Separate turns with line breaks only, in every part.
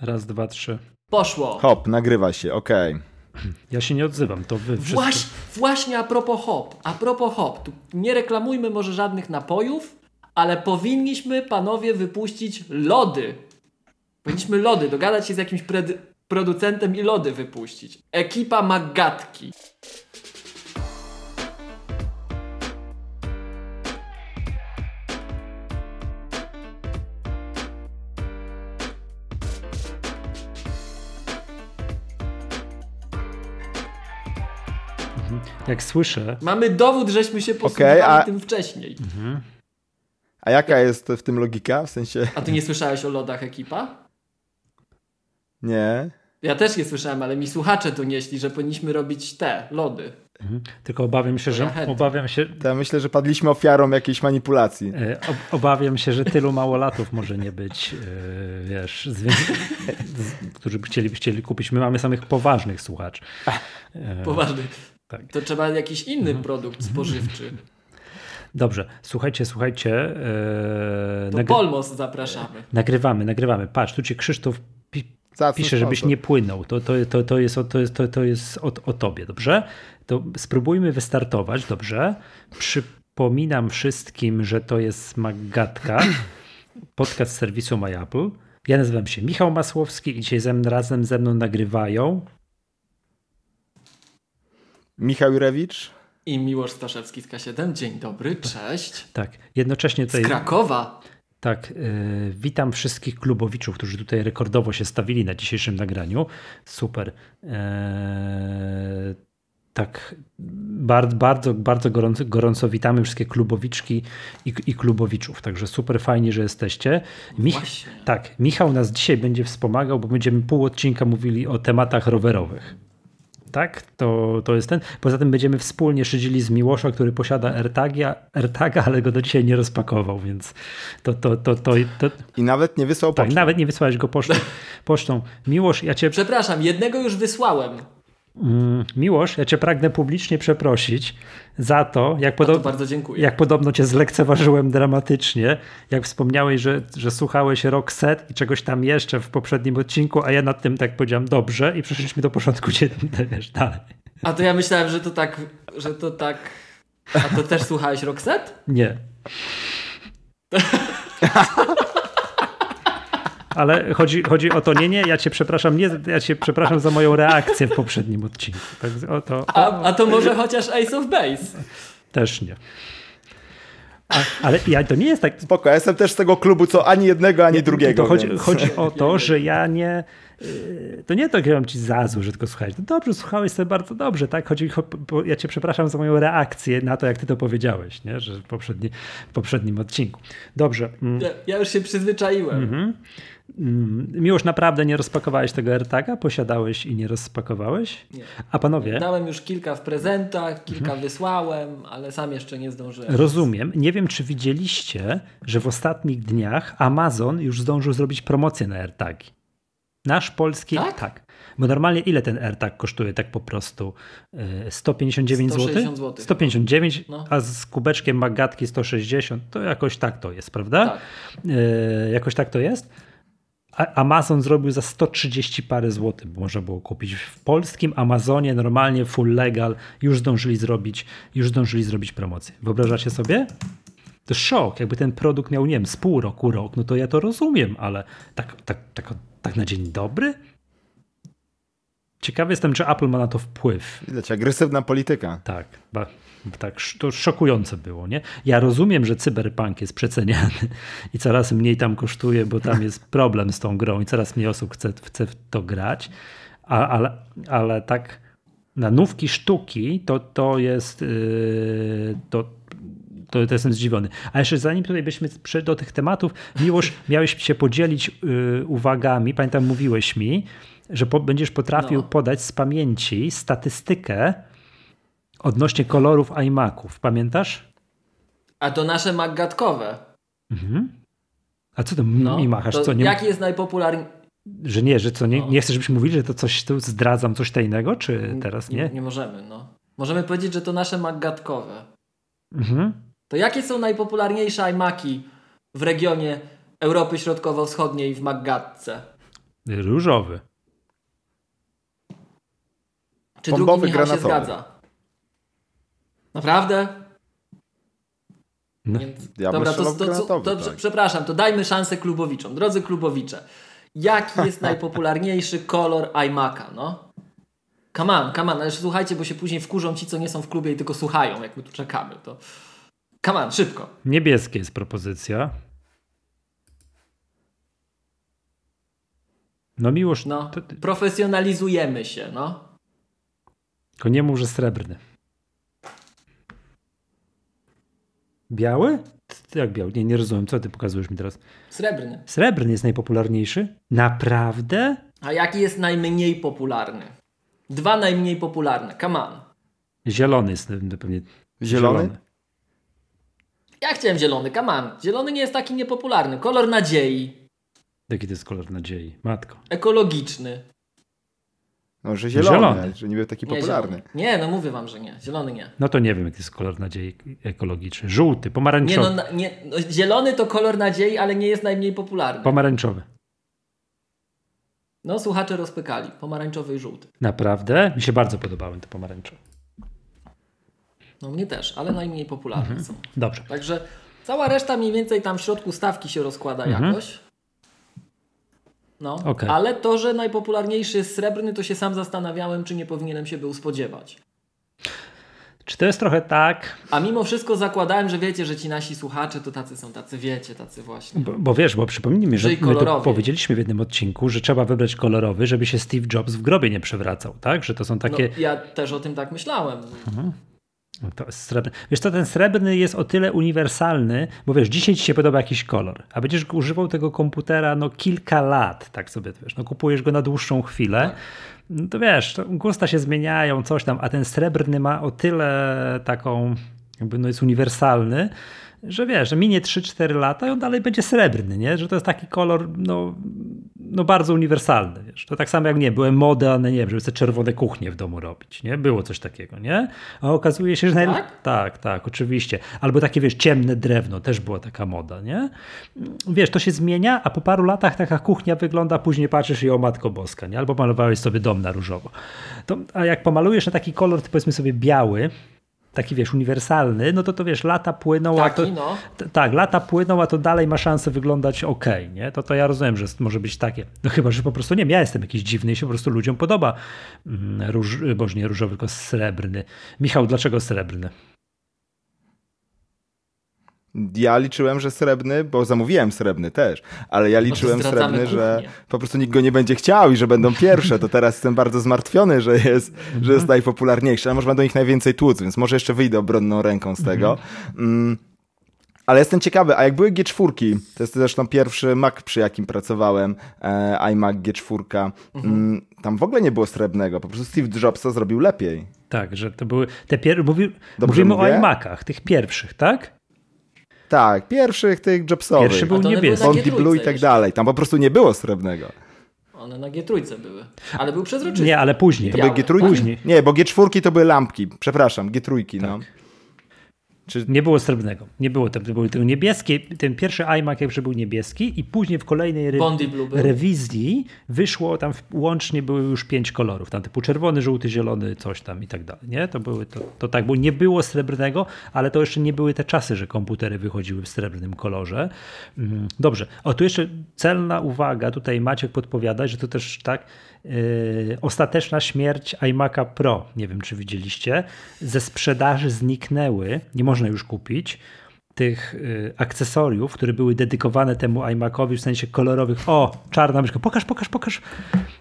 Raz, dwa, trzy.
Poszło.
Hop, nagrywa się, okej. Okay.
Ja się nie odzywam, to wy wszyscy...
Właśnie, właśnie a propos hop, a propos hop, tu nie reklamujmy może żadnych napojów, ale powinniśmy panowie wypuścić lody. Powinniśmy lody, dogadać się z jakimś producentem i lody wypuścić. Ekipa Magatki.
Jak słyszę.
Mamy dowód, żeśmy się posługiwali okay, a... tym wcześniej. Mhm.
A jaka jest w tym logika? W sensie.
A ty nie słyszałeś o lodach ekipa?
Nie.
Ja też nie słyszałem, ale mi słuchacze donieśli, że powinniśmy robić te lody.
Mhm. Tylko obawiam się, że obawiam się.
To ja myślę, że padliśmy ofiarą jakiejś manipulacji.
E, obawiam się, że tylu małolatów może nie być, e, wiesz, którzy by chcieli, by chcieli kupić. My mamy samych poważnych słuchaczy.
E, poważnych. Tak. To trzeba jakiś inny mhm. produkt spożywczy.
Dobrze, słuchajcie, słuchajcie.
Yy, to nagry- Polmos zapraszamy.
Nagrywamy, nagrywamy. Patrz, tu ci Krzysztof pi- pisze, żebyś nie płynął. To, to, to, to jest, o, to jest, to, to jest o, o tobie, dobrze? To spróbujmy wystartować, dobrze? Przypominam wszystkim, że to jest Magatka, podcast serwisu MyApple. Ja nazywam się Michał Masłowski i dzisiaj ze, razem ze mną nagrywają
Michał Jurewicz
i Miłosz Staszewski z K7. Dzień dobry, cześć.
Tak, jednocześnie tutaj...
Z Krakowa.
Tak, yy, witam wszystkich klubowiczów, którzy tutaj rekordowo się stawili na dzisiejszym nagraniu. Super. Yy, tak, bardzo, bardzo, bardzo gorąco, gorąco witamy wszystkie klubowiczki i, i klubowiczów. Także super fajnie, że jesteście.
Mich
tak, Michał nas dzisiaj będzie wspomagał, bo będziemy pół odcinka mówili o tematach rowerowych tak? To, to jest ten. Poza tym będziemy wspólnie szydzili z Miłosza, który posiada AirTaga, AirTaga, ale go do dzisiaj nie rozpakował, więc to... to, to, to, to...
I nawet nie wysłał
tak, pocztą. nawet nie wysłałeś go pocztą. pocztą. Miłosz, ja cię...
Przepraszam, jednego już wysłałem.
Mm, Miłosz, ja cię pragnę publicznie przeprosić za to, jak,
podo- to
jak podobno cię zlekceważyłem dramatycznie, jak wspomniałeś, że, że słuchałeś rock set i czegoś tam jeszcze w poprzednim odcinku, a ja nad tym tak powiedziałem dobrze i przeszliśmy do porządku wiesz, dalej.
A to ja myślałem, że to tak, że to tak... A to też słuchałeś rock set?
Nie. ale chodzi, chodzi o to, nie, nie, ja cię przepraszam, nie, ja cię przepraszam za moją reakcję w poprzednim odcinku. Tak, o to, o...
A, a to może chociaż Ace of Base?
Też nie. A, ale ja, to nie jest tak.
Spoko, ja jestem też z tego klubu, co ani jednego, ani drugiego.
To chodzi, więc... chodzi o to, że ja nie. Y, to nie to, że mam ci za złe, że tylko słuchałeś. No dobrze, słuchałeś sobie bardzo dobrze, tak? Chodzi, bo ja cię przepraszam za moją reakcję na to, jak ty to powiedziałeś, nie? że w, poprzedni, w poprzednim odcinku. Dobrze.
Mm. Ja, ja już się przyzwyczaiłem. Mhm.
Mm, Miłość, naprawdę nie rozpakowałeś tego AirTaga? Posiadałeś i nie rozpakowałeś?
Nie.
A panowie?
Dałem już kilka w prezentach, kilka mhm. wysłałem, ale sam jeszcze nie zdążyłem.
Rozumiem. Nie wiem, czy widzieliście, że w ostatnich dniach Amazon już zdążył zrobić promocję na AirTagi. Nasz polski.
Tak?
tak. Bo normalnie ile ten AirTag kosztuje tak po prostu? 159
zł? zł?
159, no. a z kubeczkiem magatki 160. To jakoś tak to jest, prawda?
Tak.
E, jakoś tak to jest. Amazon zrobił za 130 parę złotych, można było kupić. W polskim Amazonie normalnie full legal już zdążyli zrobić, już zdążyli zrobić promocję. Wyobrażacie sobie? To szok, jakby ten produkt miał, nie wiem, z pół roku, rok, no to ja to rozumiem, ale tak, tak, tak, tak na dzień dobry? Ciekawy jestem, czy Apple ma na to wpływ.
Widać, agresywna polityka.
Tak, tak to szokujące było, nie? Ja rozumiem, że cyberpunk jest przeceniany i coraz mniej tam kosztuje, bo tam jest problem z tą grą i coraz mniej osób chce, chce w to grać, A, ale, ale tak na nówki sztuki to, to jest yy, to, to, to, jestem zdziwiony. A jeszcze zanim tutaj byśmy do tych tematów, Miłosz, miałeś się podzielić yy, uwagami, pamiętam mówiłeś mi, że po, będziesz potrafił no. podać z pamięci statystykę odnośnie kolorów iMaców. Pamiętasz?
A to nasze magatkowe.
Mhm. A co to no, mi machasz? co,
nie... Jaki jest najpopularniejszy?
Że nie, że co, nie, no. nie chcesz, żebyśmy mówili, że to coś tu zdradzam, coś tajnego, czy teraz nie?
Nie, nie możemy, no. Możemy powiedzieć, że to nasze magatkowe. Mhm. To jakie są najpopularniejsze iMaki w regionie Europy Środkowo-Wschodniej w Maggatce?
Różowy.
Czy
Bombowy,
drugi Michał się
granatowy.
zgadza? Naprawdę?
No.
Nie-
Ja
Dobra, to, to, to, to,
tak.
przepraszam, to dajmy szansę klubowiczom. Drodzy klubowicze, jaki jest najpopularniejszy kolor iMac'a, no? Come on, come on, ale słuchajcie, bo się później wkurzą ci, co nie są w klubie i tylko słuchają, jak my tu czekamy, to... Come on, szybko.
Niebieskie jest propozycja. No miłość,
No,
ty-
profesjonalizujemy się, no.
tylko nie mów, że srebrny. Biały? Ty Jak biały? Nie, nie rozumiem, co ty pokazujesz mi teraz.
Srebrny.
Srebrny jest najpopularniejszy? Naprawdę?
A jaki jest najmniej popularny? Dwa najmniej popularne, come on.
Zielony jest pewnie.
Zielony?
Ja chciałem zielony, come on. Zielony nie jest taki niepopularny. Kolor nadziei,
Jaki to jest kolor nadziei? Matko.
ekologiczny.
No, że zielony,
Zielony.
że niby taki
Nie,
popularny.
zielony. Nie, no mówię wam, że nie. Zielony nie.
No to nie wiem, jaki jest kolor nadziei ekologiczny. Żółty,
Nie,
pomarańczowy.
no, na- nie no, zielony to kolor nadziei, ale nie jest najmniej popularny.
Pomarańczowy.
No, słuchacze rozpykali. Pomarańczowy i żółty.
Naprawdę? Mi się bardzo podobały te pomarańczowe.
No mnie też, ale najmniej popularne
Mhm.
są.
Dobrze.
Także cała reszta mniej więcej tam w środku stawki się rozkłada jakoś. No,
Mhm. Okej.
ale to, że najpopularniejszy jest srebrny, to się sam zastanawiałem, czy nie powinienem się był spodziewać.
Czy to jest trochę tak,
A mimo wszystko zakładałem, że wiecie, że ci nasi słuchacze to tacy są, tacy wiecie, tacy właśnie.
bo, bo wiesz, bo przypomnijmy, że
Żyj
my to powiedzieliśmy w jednym odcinku, że trzeba wybrać kolorowy, żeby się Steve Jobs w grobie nie przewracał, tak? Że to są
No,
takie...
ja też o tym tak myślałem.
Jest srebrny. Wiesz co, ten srebrny jest o tyle uniwersalny, bo wiesz, dzisiaj ci się podoba jakiś kolor, a będziesz używał tego komputera no kilka lat, tak sobie wiesz, no kupujesz go na dłuższą chwilę,
Tak.
no to wiesz, to gusta się zmieniają, coś tam, a ten srebrny ma o tyle taką, jakby no jest uniwersalny, że wiesz, że minie 3-4 lata i on dalej będzie srebrny, nie? Że to jest taki kolor, no, no bardzo uniwersalny, wiesz. To tak samo jak nie, były mody, a nie wiem, żeby sobie czerwone kuchnie w domu robić, nie? Było coś takiego, nie? A okazuje się, że.
Tak?
Tak, tak, oczywiście. Albo takie, wiesz, ciemne drewno, też była taka moda, nie? Wiesz, to się zmienia, a po paru latach taka kuchnia wygląda, później patrzysz i o Matko Boska, nie? Albo malowałeś sobie dom na różowo. To, a jak pomalujesz na taki kolor, ty powiedzmy sobie biały, taki wiesz, uniwersalny, no to to wiesz, lata płyną, a to,
Taki, no.
Tak, lata płyną, a to dalej ma szansę wyglądać ok, nie? To, to ja rozumiem, że może być takie. No chyba, że po prostu nie wiem, ja jestem jakiś dziwny i się po prostu ludziom podoba mm, róż, boż nie różowy, tylko srebrny. Michał, dlaczego srebrny?
Ja liczyłem, że srebrny, bo zamówiłem srebrny też, ale ja liczyłem srebrny, że
kuchnię.
po prostu nikt go nie będzie chciał i że będą pierwsze, to teraz jestem bardzo zmartwiony, że jest, że jest najpopularniejszy, ale może będą ich najwięcej tłuc, więc może jeszcze wyjdę obronną ręką z tego. Mm. Ale jestem ciekawy, a jak były G4, to jest zresztą pierwszy Mac, przy jakim pracowałem, e, iMac G4, mm, tam w ogóle nie było srebrnego, po prostu Steve Jobs to zrobił lepiej.
Tak, że to były te pierwsze. Mówimy
mówię?
o iMacach, tych pierwszych, tak?
Tak, pierwszych tych Jobsowych.
Pierwszy był niebieski.
Bondi
G3
Blue i tak
jeszcze.
dalej. Tam po prostu nie było srebrnego.
One na G3 były. Ale był przezroczysty.
Nie, ale później.
To były G3?
Później.
Nie, bo G4 to były lampki. Przepraszam, G3, no. Czy...
Nie było srebrnego. Nie było tego. Były tylko niebieskie. Ten pierwszy iMac jeszcze był niebieski i później w kolejnej re- rewizji wyszło tam łącznie były już pięć kolorów. Tam typu czerwony, żółty, zielony, coś tam i tak dalej. Nie? To były to, to tak, bo nie było srebrnego, ale to jeszcze nie były te czasy, że komputery wychodziły w srebrnym kolorze. Mm, Dobrze. O, tu jeszcze celna uwaga. Tutaj Maciek podpowiada, że to też tak yy, ostateczna śmierć iMac'a Pro. Nie wiem, czy widzieliście. Ze sprzedaży zniknęły. Nie można już kupić tych y, akcesoriów, które były dedykowane temu iMacowi w sensie kolorowych. O, czarna myszka. Pokaż, pokaż, pokaż.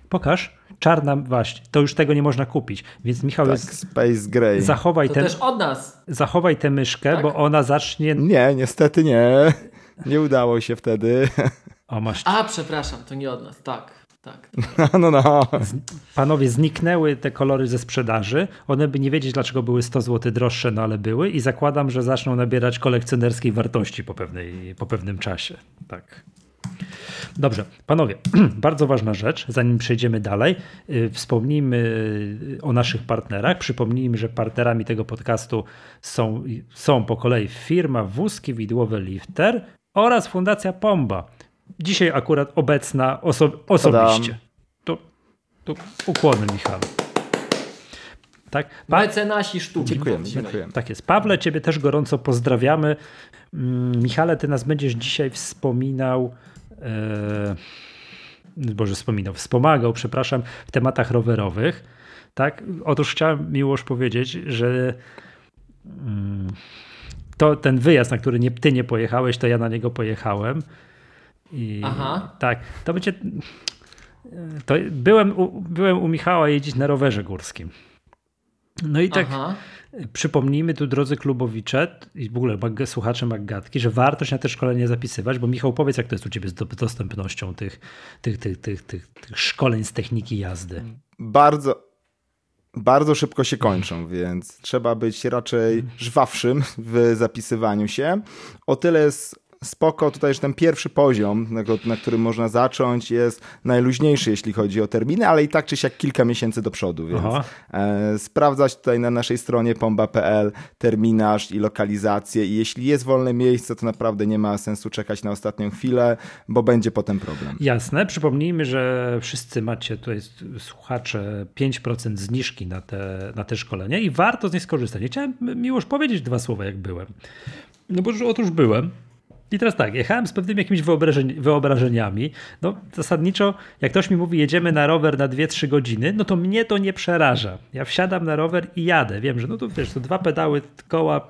Pokaż. Czarna, właśnie. To już tego nie można kupić. Więc Michał,
Tak,
jest,
Space Gray.
zachowaj,
To
tę
też od nas.
zachowaj tę myszkę,
Tak?
bo ona zacznie...
Nie, niestety nie. Nie udało się wtedy.
O, masz...
A, przepraszam, to nie od nas. Tak, tak.
No, no, no.
Panowie, zniknęły te kolory ze sprzedaży. One by nie wiedzieć, dlaczego były 100 zł droższe, no ale były i zakładam, że zaczną nabierać kolekcjonerskiej wartości po, pewnej, po pewnym czasie. Tak. Dobrze, panowie, bardzo ważna rzecz, zanim przejdziemy dalej, yy, wspomnijmy yy, o naszych partnerach. Przypomnijmy, że partnerami tego podcastu są, są po kolei firma Wózki Widłowe Lifter oraz Fundacja Pomba. Dzisiaj akurat obecna oso osobiście. To, to ukłony Michał.
Tak? Pa Mecenasi sztuki.
Dziękujemy, dziękujemy.
Tak jest. Pawle, ciebie też gorąco pozdrawiamy. Mm, Michale, ty nas będziesz dzisiaj wspominał e, Boże wspominał, wspomagał, przepraszam, w tematach rowerowych. Tak? Otóż chciałem miłość powiedzieć, że mm, to ten wyjazd, na który nie, ty nie pojechałeś, to ja na niego pojechałem. I Aha. tak, to będzie. To byłem, u, byłem u Michała jeździć na rowerze górskim. No i tak Aha. przypomnijmy tu, drodzy klubowicze i w ogóle słuchacze Maggatki, że warto się na te szkolenie zapisywać, bo Michał, powiedz, jak to jest u ciebie z dostępnością tych, tych, tych, tych, tych, tych szkoleń z techniki jazdy.
Bardzo, bardzo szybko się kończą, więc trzeba być raczej żwawszym w zapisywaniu się. O tyle jest spoko, tutaj już ten pierwszy poziom, na, na, którym można zacząć, jest najluźniejszy, jeśli chodzi o terminy, ale i tak czy siak kilka miesięcy do przodu, więc e, sprawdzać tutaj na naszej stronie pomba.pl terminarz i lokalizację i jeśli jest wolne miejsce, to naprawdę nie ma sensu czekać na ostatnią chwilę, bo będzie potem problem.
Jasne, przypomnijmy, że wszyscy macie tutaj słuchacze 5% zniżki na te, na te szkolenia i warto z niej skorzystać. Ja chciałem miłość powiedzieć dwa słowa, jak byłem. No bo otóż byłem i teraz tak, jechałem z pewnymi jakimiś wyobrażeniami. No zasadniczo, jak ktoś mi mówi, jedziemy na rower na 2-3 godziny, no to mnie to nie przeraża. Ja wsiadam na rower i jadę. Wiem, że no to wiesz, to dwa pedały, koła,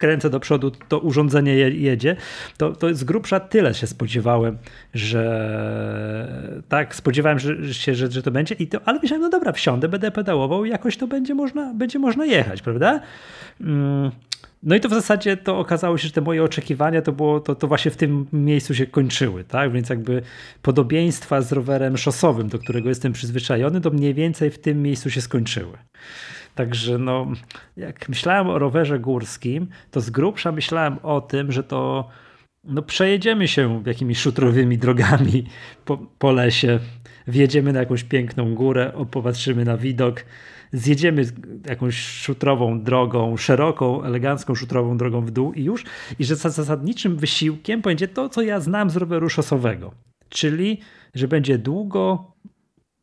kręcę do przodu, to urządzenie jedzie, to, to z grubsza tyle się spodziewałem, że tak, spodziewałem się, że, że to będzie, i to, ale myślałem, no dobra, wsiądę, będę pedałował i jakoś to będzie można, będzie można jechać, prawda? Mm. No i to w zasadzie to okazało się, że te moje oczekiwania to było, to, to właśnie w tym miejscu się kończyły, tak? Więc jakby podobieństwa z rowerem szosowym, do którego jestem przyzwyczajony, to mniej więcej w tym miejscu się skończyły. Także no, jak myślałem o rowerze górskim, to z grubsza myślałem o tym, że to no, przejedziemy się jakimiś szutrowymi drogami po, po lesie, wjedziemy na jakąś piękną górę, popatrzymy na widok, zjedziemy jakąś szutrową drogą, szeroką, elegancką szutrową drogą w dół i już, i że zasadniczym wysiłkiem będzie to, co ja znam z roweru szosowego, czyli, że będzie długo,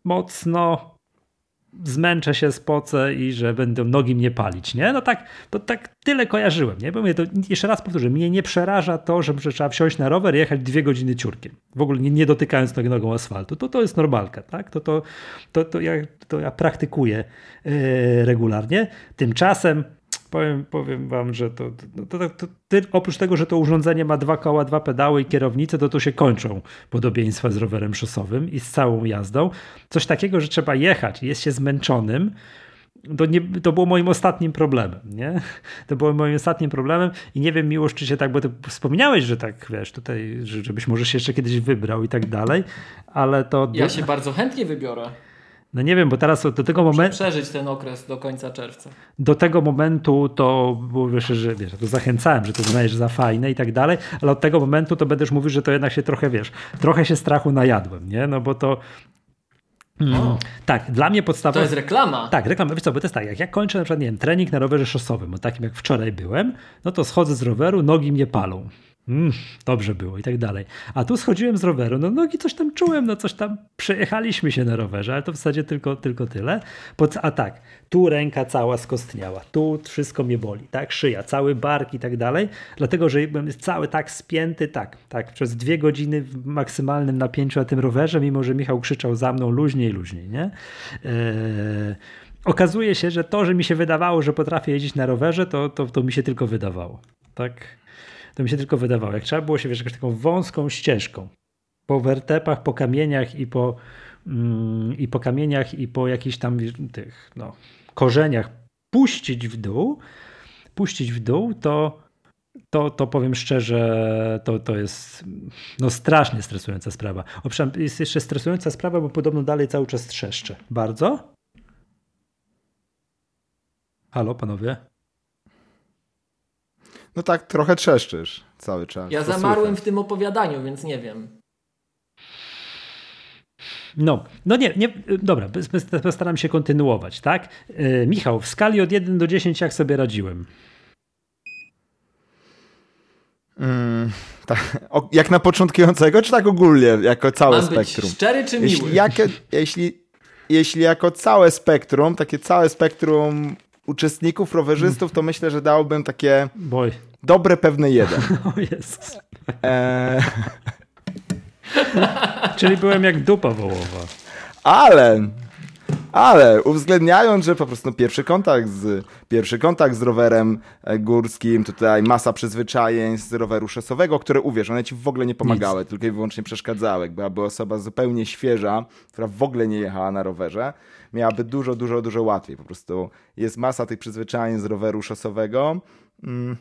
mocno, zmęczę się, spocę i że będą nogi mnie palić, nie? No tak, to tak tyle kojarzyłem, nie? Bo mnie to, jeszcze raz powtórzę, mnie nie przeraża to, że trzeba wsiąść na rower i jechać dwie godziny ciurkiem. W ogóle nie, nie dotykając nogi nogą asfaltu. To, to jest normalka, tak? To, to, to, to, ja, to ja praktykuję yy, regularnie. Tymczasem powiem, powiem wam, że to, to, to, to, oprócz tego, że to urządzenie ma dwa koła, dwa pedały i kierownicę, to tu się kończą podobieństwa z rowerem szosowym i z całą jazdą. Coś takiego, że trzeba jechać i jest się zmęczonym, to, nie, to było moim ostatnim problemem, nie? To było moim ostatnim problemem i nie wiem, Miłosz, czy się tak, bo ty wspomniałeś, że tak, wiesz, tutaj, że, żebyś może się jeszcze kiedyś wybrał i tak dalej, ale to...
Ja się bardzo chętnie wybiorę.
No nie wiem, bo teraz do tego momentu.
przeżyć ten okres do końca czerwca.
Do tego momentu to wiesz, że wiesz, to zachęcałem, że to uznajesz za fajne i tak dalej, ale od tego momentu to będziesz mówił, że to jednak się trochę wiesz, trochę się strachu najadłem, nie? No bo to. Mm, tak, dla mnie podstawa.
To jest reklama.
Tak, reklama. Wiesz co, bo to jest tak, jak ja kończę na przykład, nie wiem, trening na rowerze szosowym, o takim jak wczoraj byłem, no to schodzę z roweru, nogi mnie palą mm, dobrze było i tak dalej. A tu schodziłem z roweru, no nogi coś tam czułem, no coś tam przejechaliśmy się na rowerze, ale to w zasadzie tylko, tylko tyle. a tak, tu ręka cała skostniała, tu wszystko mnie boli, tak, szyja, cały bark i tak dalej, dlatego, że byłem cały tak spięty, tak, tak, przez dwie godziny w maksymalnym napięciu na tym rowerze, mimo że Michał krzyczał za mną luźniej, luźniej, nie? Eee, okazuje się, że to, że mi się wydawało, że potrafię jeździć na rowerze, to, to, to mi się tylko wydawało, tak? To mi się tylko wydawało. Jak trzeba było się wiesz, jakąś taką wąską ścieżką po wertepach, po kamieniach i po, mm, i po kamieniach i po jakichś tam tych no, korzeniach puścić w dół, puścić w dół, to, to, to powiem szczerze, to, to jest no, strasznie stresująca sprawa. Owszem, jest jeszcze stresująca sprawa, bo podobno dalej cały czas trzeszcze. Bardzo? Halo, panowie?
No tak, trochę trzeszczysz cały czas.
Ja zamarłem w tym opowiadaniu, więc nie wiem.
No, no nie, nie dobra, postaram się kontynuować, tak? Yy, Michał, w skali od 1 do 10 jak sobie radziłem?
Mm, Tak, o, jak na początkującego, czy tak ogólnie, jako całe
Mam
spektrum?
być szczery czy miły?
Jeśli, jakie, jeśli, jeśli jako całe spektrum, takie całe spektrum uczestników, rowerzystów, to myślę, że dałbym takie
Boj.
dobre pewne jeden.
O Jezus.
Eee,
Czyli byłem jak dupa wołowa.
ale, ale uwzględniając, że po prostu pierwszy kontakt z, pierwszy kontakt z rowerem e, górskim, tutaj masa przyzwyczajeń z roweru szosowego, które uwierz, one ci w ogóle nie pomagały, tylko i wyłącznie przeszkadzały. Byłaby osoba zupełnie świeża, która w ogóle nie jechała na rowerze, miałaby dużo, dużo, dużo łatwiej. Po prostu jest masa tych przyzwyczajeń z roweru szosowego. Mm.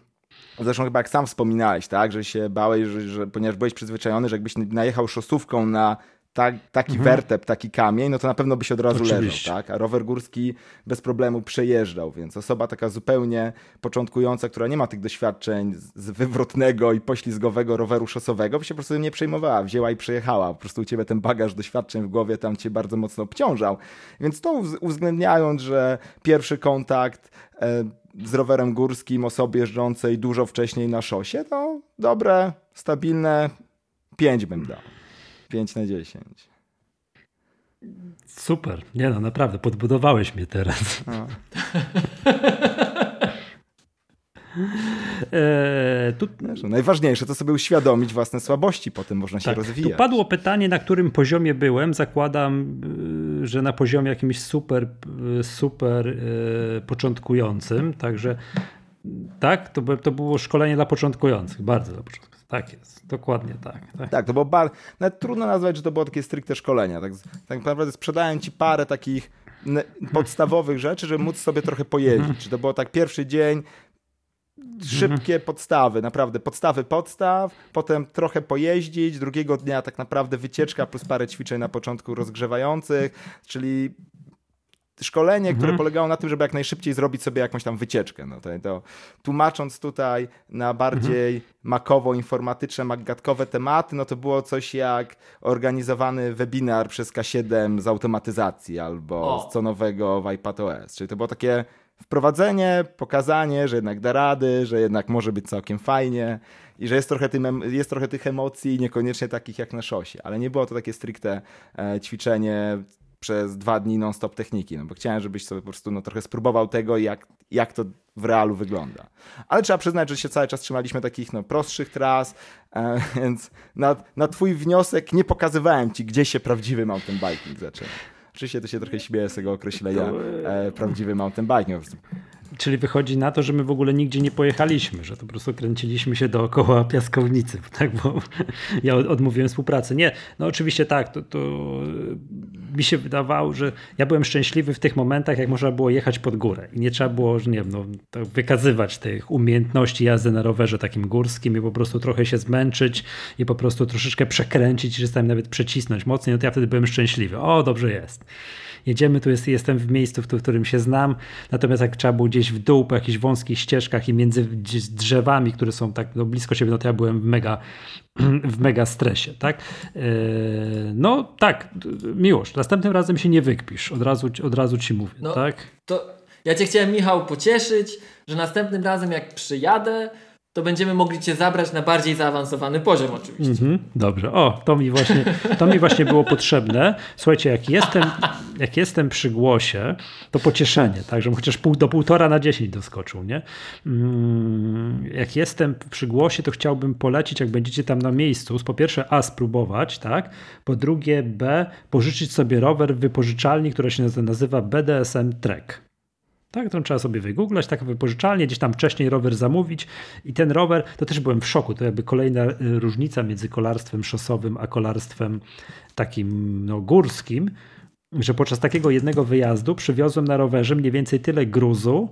Zresztą chyba jak sam wspominałeś, tak, że się bałeś, że, że ponieważ byłeś przyzwyczajony, że jakbyś najechał szosówką na ta, taki wertep, taki kamień, no to na pewno byś od razu
Oczywiście.
leżał, tak? A rower górski bez problemu przejeżdżał, więc osoba taka zupełnie początkująca, która nie ma tych doświadczeń z- wywrotnego i poślizgowego roweru szosowego, by się po prostu nie przejmowała, wzięła i przejechała. Po prostu u ciebie ten bagaż doświadczeń w głowie tam cię bardzo mocno obciążał. Więc to uwz- uwzględniając, że pierwszy kontakt e, z rowerem górskim osoby jeżdżącej dużo wcześniej na szosie, to dobre, stabilne 5 bym dał. 5 na 10.
Super. Nie no, naprawdę, podbudowałeś mnie teraz.
No.
Eee, tu,
Wiesz, no, najważniejsze to sobie uświadomić własne słabości, potem można się
tak,
rozwijać.
tu padło pytanie, na którym poziomie byłem. Zakładam, y, że na poziomie jakimś super, y, super y, początkującym. Także tak, to, to było szkolenie dla początkujących. Bardzo dla początkujących. Tak jest, dokładnie tak. tak.
Tak, to było bar... Nawet trudno nazwać, że to było takie stricte szkolenia. Tak, tak naprawdę sprzedałem ci parę takich podstawowych rzeczy, żeby móc sobie trochę pojeździć. To było tak pierwszy dzień, szybkie podstawy, naprawdę podstawy podstaw, potem trochę pojeździć, drugiego dnia tak naprawdę wycieczka plus parę ćwiczeń na początku rozgrzewających, czyli szkolenie, które polegało na tym, żeby jak najszybciej zrobić sobie jakąś tam wycieczkę. No to, to tłumacząc tutaj na bardziej makowo-informatyczne, magatkowe tematy, no to było coś jak organizowany webinar przez K7 z automatyzacji albo
O.
z co nowego w iPadOS. Czyli to było takie wprowadzenie, pokazanie, że jednak da rady, że jednak może być całkiem fajnie i że jest trochę, tym, jest trochę tych emocji, niekoniecznie takich jak na szosie, ale nie było to takie stricte e, ćwiczenie przez dwa dni non-stop techniki, no bo chciałem, żebyś sobie po prostu no, trochę spróbował tego, jak, jak to w realu wygląda. Ale trzeba przyznać, że się cały czas trzymaliśmy takich no, prostszych tras, e, więc na, na twój wniosek nie pokazywałem ci, gdzie się prawdziwy mountain biking zaczyna. Oczywiście to się trochę śmieję z tego określenia e, prawdziwy mountain biking. Prostu
Czyli wychodzi na to, że my w ogóle nigdzie nie pojechaliśmy, że to po prostu kręciliśmy się dookoła piaskownicy, tak? Bo ja od- odmówiłem współpracy. Nie, no oczywiście tak, to, to mi się wydawało, że ja byłem szczęśliwy w tych momentach, jak można było jechać pod górę. I nie trzeba było, że nie wiem, no, wykazywać tych umiejętności jazdy na rowerze takim górskim i po prostu trochę się zmęczyć i po prostu troszeczkę przekręcić i czasami nawet przecisnąć mocniej, no to ja wtedy byłem szczęśliwy. O, dobrze jest jedziemy, tu jest, jestem w miejscu, w którym się znam, natomiast jak trzeba było gdzieś w dół po jakichś wąskich ścieżkach i między drzewami, które są tak no, blisko siebie, no to ja byłem w mega, w mega stresie, tak? Yy, No tak, miłość, następnym razem się nie wykpisz, od razu, od razu ci mówię,
No.
tak?
To ja cię chciałem, Michał, pocieszyć, że następnym razem jak przyjadę, to będziemy mogli cię zabrać na bardziej zaawansowany poziom oczywiście.
Mhm, dobrze. O, to mi właśnie, to mi właśnie było potrzebne. Słuchajcie, jak jestem, jak jestem przy głosie, to pocieszenie, tak, żebym chociaż pół, do półtora na dziesięć doskoczył, nie? Mm, Jak jestem przy głosie, to chciałbym polecić, jak będziecie tam na miejscu, po pierwsze A, spróbować, tak? Po drugie B, pożyczyć sobie rower w wypożyczalni, która się nazywa BDSM Trek. Tak, to trzeba sobie wygooglać, tak wypożyczalnie, gdzieś tam wcześniej rower zamówić. I ten rower, to też byłem w szoku, to jakby kolejna y, różnica między kolarstwem szosowym a kolarstwem takim no, górskim, że podczas takiego jednego wyjazdu przywiozłem na rowerze mniej więcej tyle gruzu,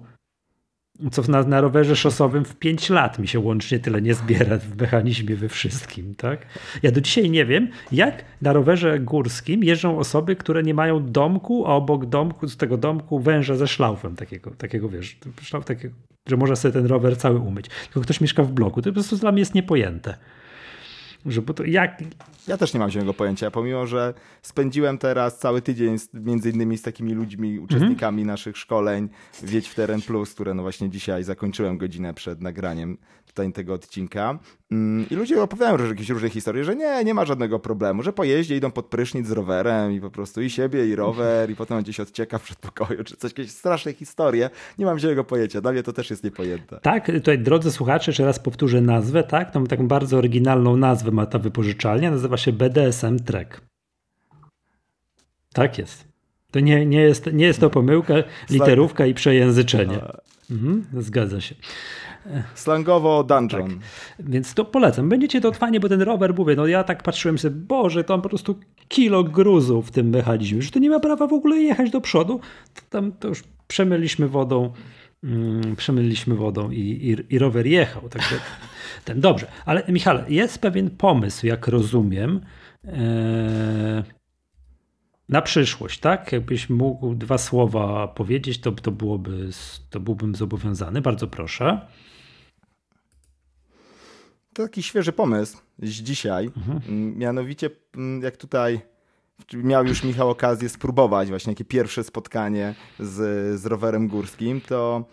co na, na rowerze szosowym w 5 lat mi się łącznie tyle nie zbiera w mechanizmie we wszystkim, tak? Ja do dzisiaj nie wiem, jak na rowerze górskim jeżdżą osoby, które nie mają domku, a obok domku, z tego domku węża ze szlaufem takiego, takiego wiesz, szlauf takiego, że można sobie ten rower cały umyć. Tylko ktoś mieszka w bloku, to po prostu dla mnie jest niepojęte. Że bo to jak...
Ja też nie mam zielonego pojęcia, pomimo, że spędziłem teraz cały tydzień z, między innymi z takimi ludźmi, uczestnikami
Mhm.
naszych szkoleń Wiedź w Teren Plus, które no właśnie dzisiaj zakończyłem godzinę przed nagraniem tutaj tego odcinka. Mm, I ludzie opowiadają że jakieś różne historie, że nie, nie ma żadnego problemu, że po jeździe idą pod prysznic z rowerem i po prostu i siebie, i rower, i potem gdzieś odcieka w przedpokoju, czy coś, jakieś straszne historie. Nie mam zielonego pojęcia, dla mnie to też jest niepojęte.
Tak, tutaj drodzy słuchacze, jeszcze raz powtórzę nazwę, tak? Tą taką bardzo oryginalną nazwę ma ta wypożyczalnia, nazywa się BDSM Trek. Tak jest. To nie, nie, jest, nie jest to pomyłka, literówka i przejęzyczenie. Mhm, zgadza się.
Slangowo dungeon.
Tak. Więc to polecam. Będziecie to fajnie, bo ten rower, mówię, no ja tak patrzyłem sobie, Boże, tam po prostu kilo gruzu w tym mechanizmie, że to nie ma prawa w ogóle jechać do przodu. To tam to już przemyliśmy wodą, mm, przemyliśmy wodą i, i, i rower jechał. Także ten dobrze. Ale Michale, jest pewien pomysł, jak rozumiem, e, na przyszłość, tak? Jakbyś mógł dwa słowa powiedzieć, to, to, byłoby, to byłbym zobowiązany. Bardzo proszę.
To taki świeży pomysł z dzisiaj.
Mhm.
Mm, Mianowicie, mm, jak tutaj miał już Michał okazję spróbować właśnie jakie pierwsze spotkanie z, z rowerem górskim, to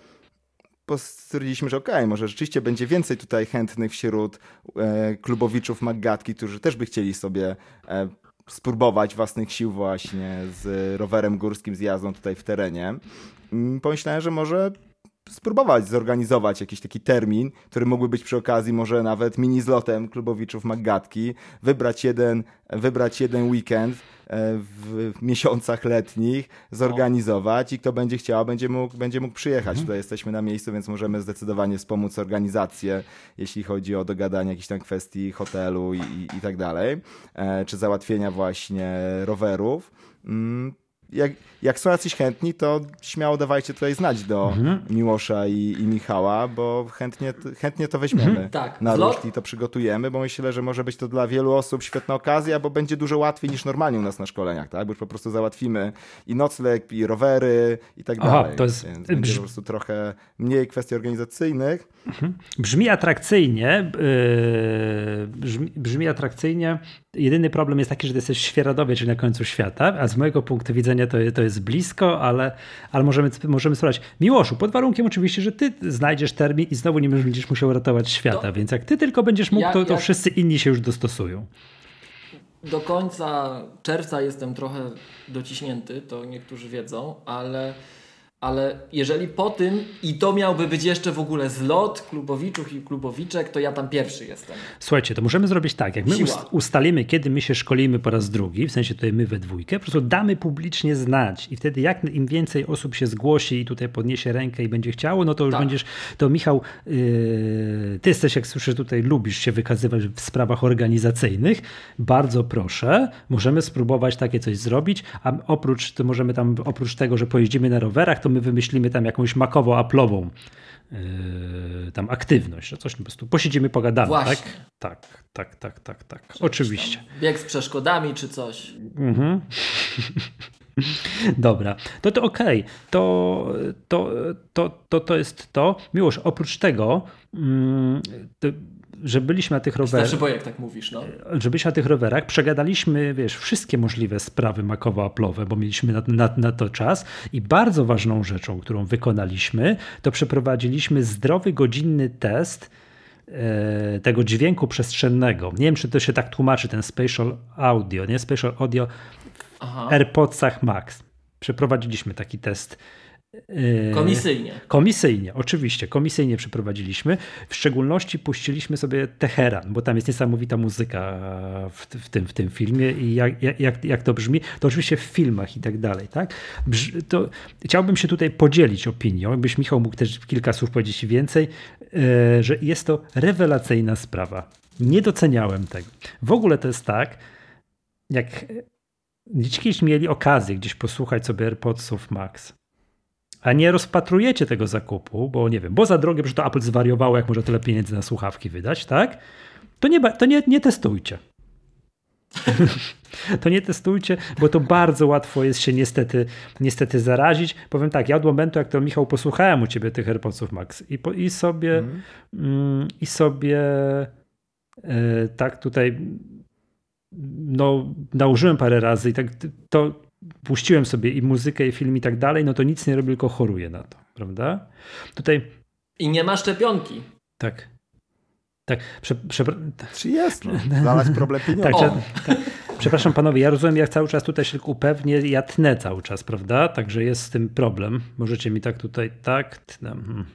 stwierdziliśmy, że okej, okay, może rzeczywiście będzie więcej tutaj chętnych wśród e, klubowiczów Maggatki, którzy też by chcieli sobie e, spróbować własnych sił właśnie z rowerem górskim, z jazdą tutaj w terenie. Mm, Pomyślałem, że może spróbować zorganizować jakiś taki termin, który mógłby być przy okazji może nawet mini zlotem klubowiczów Maggatki, wybrać jeden, wybrać jeden weekend e, w miesiącach letnich, zorganizować i kto będzie chciał, będzie mógł, będzie mógł przyjechać. Tutaj jesteśmy na miejscu, więc możemy zdecydowanie wspomóc organizację, jeśli chodzi o dogadanie jakichś tam kwestii hotelu i, i, i tak dalej, e, czy załatwienia właśnie rowerów. Jak, jak są jacyś chętni, to śmiało dawajcie tutaj znać do
Mhm.
Miłosza i, i Michała, bo chętnie, chętnie to weźmiemy
Tak,
na ruszt i to przygotujemy, bo myślę, że może być to dla wielu osób świetna okazja, bo będzie dużo łatwiej niż normalnie u nas na szkoleniach, tak? Bo już po prostu załatwimy i nocleg, i rowery i tak
Aha,
dalej.
to jest-
Więc będzie
brzmi-
po prostu trochę mniej kwestii organizacyjnych.
Brzmi atrakcyjnie. Yy, brzmi, brzmi atrakcyjnie. Jedyny problem jest taki, że ty jesteś w Świeradowie, czyli na końcu świata, a z mojego punktu widzenia to, to jest blisko, ale, ale możemy, możemy spróbować. Miłoszu, pod warunkiem oczywiście, że ty znajdziesz termin i znowu nie będziesz musiał ratować świata,
To-
więc jak ty tylko będziesz mógł,
Ja-
to, to
ja-
wszyscy inni się już dostosują.
Do końca czerwca jestem trochę dociśnięty, to niektórzy wiedzą, ale, ale jeżeli po tym i to miałby być jeszcze w ogóle zlot klubowiczów i klubowiczek, to ja tam pierwszy jestem.
Słuchajcie, to możemy zrobić tak, jak my
Siła.
ust- ustalimy, kiedy my się szkolimy po raz drugi, w sensie tutaj my we dwójkę, po prostu damy publicznie znać i wtedy jak im więcej osób się zgłosi i tutaj podniesie rękę i będzie chciało, no to już
Tak.
będziesz, to Michał, yy, ty jesteś, jak słyszę tutaj, lubisz się wykazywać w sprawach organizacyjnych, bardzo proszę, możemy spróbować takie coś zrobić, a oprócz, to możemy tam, oprócz tego, że pojeździmy na rowerach, to my wymyślimy tam jakąś makowo-aplową yy, tam aktywność, że coś po prostu posiedzimy, pogadamy,
Właśnie.
tak? Tak, tak, tak, tak, tak. Oczywiście.
Bieg z przeszkodami czy coś.
Mhm. Dobra, to to okej, to, to, to, to, to jest to. Miłosz, oprócz tego, mm, że byliśmy na tych rowerach,
jak tak mówisz, no.
że byliśmy na tych rowerach, przegadaliśmy, wiesz, wszystkie możliwe sprawy makowo-aplowe, bo mieliśmy na, na, na to czas i bardzo ważną rzeczą, którą wykonaliśmy, to przeprowadziliśmy zdrowy, godzinny test e, tego dźwięku przestrzennego. Nie wiem, czy to się tak tłumaczy, ten spatial audio, nie? Spatial audio
Aha.
AirPodsach Max. Przeprowadziliśmy taki test. E,
Komisyjnie.
Komisyjnie, oczywiście, komisyjnie przeprowadziliśmy. W szczególności puściliśmy sobie Teheran, bo tam jest niesamowita muzyka w, w, tym, w tym filmie i jak, jak- jak, to brzmi, to oczywiście w filmach i tak dalej. Tak? To chciałbym się tutaj podzielić opinią, jakbyś Michał mógł też kilka słów powiedzieć więcej, e, że jest to rewelacyjna sprawa. Nie doceniałem tego. W ogóle to jest tak, jak kiedyś mieli okazję gdzieś posłuchać sobie AirPodsów Max, a nie rozpatrujecie tego zakupu, bo nie wiem, bo za drogie, że to Apple zwariowało, jak może tyle pieniędzy na słuchawki wydać, tak? To nie, to nie, nie testujcie. to nie testujcie, bo to bardzo łatwo jest się niestety, niestety zarazić. Powiem tak, ja od momentu, jak to Michał posłuchałem u ciebie tych AirPodsów Max i, po, i sobie mm, i sobie e, tak tutaj no, nałożyłem parę razy i tak to puściłem sobie i muzykę, i film i tak dalej, no to nic nie robię, tylko choruję na to, prawda? Tutaj...
I nie ma szczepionki.
Tak. Tak, prze, prze,
Czy jest? No. Znalazł problem pieniędzy.
Tak, tak, Przepraszam panowie, ja rozumiem, jak cały czas tutaj się upewnię, ja tnę cały czas, prawda? Także jest z tym problem. Możecie mi tak tutaj, tak, tnę. Hmm.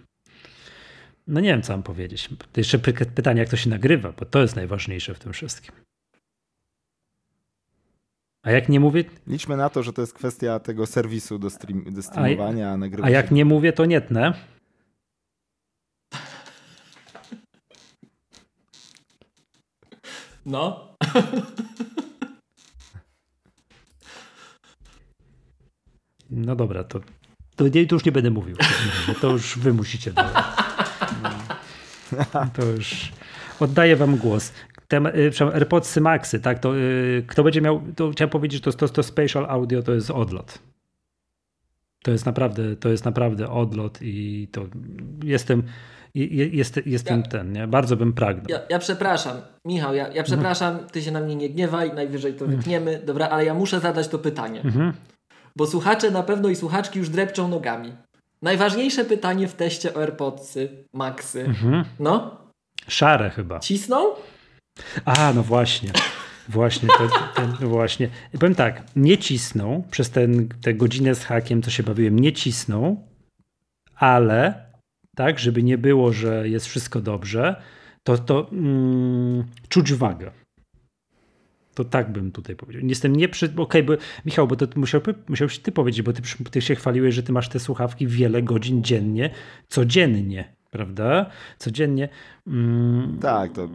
No nie wiem, co mam powiedzieć. To jeszcze pytanie, jak to się nagrywa, bo to jest najważniejsze w tym wszystkim. A jak nie mówię.
Liczmy na to, że to jest kwestia tego serwisu do, stream, do streamowania,
a,
nagrywania.
A jak nie mówię, to nie tnę.
No.
No dobra, to, to, nie, to już nie będę mówił. To już wy musicie. To już oddaję wam głos. Tem, y, AirPodsy Maxy, tak, to y, kto będzie miał, to chciałem powiedzieć, to, to, to Spatial Audio to jest odlot. To jest naprawdę, to jest naprawdę odlot i to jestem, jest, jestem ja, ten, nie? bardzo bym pragnął.
Ja, ja przepraszam, Michał, ja, ja przepraszam, mhm. ty się na mnie nie gniewaj, najwyżej to mhm. wytniemy, dobra, ale ja muszę zadać to pytanie. Mhm. Bo słuchacze na pewno i słuchaczki już drepczą nogami. Najważniejsze pytanie w teście o AirPodsy, Maxy. Mhm. No?
Szare chyba.
Cisną?
A, no właśnie. Właśnie, ten, no właśnie. powiem tak, nie cisną przez ten, tę godzinę z hakiem, co się bawiłem, nie cisną, ale tak, żeby nie było, że jest wszystko dobrze, to, to mm, czuć wagę. To tak bym tutaj powiedział. Jestem nie przy... Okej, okay, bo Michał, bo to musiał, musiałbyś ty powiedzieć, bo ty, ty się chwaliłeś, że ty masz te słuchawki wiele godzin dziennie, codziennie, prawda? Codziennie.
Mm. Tak, to...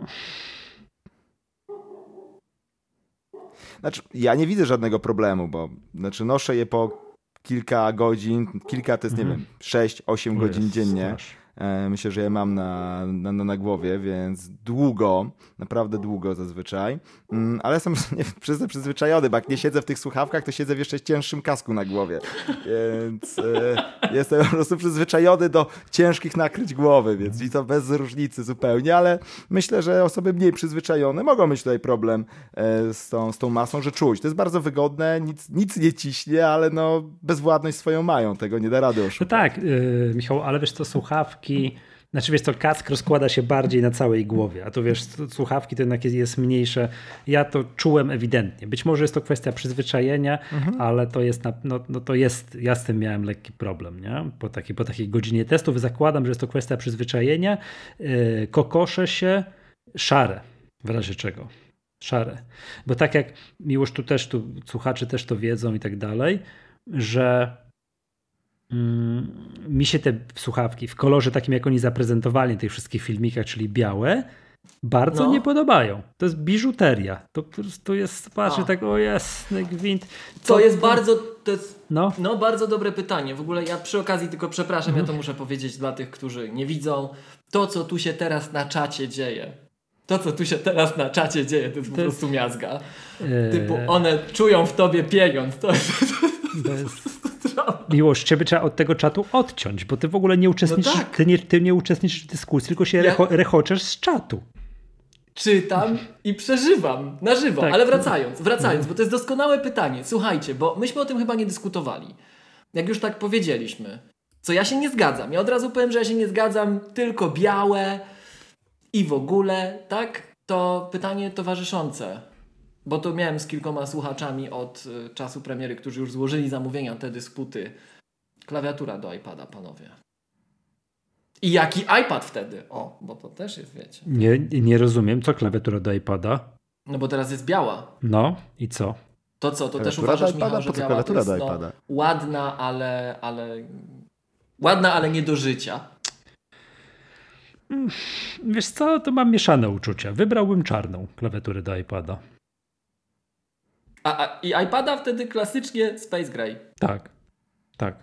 Znaczy, ja nie widzę żadnego problemu, bo znaczy noszę je po kilka godzin, kilka to jest, nie mhm. wiem, 6-8 godzin dziennie. Strasz. E, myślę, że je mam na, na, na głowie, więc długo, naprawdę długo zazwyczaj. Mm, ale jestem nie, przyzwyczajony, bo jak nie siedzę w tych słuchawkach, to siedzę w jeszcze cięższym kasku na głowie. Więc e, jestem po prostu przyzwyczajony do ciężkich nakryć głowy, więc i to bez różnicy zupełnie, ale myślę, że osoby mniej przyzwyczajone mogą mieć tutaj problem e, z tą, z tą masą, że czuć. To jest bardzo wygodne, nic, nic nie ciśnie, ale no bezwładność swoją mają, tego nie da rady oszukać.
No tak, yy, Michał, ale wiesz, to słuchawki słuchawki, znaczy wiesz to kask rozkłada się bardziej na całej głowie, a to wiesz, słuchawki to jednak jest, jest mniejsze. Ja to czułem ewidentnie. Być może jest to kwestia przyzwyczajenia, mhm. ale to jest, na, no, no to jest, ja z tym miałem lekki problem, nie? Po, takiej, po takiej godzinie testów zakładam, że jest to kwestia przyzwyczajenia. Yy, kokosze się szare, w razie czego. Szare. Bo tak jak Miłosz tu też, tu słuchacze też to wiedzą i tak dalej, że mi się te słuchawki w kolorze takim, jak oni zaprezentowali w tych wszystkich filmikach, czyli białe, bardzo no. nie podobają. To jest biżuteria. To po prostu jest, patrzę tak, o jasny gwint.
Co to jest to? bardzo, to jest, no. no. bardzo dobre pytanie. W ogóle ja przy okazji tylko przepraszam, ja to muszę powiedzieć dla tych, którzy nie widzą. To, co tu się teraz na czacie dzieje, to, co tu się teraz na czacie dzieje, to jest to po prostu miazga. Yy... Typu, one czują w tobie pieniądz. To jest... To jest
Miłość, ciebie trzeba od tego czatu odciąć, bo ty w ogóle nie uczestniczysz, no tak. ty, nie, ty nie uczestniczysz w dyskusji, tylko się ja... recho, rechoczesz z czatu.
Czytam i przeżywam na żywo. Tak. Ale wracając, wracając, bo to jest doskonałe pytanie. Słuchajcie, bo myśmy o tym chyba nie dyskutowali. Jak już tak powiedzieliśmy. Co ja się nie zgadzam. Ja od razu powiem, że ja się nie zgadzam tylko białe i w ogóle, tak? To pytanie towarzyszące. Bo to miałem z kilkoma słuchaczami od y, czasu premiery, którzy już złożyli zamówienia, te dysputy. Klawiatura do iPada, panowie. I jaki iPad wtedy? O, bo to też jest, wiecie.
Nie, nie rozumiem, co klawiatura do iPada?
No bo teraz jest biała.
No i co?
To co, to też uważasz, Michał, że biała to jest, do no, iPada? No, ładna, ale, ale... Ładna, ale nie do życia.
Wiesz co, to mam mieszane uczucia. Wybrałbym czarną klawiaturę do iPada.
A, a, I iPada wtedy klasycznie Space Gray.
Tak, tak.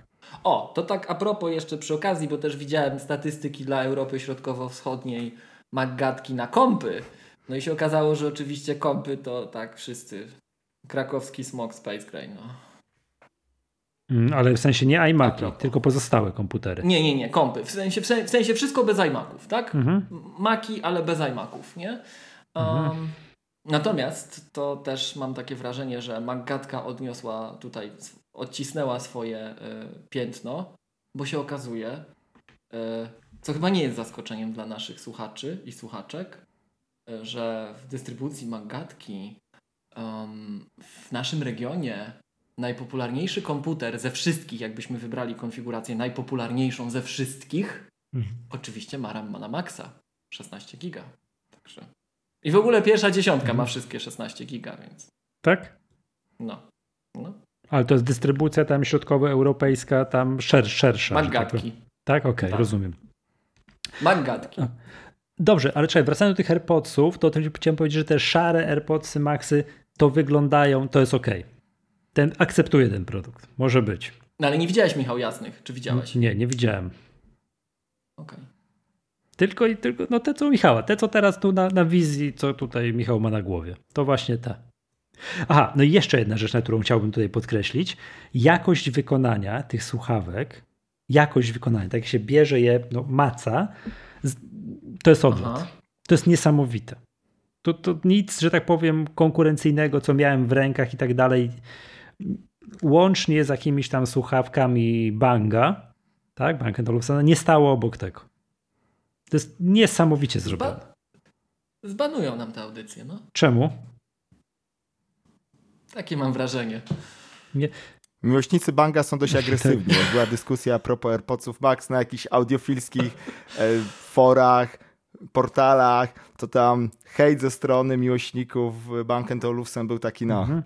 O, to tak a propos jeszcze przy okazji, bo też widziałem statystyki dla Europy Środkowo-Wschodniej, maggatki na kompy. No i się okazało, że oczywiście kompy to tak wszyscy. Krakowski smog Space Gray, no.
Mm, ale w sensie nie iMaki, tylko pozostałe komputery.
Nie, nie, nie, kompy. W sensie, w sensie wszystko bez iMaków, tak? Mhm. Maki, ale bez iMaków, nie? Um, natomiast to też mam takie wrażenie, że Maggatka odniosła tutaj, odcisnęła swoje y, piętno, bo się okazuje, y, co chyba nie jest zaskoczeniem dla naszych słuchaczy i słuchaczek, y, że w dystrybucji Maggatki w naszym regionie najpopularniejszy komputer ze wszystkich, jakbyśmy wybrali konfigurację najpopularniejszą ze wszystkich, mhm. oczywiście ma RAM na maksa 16 giga. Także. I w ogóle pierwsza dziesiątka mhm. ma wszystkie 16 giga, więc.
Tak?
No. no.
Ale to jest dystrybucja tam środkowoeuropejska, tam szer, szersza.
Maggatki.
Tak, okej, okay, tak. rozumiem.
Maggatki.
Dobrze, ale czekaj, wracając do tych AirPodsów, to chciałem powiedzieć, że te szare AirPodsy Maxy to wyglądają, to jest ok. Ten, akceptuję ten produkt. Może być.
No ale nie widziałeś Michał Jasnych, czy widziałeś?
Nie, nie widziałem.
Okej. Okay.
Tylko i tylko, no te co Michała, te co teraz tu na, na wizji, co tutaj Michał ma na głowie. To właśnie te. Aha, no i jeszcze jedna rzecz, na którą chciałbym tutaj podkreślić. Jakość wykonania tych słuchawek, jakość wykonania, tak jak się bierze je, no maca, to jest odlot. Aha. To jest niesamowite. To, to nic, że tak powiem, konkurencyjnego, co miałem w rękach i tak dalej. Łącznie z jakimiś tam słuchawkami Banga, tak, Bang Olufsena, nie stało obok tego. To jest niesamowicie zrobione. Zba
zbanują nam tę audycję, no.
Czemu?
Takie mam wrażenie.
Nie. Miłośnicy Banga są dość agresywni. Jak była dyskusja a propos AirPodsów Max na jakichś audiofilskich e, forach, portalach, to tam hejt ze strony miłośników Bang Olufsen był taki, no, mhm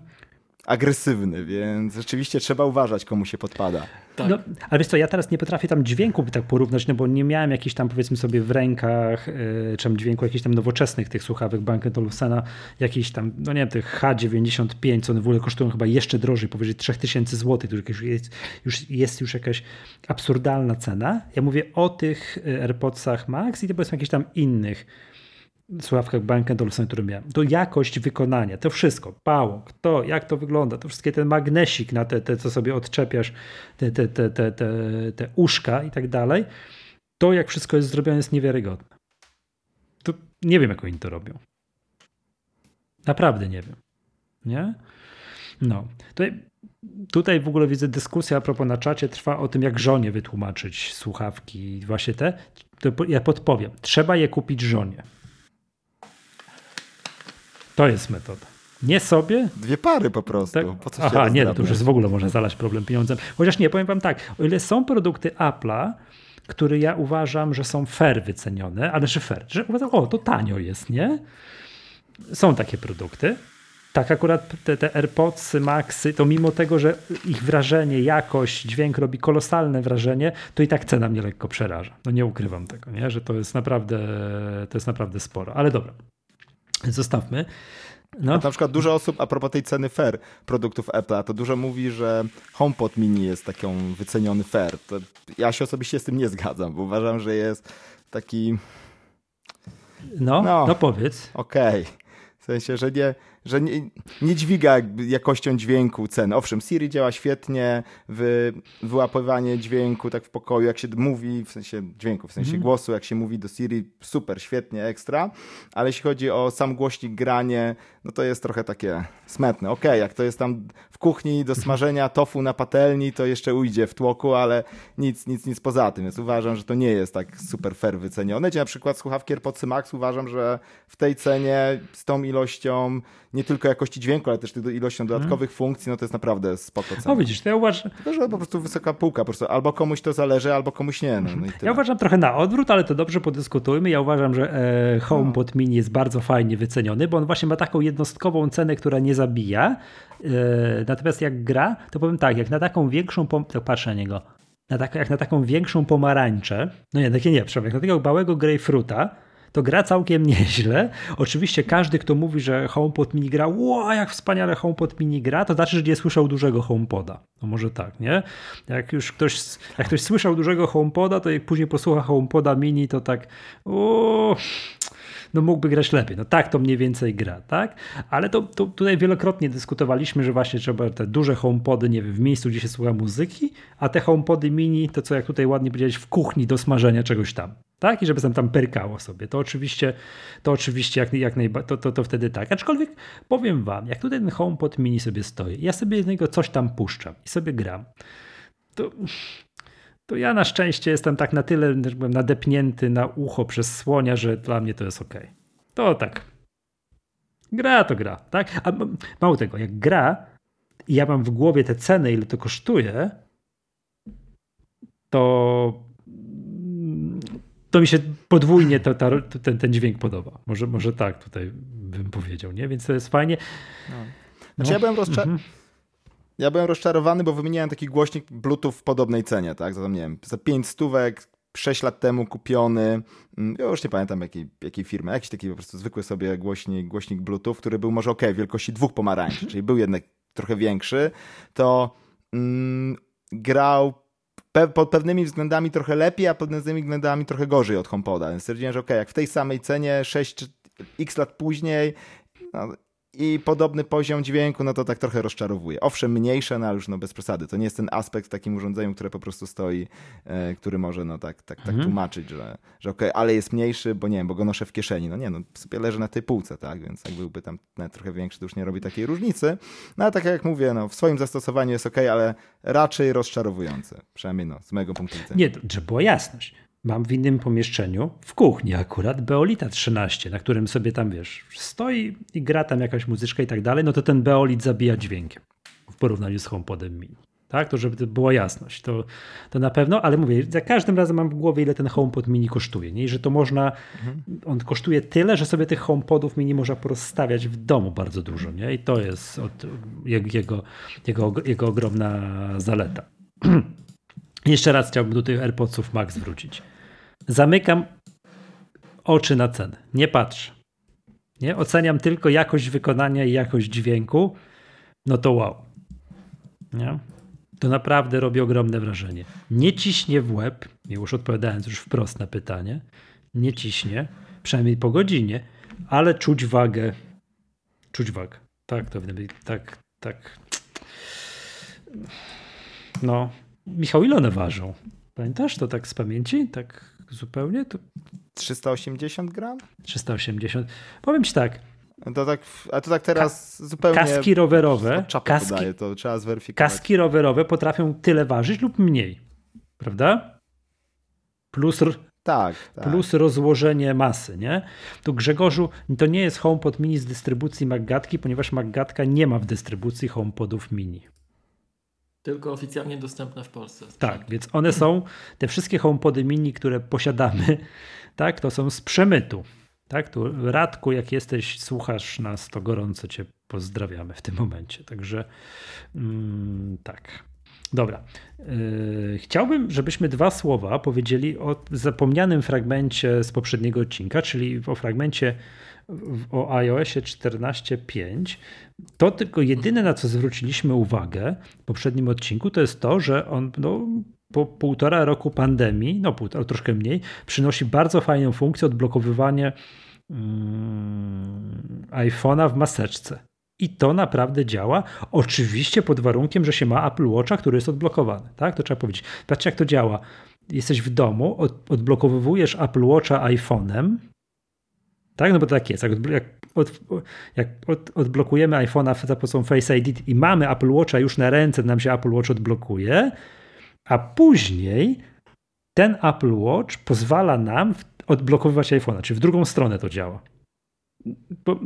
agresywny, więc rzeczywiście trzeba uważać, komu się podpada.
Tak. No, ale wiesz co, ja teraz nie potrafię tam dźwięku tak porównać, no bo nie miałem jakichś tam powiedzmy sobie w rękach, yy, czy dźwięku jakichś tam nowoczesnych tych słuchawek Bang Olufsena, jakiś tam, no nie wiem, tych H95, co one w ogóle kosztują chyba jeszcze drożej, powyżej 3000 zł, to już jest, już jest już jakaś absurdalna cena. Ja mówię o tych y, AirPodsach Max i to powiedzmy jakichś tam innych słuchawkach Bang Olufsen, które miałem. To jakość wykonania, to wszystko, pałąk, to jak to wygląda, to wszystkie ten magnesik na te, te co sobie odczepiasz, te, te, te, te, te, te uszka i tak dalej, to jak wszystko jest zrobione jest niewiarygodne. To nie wiem, jak oni to robią. Naprawdę nie wiem. Nie? No. Tutaj, tutaj w ogóle widzę dyskusja a propos na czacie trwa o tym, jak żonie wytłumaczyć słuchawki właśnie te. To ja podpowiem. Trzeba je kupić żonie. To jest metoda. Nie sobie.
Dwie pary po prostu. Tak?
Po Aha, nie, no to już jest w ogóle można zalać problem pieniądzem. Chociaż nie, powiem wam tak, o ile są produkty Apple'a, które ja uważam, że są fair wycenione, ale że fair, że uważam, o, to tanio jest, nie? Są takie produkty. Tak, akurat te, te AirPods, Maxy, to mimo tego, że ich wrażenie, jakość, dźwięk robi kolosalne wrażenie, to i tak cena mnie lekko przeraża. No nie ukrywam tego, nie? że to jest naprawdę, to jest naprawdę sporo. Ale dobra, Zostawmy.
No. na przykład dużo osób, a propos tej ceny fair produktów Apple'a, to dużo mówi, że HomePod mini jest taką wyceniony fair. To ja się osobiście z tym nie zgadzam, bo uważam, że jest taki...
No, no, no powiedz.
Okej. Okay. W sensie, że nie, że nie, nie dźwiga jakością dźwięku cen. Owszem, Siri działa świetnie, wy, wyłapywanie dźwięku tak w pokoju, jak się mówi, w sensie dźwięku, w sensie mm. głosu, jak się mówi do Siri, super, świetnie, ekstra, ale jeśli chodzi o sam głośnik, granie, no to jest trochę takie smetne. Okej, okay, jak to jest tam w kuchni do smażenia tofu na patelni, to jeszcze ujdzie w tłoku, ale nic, nic, nic poza tym, więc uważam, że to nie jest tak super fair wycenione. Gdzie na przykład słuchawki AirPods Max uważam, że w tej cenie z tą ilością nie tylko jakości dźwięku, ale też ilością dodatkowych hmm. funkcji, no to jest naprawdę spoko cena.
No widzisz, to ja uważam...
To, że po prostu wysoka półka, po prostu albo komuś to zależy, albo komuś nie. No, no
ja uważam trochę na odwrót, ale to dobrze podyskutujmy. Ja uważam, że e, HomePod no. Mini jest bardzo fajnie wyceniony, bo on właśnie ma taką jednostkową cenę, która nie zabija. E, natomiast jak gra, to powiem tak, jak na taką większą, to patrzę na niego, na tak, jak na taką większą pomarańczę, no nie, takie nie, przepraszam, jak na takiego małego grejpfruta, to gra całkiem nieźle. Oczywiście każdy, kto mówi, że HomePod mini gra, ło, jak wspaniale HomePod mini gra, to znaczy, że nie słyszał dużego HomePoda. No może tak, nie? Jak już ktoś, jak ktoś słyszał dużego HomePoda, to jak później posłucha HomePoda mini, to tak, no mógłby grać lepiej. No tak to mniej więcej gra, tak? Ale to, to tutaj wielokrotnie dyskutowaliśmy, że właśnie trzeba te duże homepody, nie wiem, w miejscu, gdzie się słucha muzyki, a te homepody mini, to co jak tutaj ładnie powiedziałeś, w kuchni do smażenia czegoś tam tak? I żeby tam, tam perkało sobie. To oczywiście, to oczywiście jak, jak najbardziej, to, to, to wtedy tak. Aczkolwiek powiem wam, jak tutaj ten HomePod mini sobie stoi, ja sobie jednego coś tam puszczam i sobie gram, to, to ja na szczęście jestem tak na tyle nadepnięty na ucho przez słonia, że dla mnie to jest ok. To tak. Gra to gra, tak? A mało tego, jak gra i ja mam w głowie te ceny, ile to kosztuje, to to mi się podwójnie to, ta, ten, ten dźwięk podoba. Może, może tak tutaj bym powiedział, nie? Więc to jest fajnie.
No. Znaczy no. ja byłem rozczarowany. Mhm. Ja byłem rozczarowany, bo wymieniałem taki głośnik Bluetooth w podobnej cenie, tak? Za, nie wiem, za 5 stówek, 6 lat temu kupiony. Mm, ja już nie pamiętam jakiej, jakiej firmy. Jakiś taki po prostu zwykły sobie głośnik, głośnik Bluetooth, który był może ok, wielkości dwóch pomarańczy, czyli był jednak trochę większy. To mm, grał pe pod pewnymi względami trochę lepiej, a pod pewnymi względami trochę gorzej od HomePoda. Więc stwierdziłem, że ok, jak w tej samej cenie 6 x lat później no, i podobny poziom dźwięku, no to tak trochę rozczarowuje. Owszem, mniejsze, no ale już no bez przesady. To nie jest ten aspekt w takim urządzeniu, które po prostu stoi, e, który może no tak, tak, tak mhm. tłumaczyć, że, że okej, okay, ale jest mniejszy, bo nie wiem, bo go noszę w kieszeni. No nie, no sobie leży na tej półce, tak, więc jak byłby tam trochę większy, to już nie robi takiej różnicy. No ale tak jak mówię, no w swoim zastosowaniu jest ok, ale raczej rozczarowujące. Przynajmniej no, z mojego punktu widzenia.
Nie, żeby była jasność mam w innym pomieszczeniu, w kuchni akurat, Beolita 13, na którym sobie tam, wiesz, stoi i gra tam jakaś muzyczka i tak dalej, no to ten Beolit zabija dźwiękiem w porównaniu z HomePodem mini. Tak, to żeby była jasność, to, to na pewno, ale mówię, za każdym razem mam w głowie, ile ten HomePod mini kosztuje, nie? I że to można, mhm. on kosztuje tyle, że sobie tych HomePodów mini można porozstawiać w domu bardzo dużo, nie? I to jest od, jego, jego, jego ogromna zaleta. Jeszcze raz chciałbym do tych AirPodsów Max wrócić. Zamykam oczy na cenę. Nie patrzę. Nie? Oceniam tylko jakość wykonania i jakość dźwięku. No to wow. Nie? To naprawdę robi ogromne wrażenie. Nie ciśnie w łeb, już odpowiadając już wprost na pytanie, nie ciśnie, przynajmniej po godzinie, ale czuć wagę. Czuć wagę. Tak, to tak, tak. No. Michał, ile one ważą? Pamiętasz to tak z pamięci? Tak zupełnie? To...
380 gram?
380. Powiem ci tak.
To tak a to tak teraz Ka zupełnie.
Kaski rowerowe.
Kaski, podaje, to trzeba zweryfikować.
Kaski rowerowe potrafią tyle ważyć lub mniej. Prawda? Plus,
tak, tak.
plus rozłożenie masy, nie? Tu Grzegorzu, to nie jest HomePod mini z dystrybucji Maggatki, ponieważ Maggatka nie ma w dystrybucji HomePodów mini.
Tylko oficjalnie dostępne w Polsce.
Tak, więc one są, te wszystkie HomePody mini, które posiadamy, tak, to są z przemytu. Tak, tu Radku, jak jesteś, słuchasz nas, to gorąco cię pozdrawiamy w tym momencie. Także mm, tak. Dobra. Yy, chciałbym, żebyśmy dwa słowa powiedzieli o zapomnianym fragmencie z poprzedniego odcinka, czyli o fragmencie o iOSie 14.5, to tylko jedyne na co zwróciliśmy uwagę w poprzednim odcinku, to jest to, że on no, po półtora roku pandemii, no półtora, troszkę mniej, przynosi bardzo fajną funkcję odblokowywania um, iPhone'a w maseczce. I to naprawdę działa. Oczywiście pod warunkiem, że się ma Apple Watcha, który jest odblokowany. Tak? To trzeba powiedzieć. Patrzcie, jak to działa. Jesteś w domu, odblokowujesz Apple Watcha iPhone'em, tak? No bo tak jest. Jak, od, jak od, odblokujemy iPhone'a za pomocą Face ID i mamy Apple Watcha już na ręce, nam się Apple Watch odblokuje, a później ten Apple Watch pozwala nam odblokowywać iPhone'a, czy w drugą stronę to działa. Bo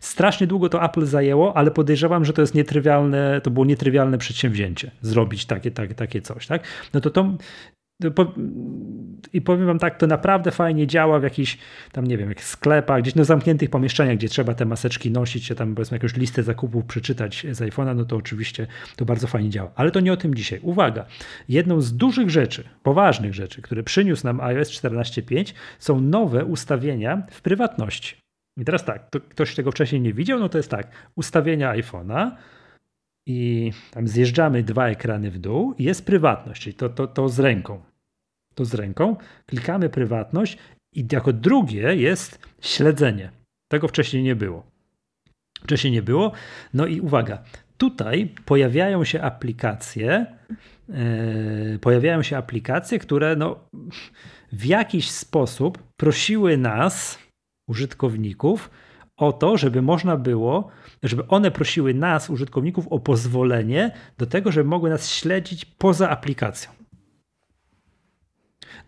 strasznie długo to Apple zajęło, ale podejrzewam, że to jest nietrywialne, to było nietrywialne przedsięwzięcie zrobić takie, takie, takie coś, tak? No to, to i powiem wam tak, to naprawdę fajnie działa w jakichś tam, nie wiem, jak sklepach, gdzieś na zamkniętych pomieszczeniach, gdzie trzeba te maseczki nosić, czy tam powiedzmy jakąś listę zakupów przeczytać z iPhone'a, no to oczywiście to bardzo fajnie działa. Ale to nie o tym dzisiaj. Uwaga, jedną z dużych rzeczy, poważnych rzeczy, które przyniósł nam iOS 14.5 są nowe ustawienia w prywatności. I teraz tak, to ktoś tego wcześniej nie widział, no to jest tak, ustawienia iPhone'a, i tam zjeżdżamy dwa ekrany w dół i jest prywatność, czyli to, to, to z ręką to z ręką, klikamy prywatność i jako drugie jest śledzenie. Tego wcześniej nie było. Wcześniej nie było. No i uwaga, tutaj pojawiają się aplikacje, yy, pojawiają się aplikacje, które no, w jakiś sposób prosiły nas, użytkowników, o to, żeby można było, żeby one prosiły nas, użytkowników, o pozwolenie do tego, żeby mogły nas śledzić poza aplikacją.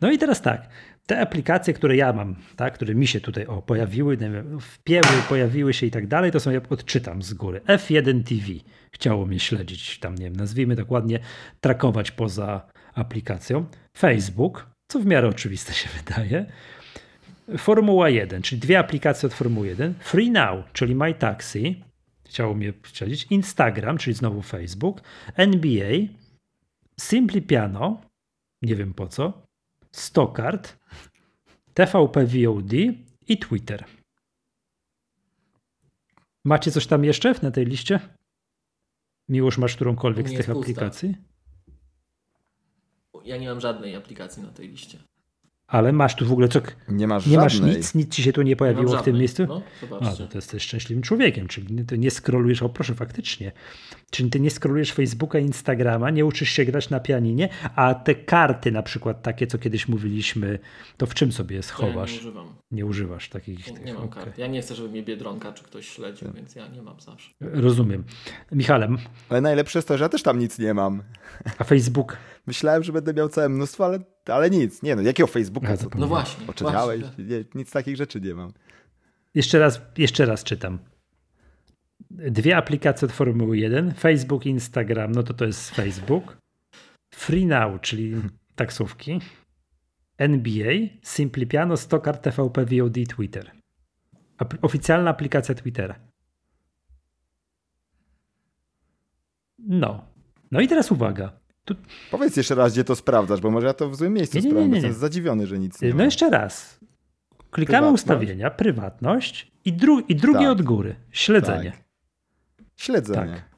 No i teraz tak, te aplikacje, które ja mam, tak, które mi się tutaj o, pojawiły, wpięły, pojawiły się i tak dalej, to są, ja odczytam z góry. F1 TV chciało mnie śledzić, tam nie wiem, nazwijmy dokładnie, trakować poza aplikacją. Facebook, co w miarę oczywiste się wydaje. Formuła 1, czyli dwie aplikacje od Formuły 1. Free Now, czyli My Taxi, chciało mnie śledzić. Instagram, czyli znowu Facebook. NBA, Simply Piano, nie wiem po co. Stockard, TVP VOD i Twitter. Macie coś tam jeszcze na tej liście? Miłosz, masz którąkolwiek z tych aplikacji?
Ja nie mam żadnej aplikacji na tej liście.
Ale masz tu w ogóle co?
Nie masz
Nie masz nic, nic ci się tu nie pojawiło
nie
w tym miejscu?
No,
A, to, to jesteś szczęśliwym człowiekiem, czyli ty nie skrolujesz, o proszę, faktycznie. Czyli ty nie skrolujesz Facebooka, Instagrama, nie uczysz się grać na pianinie, a te karty na przykład takie, co kiedyś mówiliśmy, to w czym sobie schowasz?
Ja nie używam.
Nie używasz takich.
Nie,
tych,
nie mam
okay.
kart. Ja nie chcę, żeby mnie Biedronka czy ktoś śledził, więc ja nie mam zawsze.
Rozumiem. Michałem,
Ale najlepsze jest to, że ja też tam nic nie mam.
a Facebook?
Myślałem, że będę miał całe mnóstwo, ale, ale nic. Nie no, jakiego Facebooka?
A,
Co?
No właśnie.
Oczeniałeś?
właśnie.
Nie, nic takich rzeczy nie mam.
Jeszcze raz, jeszcze raz czytam. Dwie aplikacje od Formuły 1. Facebook i Instagram, no to to jest Facebook. Free Now, czyli taksówki. NBA, Simply Piano, Stockard, TVP, VOD, Twitter. Oficjalna aplikacja Twittera. No. No i teraz uwaga. Tu,
Powiedz jeszcze raz, gdzie to sprawdzasz, bo może ja to w złym miejscu
Nie, nie, nie,
sprawdzam,
nie,
jestem zadziwiony, że nic nie
no
mam.
jeszcze raz. Klikamy
Prywatność.
ustawienia, prywatność i, dru- i drugie
Tak.
od góry. Śledzenie.
Tak. Śledzenie.
Tak.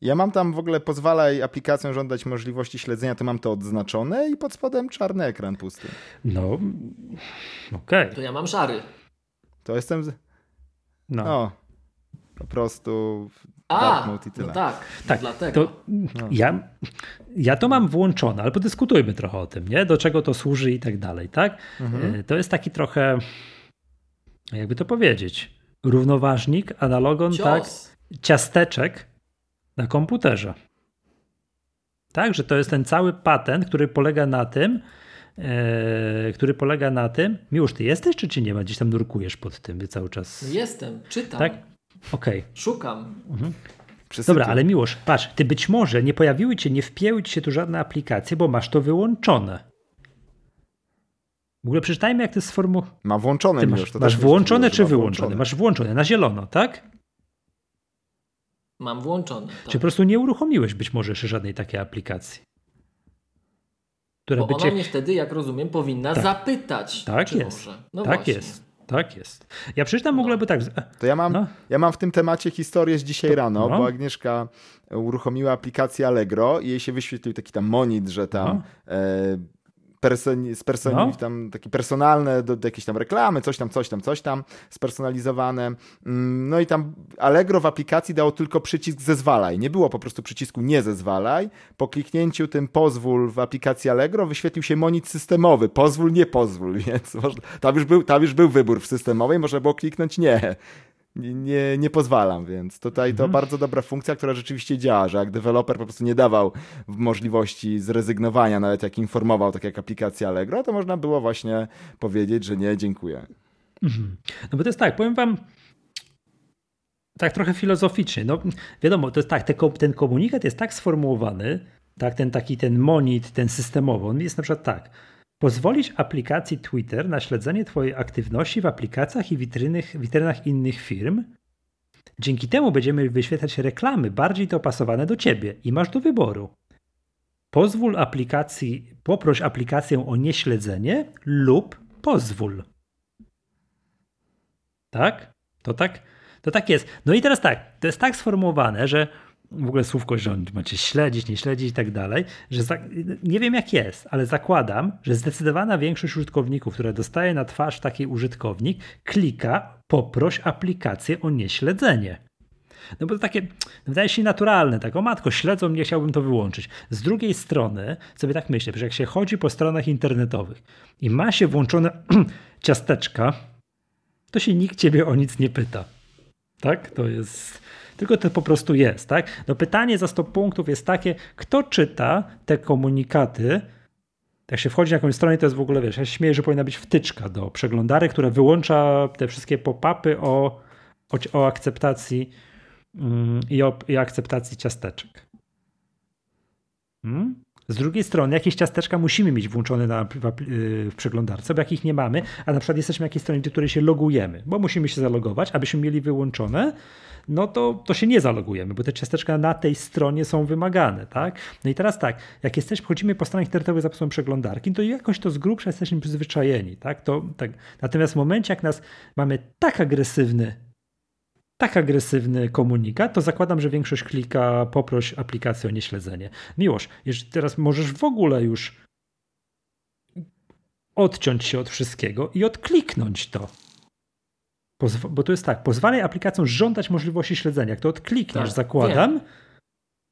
Ja mam tam w ogóle, pozwalaj aplikacjom żądać możliwości śledzenia, to mam to odznaczone i pod spodem czarny ekran pusty.
No, okej.
To ja mam szary.
To jestem, z...
No.
no, po prostu
A, no tak,
Tak,
dlatego.
to ja, ja to mam włączone, ale podyskutujmy trochę o tym, nie? do czego to służy i tak dalej, tak?
Mhm.
E, To jest taki trochę, jakby to powiedzieć, równoważnik, analogon, tak? Ciasteczek na komputerze. Tak, że to jest ten cały patent, który polega na tym, e, który polega na tym, Miłosz, ty jesteś, czy cię nie ma? Gdzieś tam nurkujesz pod tym cały czas.
No jestem, czytam,
Tak? Okej.
szukam.
Przesypię.
Dobra, ale Miłosz, patrz, ty być może nie pojawiły cię, nie wpięły ci się tu żadne aplikacje, bo masz to wyłączone. W ogóle przeczytajmy, jak to jest sformu...
Mam włączone
Ty masz,
to
masz
też
włączone czy wyłączone? Masz włączone, na zielono, tak?
Mam włączone. Tak.
Czy po prostu nie uruchomiłeś być może jeszcze żadnej takiej aplikacji? Która
Bo
by
ona
cię...
mnie wtedy, jak rozumiem, powinna
Tak.
zapytać.
Tak
czy
jest.
Może. No
tak
właśnie.
jest. Tak jest. Ja przeczytam w ogóle, bo tak...
To ja mam,
No.
ja mam w tym temacie historię z dzisiaj rano,
no.
bo Agnieszka uruchomiła aplikację Allegro i jej się wyświetlił taki tam monit, że tam
No.
e, personi, spersoni,
No.
tam takie personalne, do, do jakieś tam reklamy, coś tam, coś tam, coś tam, spersonalizowane. Mm, No i tam Allegro w aplikacji dało tylko przycisk zezwalaj. Nie było po prostu przycisku nie zezwalaj. Po kliknięciu tym pozwól w aplikacji Allegro wyświetlił się monit systemowy. Pozwól, nie pozwól, więc można, tam, już był, tam już był wybór w systemowej, można było kliknąć nie. Nie, nie, nie pozwalam, więc tutaj to bardzo dobra funkcja, która rzeczywiście działa, że jak deweloper po prostu nie dawał możliwości zrezygnowania, nawet jak informował, tak jak aplikacja Allegro, to można było właśnie powiedzieć, że nie, dziękuję.
No bo to jest tak, powiem wam tak trochę filozoficznie. No wiadomo, to jest tak, ten komunikat jest tak sformułowany, tak, ten taki ten monit, ten systemowy, on jest na przykład tak. Pozwolić aplikacji Twitter na śledzenie twojej aktywności w aplikacjach i witrynach innych firm. Dzięki temu będziemy wyświetlać reklamy bardziej dopasowane do ciebie i masz do wyboru. Pozwól aplikacji, poproś aplikację o nieśledzenie lub pozwól. Tak? To tak, to tak jest. No i teraz tak, to jest tak sformułowane, że w ogóle słówko, że macie śledzić, nie śledzić i tak dalej, że za, nie wiem jak jest, ale zakładam, że zdecydowana większość użytkowników, która dostaje na twarz taki użytkownik, klika poproś aplikację o nieśledzenie. No bo to takie, wydaje się naturalne, tak, o matko, śledzą mnie, chciałbym to wyłączyć. Z drugiej strony, sobie tak myślę, że jak się chodzi po stronach internetowych i ma się włączone ciasteczka, to się nikt ciebie o nic nie pyta. Tak? To jest. Tylko to po prostu jest, tak? No pytanie za 100 punktów jest takie, kto czyta te komunikaty, jak się wchodzi na jakąś stronę, to jest w ogóle, wiesz, ja się śmieję, że powinna być wtyczka do przeglądarek, która wyłącza te wszystkie pop-upy o, o, o akceptacji mm, i, o, i akceptacji ciasteczek. Hmm? Z drugiej strony, jakieś ciasteczka musimy mieć włączone na, w, w, przeglądarce, bo jakich nie mamy, a na przykład jesteśmy na jakiejś stronie, do której się logujemy, bo musimy się zalogować, abyśmy mieli wyłączone, no to, to się nie zalogujemy, bo te ciasteczka na tej stronie są wymagane, tak? No i teraz tak, jak jesteśmy, chodzimy po stronach internetowych za pomocą przeglądarki, to jakoś to z grubsza jesteśmy przyzwyczajeni, tak? To, tak. Natomiast w momencie, jak nas mamy tak agresywny tak agresywny komunikat, to zakładam, że większość klika poproś aplikację o nieśledzenie. Miłość, jeżeli teraz możesz w ogóle już odciąć się od wszystkiego i odkliknąć to. Pozw bo to jest tak, pozwalaj aplikacjom żądać możliwości śledzenia. Jak to odklikniesz, tak, zakładam. Nie.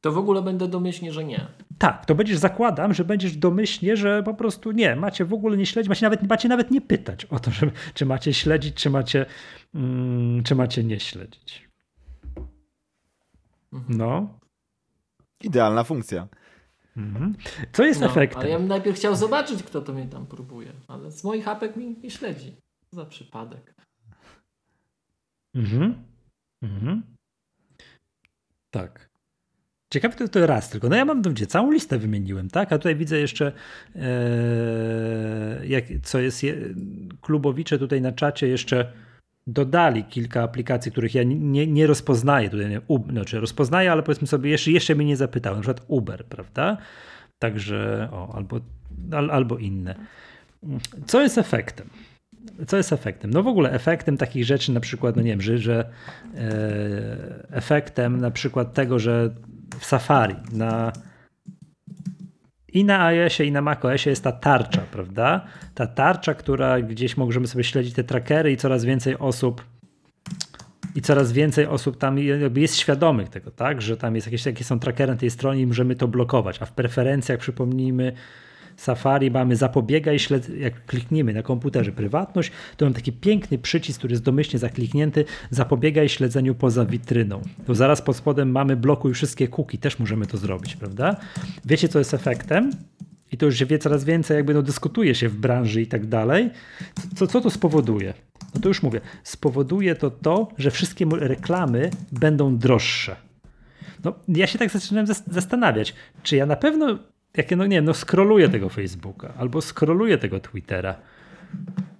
To w ogóle będę domyślnie, że nie.
Tak, to będziesz, zakładam, że będziesz domyślnie, że po prostu nie, macie w ogóle nie śledzić, macie nawet, macie nawet nie pytać o to, że, czy macie śledzić, czy macie, mm, czy macie nie śledzić. Mhm. No.
Idealna funkcja.
Mhm. Co jest no, efektem?
Ale ja bym najpierw chciał zobaczyć, kto to mnie tam próbuje. Ale z moich apek mi nie śledzi. Za przypadek.
Mhm. Mhm. Tak. Ciekawe to, to raz tylko. No ja mam gdzie całą listę wymieniłem, tak? A tutaj widzę jeszcze, e, jak, co jest, je, klubowicze tutaj na czacie jeszcze dodali kilka aplikacji, których ja nie, nie rozpoznaję tutaj, nie, u, znaczy rozpoznaję, ale powiedzmy sobie, jeszcze, jeszcze mnie nie zapytałem, na przykład Uber, prawda? Także, o, albo, al, albo inne. Co jest efektem? co jest efektem? No w ogóle efektem takich rzeczy, na przykład, no nie wiem, że, że e, efektem na przykład tego, że w Safari na i na iOSie i na macOSie jest ta tarcza, prawda? Ta tarcza, która gdzieś możemy sobie śledzić te trackery i coraz więcej osób i coraz więcej osób tam jest świadomych tego, tak? Że tam jest jakieś, jakie są trackery na tej stronie i możemy to blokować. A w preferencjach, przypomnijmy, Safari mamy zapobiegaj, śled... jak klikniemy na komputerze prywatność, to mam taki piękny przycisk, który jest domyślnie zakliknięty, zapobiegaj śledzeniu poza witryną. To zaraz pod spodem mamy blokuj wszystkie cookie, też możemy to zrobić, prawda? Wiecie, co jest efektem? I to już się wie coraz więcej, jakby no dyskutuje się w branży i tak dalej. Co, co to spowoduje? No to już mówię, spowoduje to to, że wszystkie reklamy będą droższe. No, ja się tak zaczynam zastanawiać, czy ja na pewno jak no nie no scrolluję tego Facebooka albo scrolluję tego Twittera,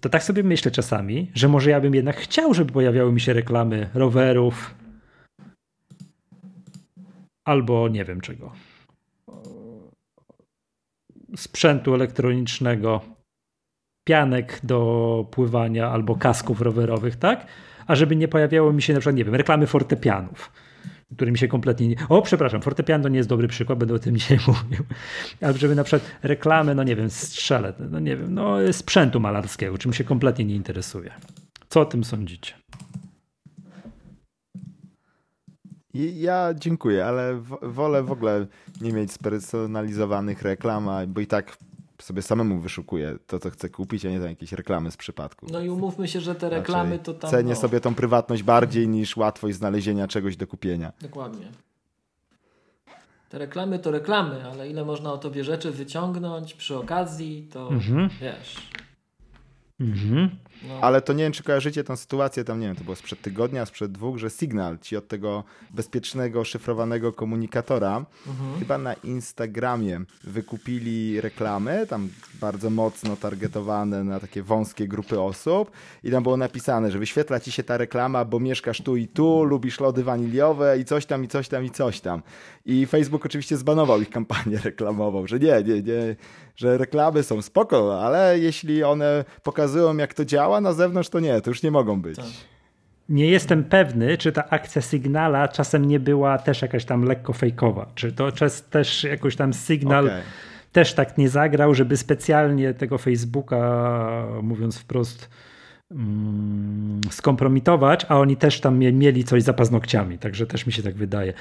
to tak sobie myślę czasami, że może ja bym jednak chciał, żeby pojawiały mi się reklamy rowerów albo nie wiem czego. Sprzętu elektronicznego, pianek do pływania albo kasków rowerowych, tak? A żeby nie pojawiało mi się na przykład, nie wiem, reklamy fortepianów który mi się kompletnie nie... O, przepraszam, fortepian nie jest dobry przykład, będę o tym dzisiaj mówił. Ale żeby na przykład reklamę, no nie wiem, strzelę, no nie wiem, no sprzętu malarskiego, czym się kompletnie nie interesuje. Co o tym sądzicie?
Ja dziękuję, ale wolę w ogóle nie mieć spersonalizowanych reklam, bo i tak sobie samemu wyszukuję to, co chcę kupić, a nie tam jakieś reklamy z przypadku.
No i umówmy się, że te reklamy
Raczej
to tam...
Cenię
no.
sobie tą prywatność bardziej niż łatwość znalezienia czegoś do kupienia.
Dokładnie. Te reklamy to reklamy, ale ile można o tobie rzeczy wyciągnąć przy okazji, to mhm. wiesz...
Mhm. No. Ale to nie wiem, czy kojarzycie tę sytuację, tam nie wiem, to było sprzed tygodnia, sprzed dwóch, że Signal ci od tego bezpiecznego, szyfrowanego komunikatora mhm. chyba na Instagramie wykupili reklamy, tam bardzo mocno targetowane na takie wąskie grupy osób i tam było napisane, że wyświetla ci się ta reklama, bo mieszkasz tu i tu, lubisz lody waniliowe i coś tam, i coś tam, i coś tam. I Facebook oczywiście zbanował ich kampanię reklamową, że nie, nie, nie, że reklamy są spoko, ale jeśli one pokazują, jak to działa na zewnątrz, to nie, to już nie mogą być. Tak.
Nie jestem pewny, czy ta akcja Signala czasem nie była też jakaś tam lekko fejkowa. Czy to czas, też jakoś tam Signal okay. też tak nie zagrał, żeby specjalnie tego Facebooka, mówiąc wprost, skompromitować, a oni też tam mieli coś za paznokciami, także też mi się tak wydaje.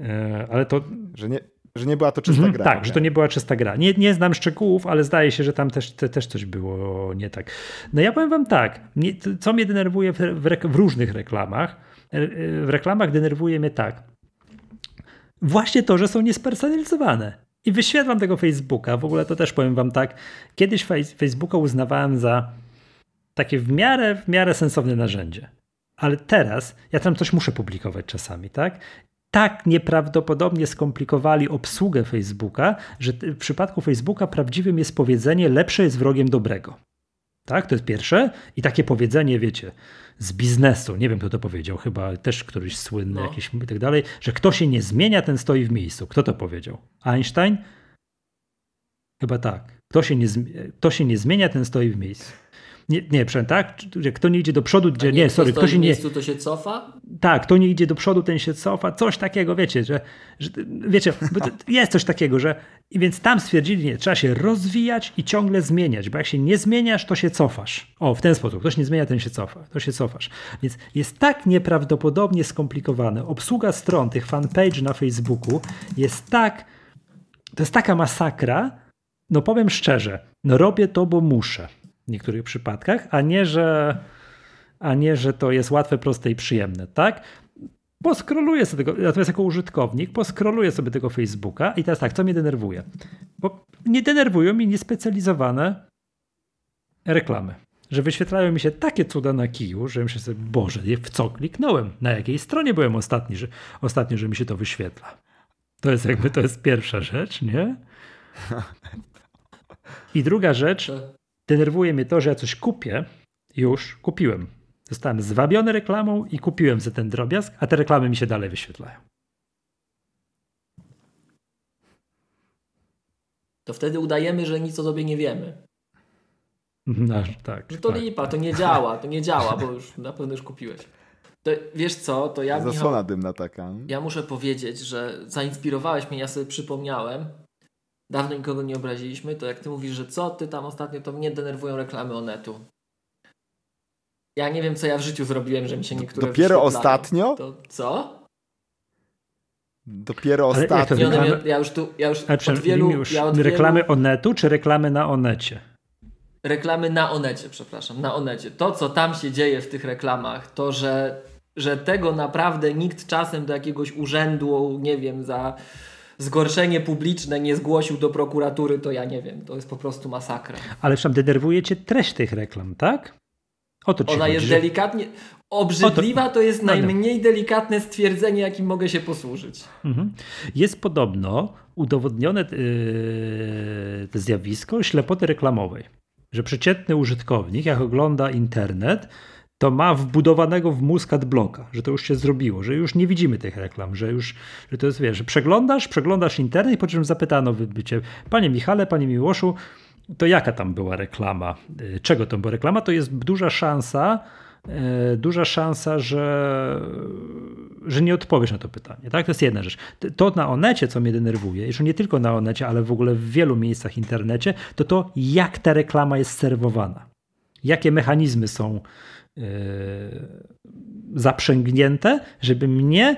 E, ale to...
Że nie, że nie była to czysta mhm, gra.
Tak, nie? że to nie była czysta gra. Nie, nie znam szczegółów, ale zdaje się, że tam też, te, też coś było nie tak. No ja powiem wam tak, mnie, co mnie denerwuje w, w, w różnych reklamach, w reklamach denerwuje mnie tak. Właśnie to, że są niespersonalizowane. I wyświetlam tego Facebooka. W ogóle to też powiem wam tak. Kiedyś Facebooka uznawałem za takie w miarę, w miarę sensowne narzędzie. Ale teraz ja tam coś muszę publikować czasami, tak? tak nieprawdopodobnie skomplikowali obsługę Facebooka, że w przypadku Facebooka prawdziwym jest powiedzenie lepsze jest wrogiem dobrego. Tak, to jest pierwsze. I takie powiedzenie, wiecie, z biznesu, nie wiem kto to powiedział, chyba też któryś słynny no. jakiś i tak dalej, że kto się nie zmienia, ten stoi w miejscu. Kto to powiedział? Einstein? Chyba tak. Kto się nie, kto się nie zmienia, ten stoi w miejscu. Nie, nie, przepraszam, tak? Kto nie idzie do przodu, gdzie, nie, nie sorry,
kto się nie... to się cofa?
Tak, kto nie idzie do przodu, ten się cofa, coś takiego, wiecie, że, że wiecie, jest coś takiego, że i więc tam stwierdzili, nie, trzeba się rozwijać i ciągle zmieniać, bo jak się nie zmieniasz, to się cofasz. O, w ten sposób, ktoś nie zmienia, ten się cofa, to się cofasz. Więc jest tak nieprawdopodobnie skomplikowane. Obsługa stron, tych fanpage na Facebooku jest tak, to jest taka masakra, no powiem szczerze, no robię to, bo muszę w niektórych przypadkach, a nie, że, a nie, że to jest łatwe, proste i przyjemne, tak? Poskroluję sobie tego, natomiast jako użytkownik poskroluję sobie tego Facebooka i teraz tak, co mnie denerwuje? Bo nie denerwują mi niespecjalizowane reklamy. Że wyświetlają mi się takie cuda na kiju, że myślę sobie, Boże, w co kliknąłem? Na jakiej stronie byłem ostatni, że, ostatnio, że mi się to wyświetla? To jest jakby, to jest pierwsza rzecz, nie? I druga rzecz, denerwuje mnie to, że ja coś kupię, już kupiłem. Zostałem zwabiony reklamą i kupiłem za ten drobiazg, a te reklamy mi się dalej wyświetlają.
To wtedy udajemy, że nic o sobie nie wiemy.
No, tak.
Że to
tak.
lipa, to nie działa, to nie działa, bo już na pewno już kupiłeś. To, wiesz co, to ja.
Zasłona Michał, dymna taka.
Ja muszę powiedzieć, że zainspirowałeś mnie, ja sobie przypomniałem, dawno nikogo nie obraziliśmy, to jak ty mówisz, że co ty tam ostatnio, to mnie denerwują reklamy Onetu. Ja nie wiem, co ja w życiu zrobiłem, że mi się niektóre
Dopiero ostatnio?
To co?
Dopiero ostatnio.
Reklamy... Ja już tu, ja już
od wielu... Już ja od reklamy wielu... Onetu, czy reklamy na Onecie?
Reklamy na Onecie, przepraszam, na Onecie. To, co tam się dzieje w tych reklamach, to, że, że tego naprawdę nikt czasem do jakiegoś urzędu, nie wiem, za zgorszenie publiczne nie zgłosił do prokuratury, to ja nie wiem, to jest po prostu masakra.
Ale tam denerwuje cię treść tych reklam, tak?
O to Ona jest delikatnie. Obrzydliwa to... to jest no najmniej delikatne stwierdzenie, jakim mogę się posłużyć. Mhm.
Jest podobno udowodnione yy, to zjawisko ślepoty reklamowej. Że przeciętny użytkownik, jak ogląda internet, to ma wbudowanego w mózg adblocka, że to już się zrobiło, że już nie widzimy tych reklam, że już, że to jest, wiesz, że przeglądasz, przeglądasz internet po czym zapytano wybycie, panie Michale, panie Miłoszu, to jaka tam była reklama? Y, czego to była reklama? To jest duża szansa, y, duża szansa, że, że nie odpowiesz na to pytanie. Tak? To jest jedna rzecz. To na Onecie, co mnie denerwuje, już nie tylko na Onecie, ale w ogóle w wielu miejscach internecie, to to, jak ta reklama jest serwowana. Jakie mechanizmy są yy, zaprzęgnięte, żeby mnie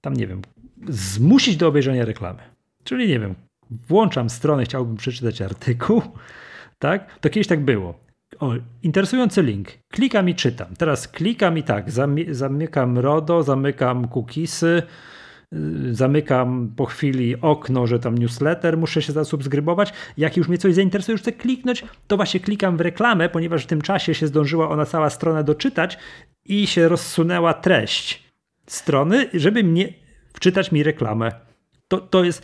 tam, nie wiem, zmusić do obejrzenia reklamy. Czyli, nie wiem, włączam stronę, chciałbym przeczytać artykuł, tak? To kiedyś tak było. O, interesujący link. Klikam i czytam. Teraz klikam i tak, zamykam RODO, zamykam cookiesy, zamykam po chwili okno, że tam newsletter, muszę się zasubskrybować. Jak już mnie coś zainteresuje, już chcę kliknąć, to właśnie klikam w reklamę, ponieważ w tym czasie się zdążyła ona cała strona doczytać i się rozsunęła treść strony, żeby mnie wczytać mi reklamę. To, to jest,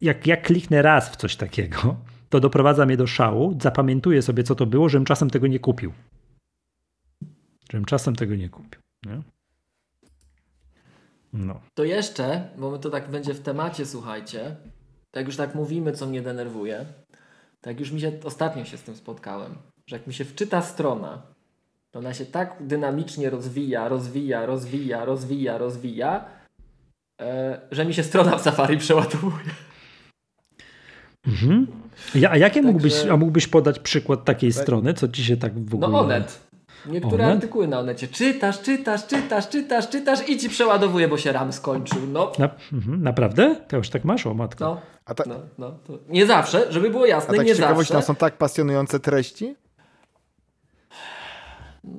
jak ja kliknę raz w coś takiego, to doprowadza mnie do szału, zapamiętuję sobie, co to było, żebym czasem tego nie kupił. Żebym czasem tego nie kupił. Nie?
No. To jeszcze, bo my to tak będzie w temacie, słuchajcie, tak już tak mówimy, co mnie denerwuje, tak już mi się ostatnio się z tym spotkałem, że jak mi się wczyta strona, to ona się tak dynamicznie rozwija, rozwija, rozwija, rozwija, rozwija, e, że mi się strona w Safari przeładowuje.
Mhm. Ja, a jakie Także... mógłbyś, a mógłbyś podać przykład takiej tak. strony, co ci się tak w ogóle...
No Onet. Niektóre
Onet?
artykuły na Onecie. Czytasz, czytasz, czytasz, czytasz, czytasz i ci przeładowuje, bo się RAM skończył. No,
Na, mhm, naprawdę? To już tak masz, o matko.
no,
A, ta,
no, no. To nie zawsze, żeby było
a
jasne,
tak
nie
z ciekawości,
zawsze.
tam są tak pasjonujące treści?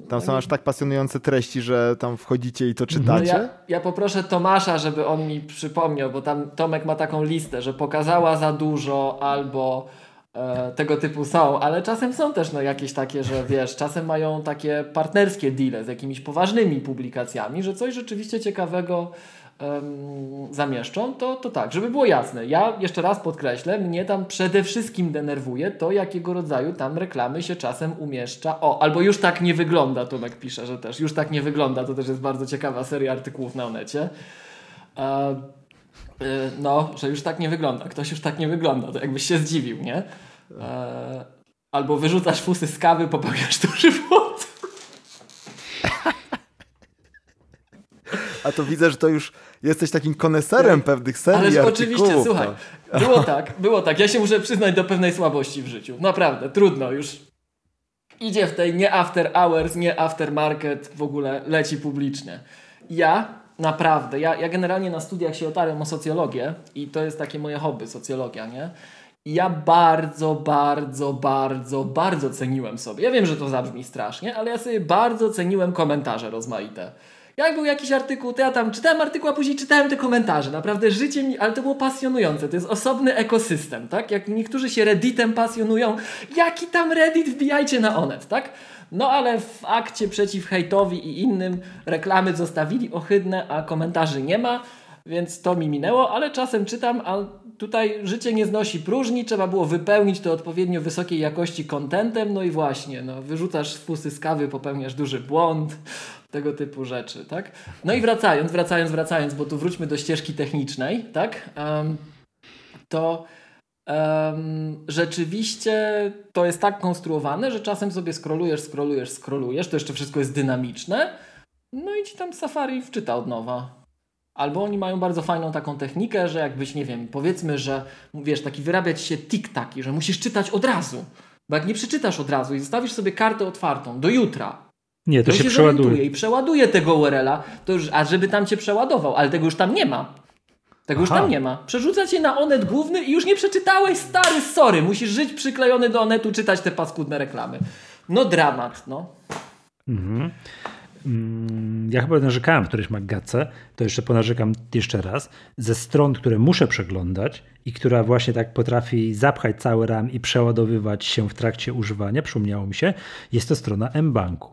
Tam są aż tak pasjonujące treści, że tam wchodzicie i to
No
czytacie?
ja, ja poproszę Tomasza, żeby on mi przypomniał, bo tam Tomek ma taką listę, że pokazała za dużo albo e, tego typu są, ale czasem są też no, jakieś takie, że wiesz, czasem mają takie partnerskie deale z jakimiś poważnymi publikacjami, że coś rzeczywiście ciekawego em, zamieszczą, to, to tak, żeby było jasne. Ja jeszcze raz podkreślę, mnie tam przede wszystkim denerwuje to, jakiego rodzaju tam reklamy się czasem umieszcza. O, albo już tak nie wygląda, Tomek pisze, że też już tak nie wygląda, to też jest bardzo ciekawa seria artykułów na Onecie. E, no, że już tak nie wygląda. Ktoś już tak nie wygląda, to jakbyś się zdziwił, nie? E, albo wyrzucasz fusy z kawy, popełniasz duży błąd.
A to widzę, że to już jesteś takim koneserem pewnych serii
Ależ
artykułów.
oczywiście, słuchaj, było tak, było tak. Ja się muszę przyznać do pewnej słabości w życiu. Naprawdę, trudno już. Idzie w tej nie after hours, nie after market, w ogóle leci publicznie. Ja naprawdę, ja, ja generalnie na studiach się otarłem o socjologię i to jest takie moje hobby, socjologia, nie? I ja bardzo, bardzo, bardzo, bardzo ceniłem sobie. Ja wiem, że to zabrzmi strasznie, ale ja sobie bardzo ceniłem komentarze rozmaite. Jak był jakiś artykuł, to ja tam czytałem artykuł, a później czytałem te komentarze. Naprawdę życie mi, ale to było pasjonujące. To jest osobny ekosystem, tak? Jak niektórzy się Redditem pasjonują, jaki tam Reddit wbijajcie na Onet, tak? No ale w akcie przeciw hejtowi i innym reklamy zostawili ohydne, a komentarzy nie ma, więc to mi minęło, ale czasem czytam, a tutaj życie nie znosi próżni, trzeba było wypełnić to odpowiednio wysokiej jakości kontentem, no i właśnie, no, wyrzucasz fusy z kawy, popełniasz duży błąd, tego typu rzeczy, tak? No i wracając, wracając, wracając, bo tu wróćmy do ścieżki technicznej, tak? Em, to em, rzeczywiście to jest tak konstruowane, że czasem sobie scrollujesz, scrollujesz, scrollujesz, to jeszcze wszystko jest dynamiczne, no i ci tam Safari wczyta od nowa. Albo oni mają bardzo fajną taką technikę, że jakbyś, nie wiem, powiedzmy, że wiesz, taki wyrabia ci się tik-taki, że musisz czytać od razu. Bo jak nie przeczytasz od razu i zostawisz sobie kartę otwartą do jutra,
Nie, to
to
się
się
przeładuje.
i przeładuje tego URL-a, to już, a żeby tam cię przeładował, ale tego już tam nie ma. Tego już
Aha.
tam nie ma. Przerzuca cię na Onet główny i już nie przeczytałeś, stary, sorry. Musisz żyć przyklejony do Onetu, czytać te paskudne reklamy. No dramat, no.
Mhm. Mm, Ja chyba narzekałem w którejś magace, to jeszcze ponarzekam jeszcze raz, ze stron, które muszę przeglądać i która właśnie tak potrafi zapchać cały RAM i przeładowywać się w trakcie używania, przypomniało mi się, jest to strona mBanku.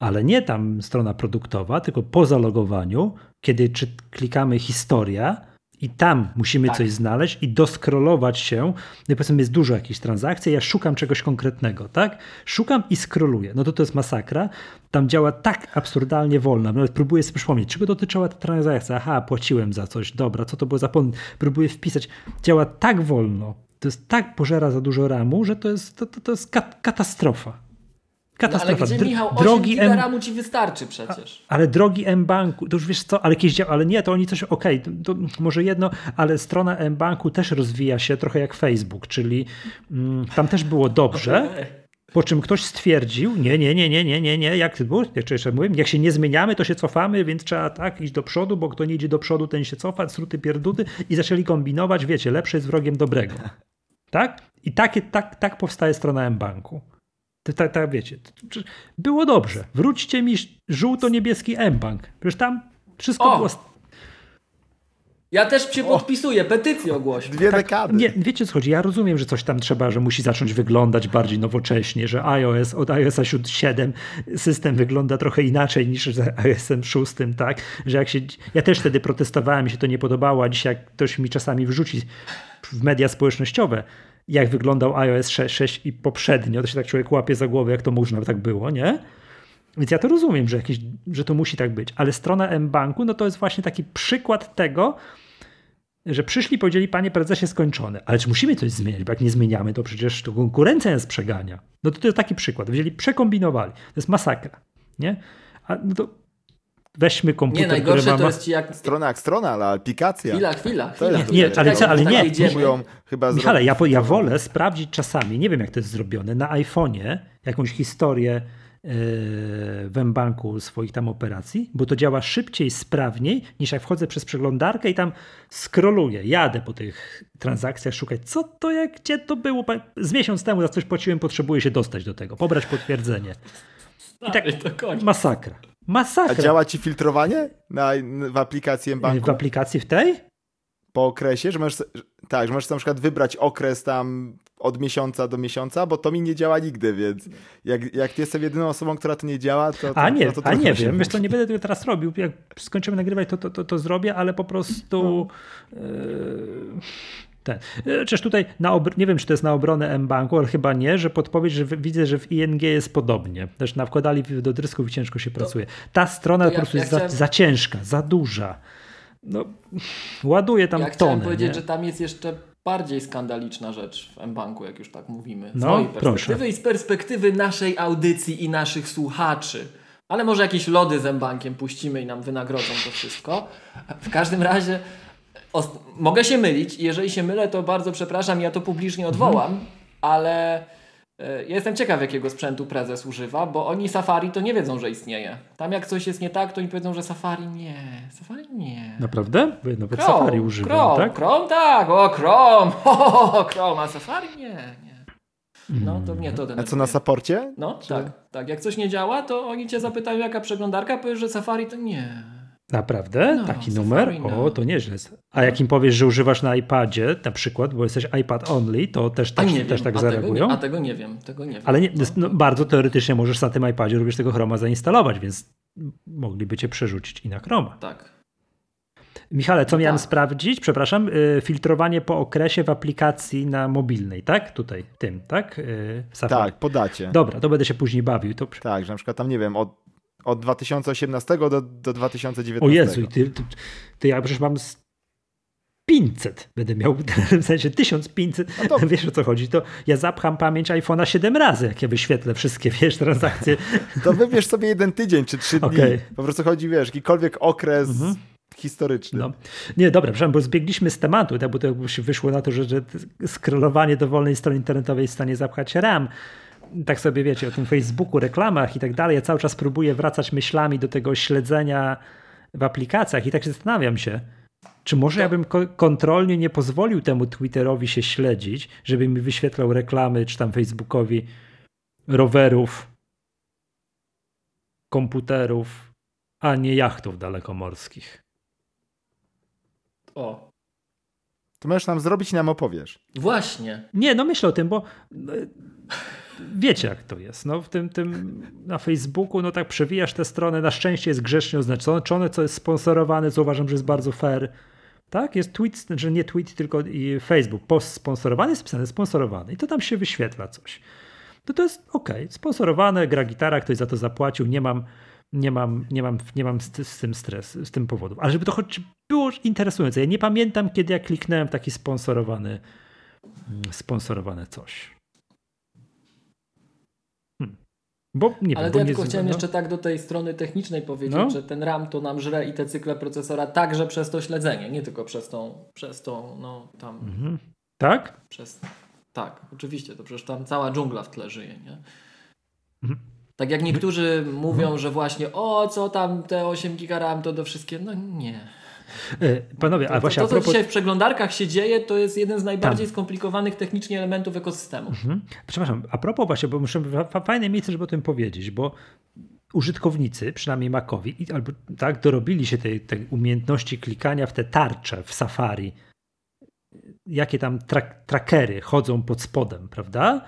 Ale nie tam strona produktowa, tylko po zalogowaniu, kiedy czy klikamy historia, i tam musimy
Tak.
coś znaleźć i doskrolować się. No i powiedzmy, jest dużo jakichś transakcji, ja szukam czegoś konkretnego, tak? Szukam i scrolluję. No to to jest masakra. Tam działa tak absurdalnie wolno. Nawet próbuję sobie przypomnieć, czego dotyczyła ta transakcja. Aha, płaciłem za coś. Dobra, co to było za pon... Próbuję wpisać. Działa tak wolno. To jest tak pożera za dużo ramu, że to jest, to, to, to jest kat- katastrofa.
No ale
Katastrofa.
gdzie, Michał, 8
drogi
giga
M-
ramu ci wystarczy przecież.
ale drogi M-Banku, to już wiesz co, ale jakieś działa, ale nie, to oni coś, okej, to, to może jedno, ale strona M-Banku też rozwija się trochę jak Facebook, czyli mm, tam też było dobrze, po czym ktoś stwierdził, nie, nie, nie, nie, nie, nie, nie, jak ty było, jak się nie zmieniamy, to się cofamy, więc trzeba tak iść do przodu, bo kto nie idzie do przodu, ten się cofa, struty pierduty i zaczęli kombinować, wiecie, lepsze jest wrogiem dobrego. Tak? I takie, tak, tak powstaje strona M-Banku. Tak, tak, wiecie. Było dobrze. Wróćcie mi żółto-niebieski M-Bank. Przecież tam wszystko
O!
było.
Ja też się podpisuję, petycję ogłośmy.
Dwie dekady.
Nie, wiecie co chodzi? Ja rozumiem, że coś tam trzeba, że musi zacząć wyglądać bardziej nowocześnie, że iOS od iOSa 7 system wygląda trochę inaczej niż z iOSem 6, tak? Że jak się. Ja też wtedy protestowałem, mi się to nie podobało, a dzisiaj jak ktoś mi czasami wrzuci w media społecznościowe, jak wyglądał iOS 6, 6 i poprzednio, to się tak człowiek łapie za głowę, jak to można by tak było, nie? Więc ja to rozumiem, że, jakieś, że to musi tak być, ale strona M-Banku, no to jest właśnie taki przykład tego, że przyszli powiedzieli, panie prezesie, skończone. Ale czy musimy coś zmieniać? Bo jak nie zmieniamy, to przecież to konkurencja nas przegania. No to to jest taki przykład. Wzięli, przekombinowali. To jest masakra. Nie? A no to weźmy komputer,
Nie, najgorsze
który ma...
to jest ci jak...
Strona jak strona, ale aplikacja.
Chwila, chwila, chwila.
jest
Nie,
dobre.
ale co, ale
tak
nie.
Próbują chyba
Michale, ja, ja wolę sprawdzić czasami, nie wiem jak to jest zrobione, na iPhone'ie jakąś historię w mBanku swoich tam operacji, bo to działa szybciej, sprawniej niż jak wchodzę przez przeglądarkę i tam scrolluję, jadę po tych transakcjach, szukać co to, jak, gdzie to było. Z miesiąc temu za coś płaciłem, potrzebuję się dostać do tego, pobrać potwierdzenie. I tak masakra. Masakra.
A działa ci filtrowanie na, w aplikacji mBanku?
W aplikacji w tej?
Po okresie, że możesz, tak, że możesz na przykład wybrać okres tam od miesiąca do miesiąca, bo to mi nie działa nigdy, więc jak, jak jestem jedyną osobą, która to nie działa, to... to
a nie,
no to
a nie wiem, wiesz to nie będę tego teraz robił, jak skończymy nagrywać, to, to, to, to zrobię, ale po prostu... No. Yy ten. Czyż tutaj, na nie wiem, czy to jest na obronę M-Banku, ale chyba nie, że podpowiedź, że widzę, że w ING jest podobnie. Też wkładali do drysków i ciężko się pracuje. Ta strona po prostu ja jest za, za, ciężka, za duża. No, ładuje tam
ja
tonę. Chciałem
powiedzieć,
nie?
że tam jest jeszcze bardziej skandaliczna rzecz w M-Banku, jak już tak mówimy. Z
no,
mojej perspektywy
proszę.
i z perspektywy naszej audycji i naszych słuchaczy. Ale może jakieś lody z M-Bankiem puścimy i nam wynagrodzą to wszystko. W każdym razie mogę się mylić i jeżeli się mylę, to bardzo przepraszam, ja to publicznie odwołam, mhm. ale e, ja jestem ciekaw, jakiego sprzętu prezes używa, bo oni Safari to nie wiedzą, że istnieje. Tam jak coś jest nie tak, to oni powiedzą, że Safari nie. Safari nie.
Naprawdę? Bo nawet Chrome, Safari używam,
Chrome,
tak?
Chrome tak, o Chrome, o, Chrome, a Safari nie, nie. No to mnie to
A co na saporcie?
No Czy... tak, tak. Jak coś nie działa, to oni cię zapytają, jaka przeglądarka, powiesz, że Safari to nie.
Naprawdę? No, Taki numer? O, to nieźle. A jak im powiesz, że używasz na iPadzie, na przykład, bo jesteś iPad only, to też, też, też tak
a
zareagują?
Tego nie, a tego nie wiem, tego nie wiem.
Ale nie, no. no, bardzo teoretycznie możesz na tym iPadzie również tego Chroma zainstalować, więc mogliby cię przerzucić i na Chroma.
Tak.
Michale, co no miałem tak. sprawdzić? Przepraszam, y, filtrowanie po okresie w aplikacji na mobilnej, tak? Tutaj, tym, tak? Y,
tak, podacie.
Dobra, to będę się później bawił. To...
Tak, że na przykład tam, nie wiem, od od 2018 do, do 2019.
O Jezu, ty, ty, ty ja przecież mam 500 będę miał, w sensie 1500, no to... wiesz o co chodzi, to ja zapcham pamięć iPhone'a 7 razy, jak ja wyświetlę wszystkie, wiesz, transakcje.
To wybierz sobie jeden tydzień czy trzy dni, okay. po prostu chodzi, wiesz, jakikolwiek okres mhm. historyczny. No.
Nie, dobra, przepraszam, bo zbiegliśmy z tematu, tak, bo to wyszło na to, że, że scrollowanie dowolnej strony internetowej jest w stanie zapchać RAM, tak sobie wiecie, o tym Facebooku, reklamach i tak dalej, ja cały czas próbuję wracać myślami do tego śledzenia w aplikacjach i tak się zastanawiam się, czy może to... ja bym ko kontrolnie nie pozwolił temu Twitterowi się śledzić, żeby mi wyświetlał reklamy, czy tam Facebookowi rowerów, komputerów, a nie jachtów dalekomorskich.
O.
To możesz nam zrobić i nam opowiesz.
Właśnie.
Nie, no myślę o tym, bo wiecie jak to jest. No, w tym, tym na Facebooku, no tak przewijasz tę stronę, na szczęście jest grzecznie oznaczone, co jest sponsorowane, co uważam, że jest bardzo fair. Tak, jest tweet, że znaczy nie tweet, tylko Facebook, post sponsorowany, jest pisane sponsorowany i to tam się wyświetla coś. To to jest ok, sponsorowane, gra gitara, ktoś za to zapłacił, nie mam, nie mam, nie mam, nie mam z, z tym stres, z tym powodów. Ale żeby to choć było interesujące, ja nie pamiętam, kiedy ja kliknąłem taki sponsorowany, mm, sponsorowane coś. Bo nie
Ale
wiem,
ja tylko chciałem no. jeszcze tak do tej strony technicznej powiedzieć, no. że ten RAM to nam żre i te cykle procesora także przez to śledzenie, nie tylko przez tą, przez tą, no tam. Mhm.
Tak?
Przez, tak, oczywiście, to przecież tam cała dżungla w tle żyje, nie?
Mhm.
Tak jak niektórzy mówią, mhm. że właśnie o, co tam te 8 giga RAM to do wszystkie, no nie.
E, panowie,
to,
a właśnie
to,
to, co
dzisiaj w przeglądarkach się dzieje, to jest jeden z najbardziej Tam. skomplikowanych technicznie elementów ekosystemu.
Mhm. Przepraszam, a propos właśnie, bo muszę fajne miejsce, żeby o tym powiedzieć, bo użytkownicy, przynajmniej Macowi, albo tak, dorobili się tej, tej umiejętności klikania w te tarcze w Safari, jakie tam trackery chodzą pod spodem, prawda?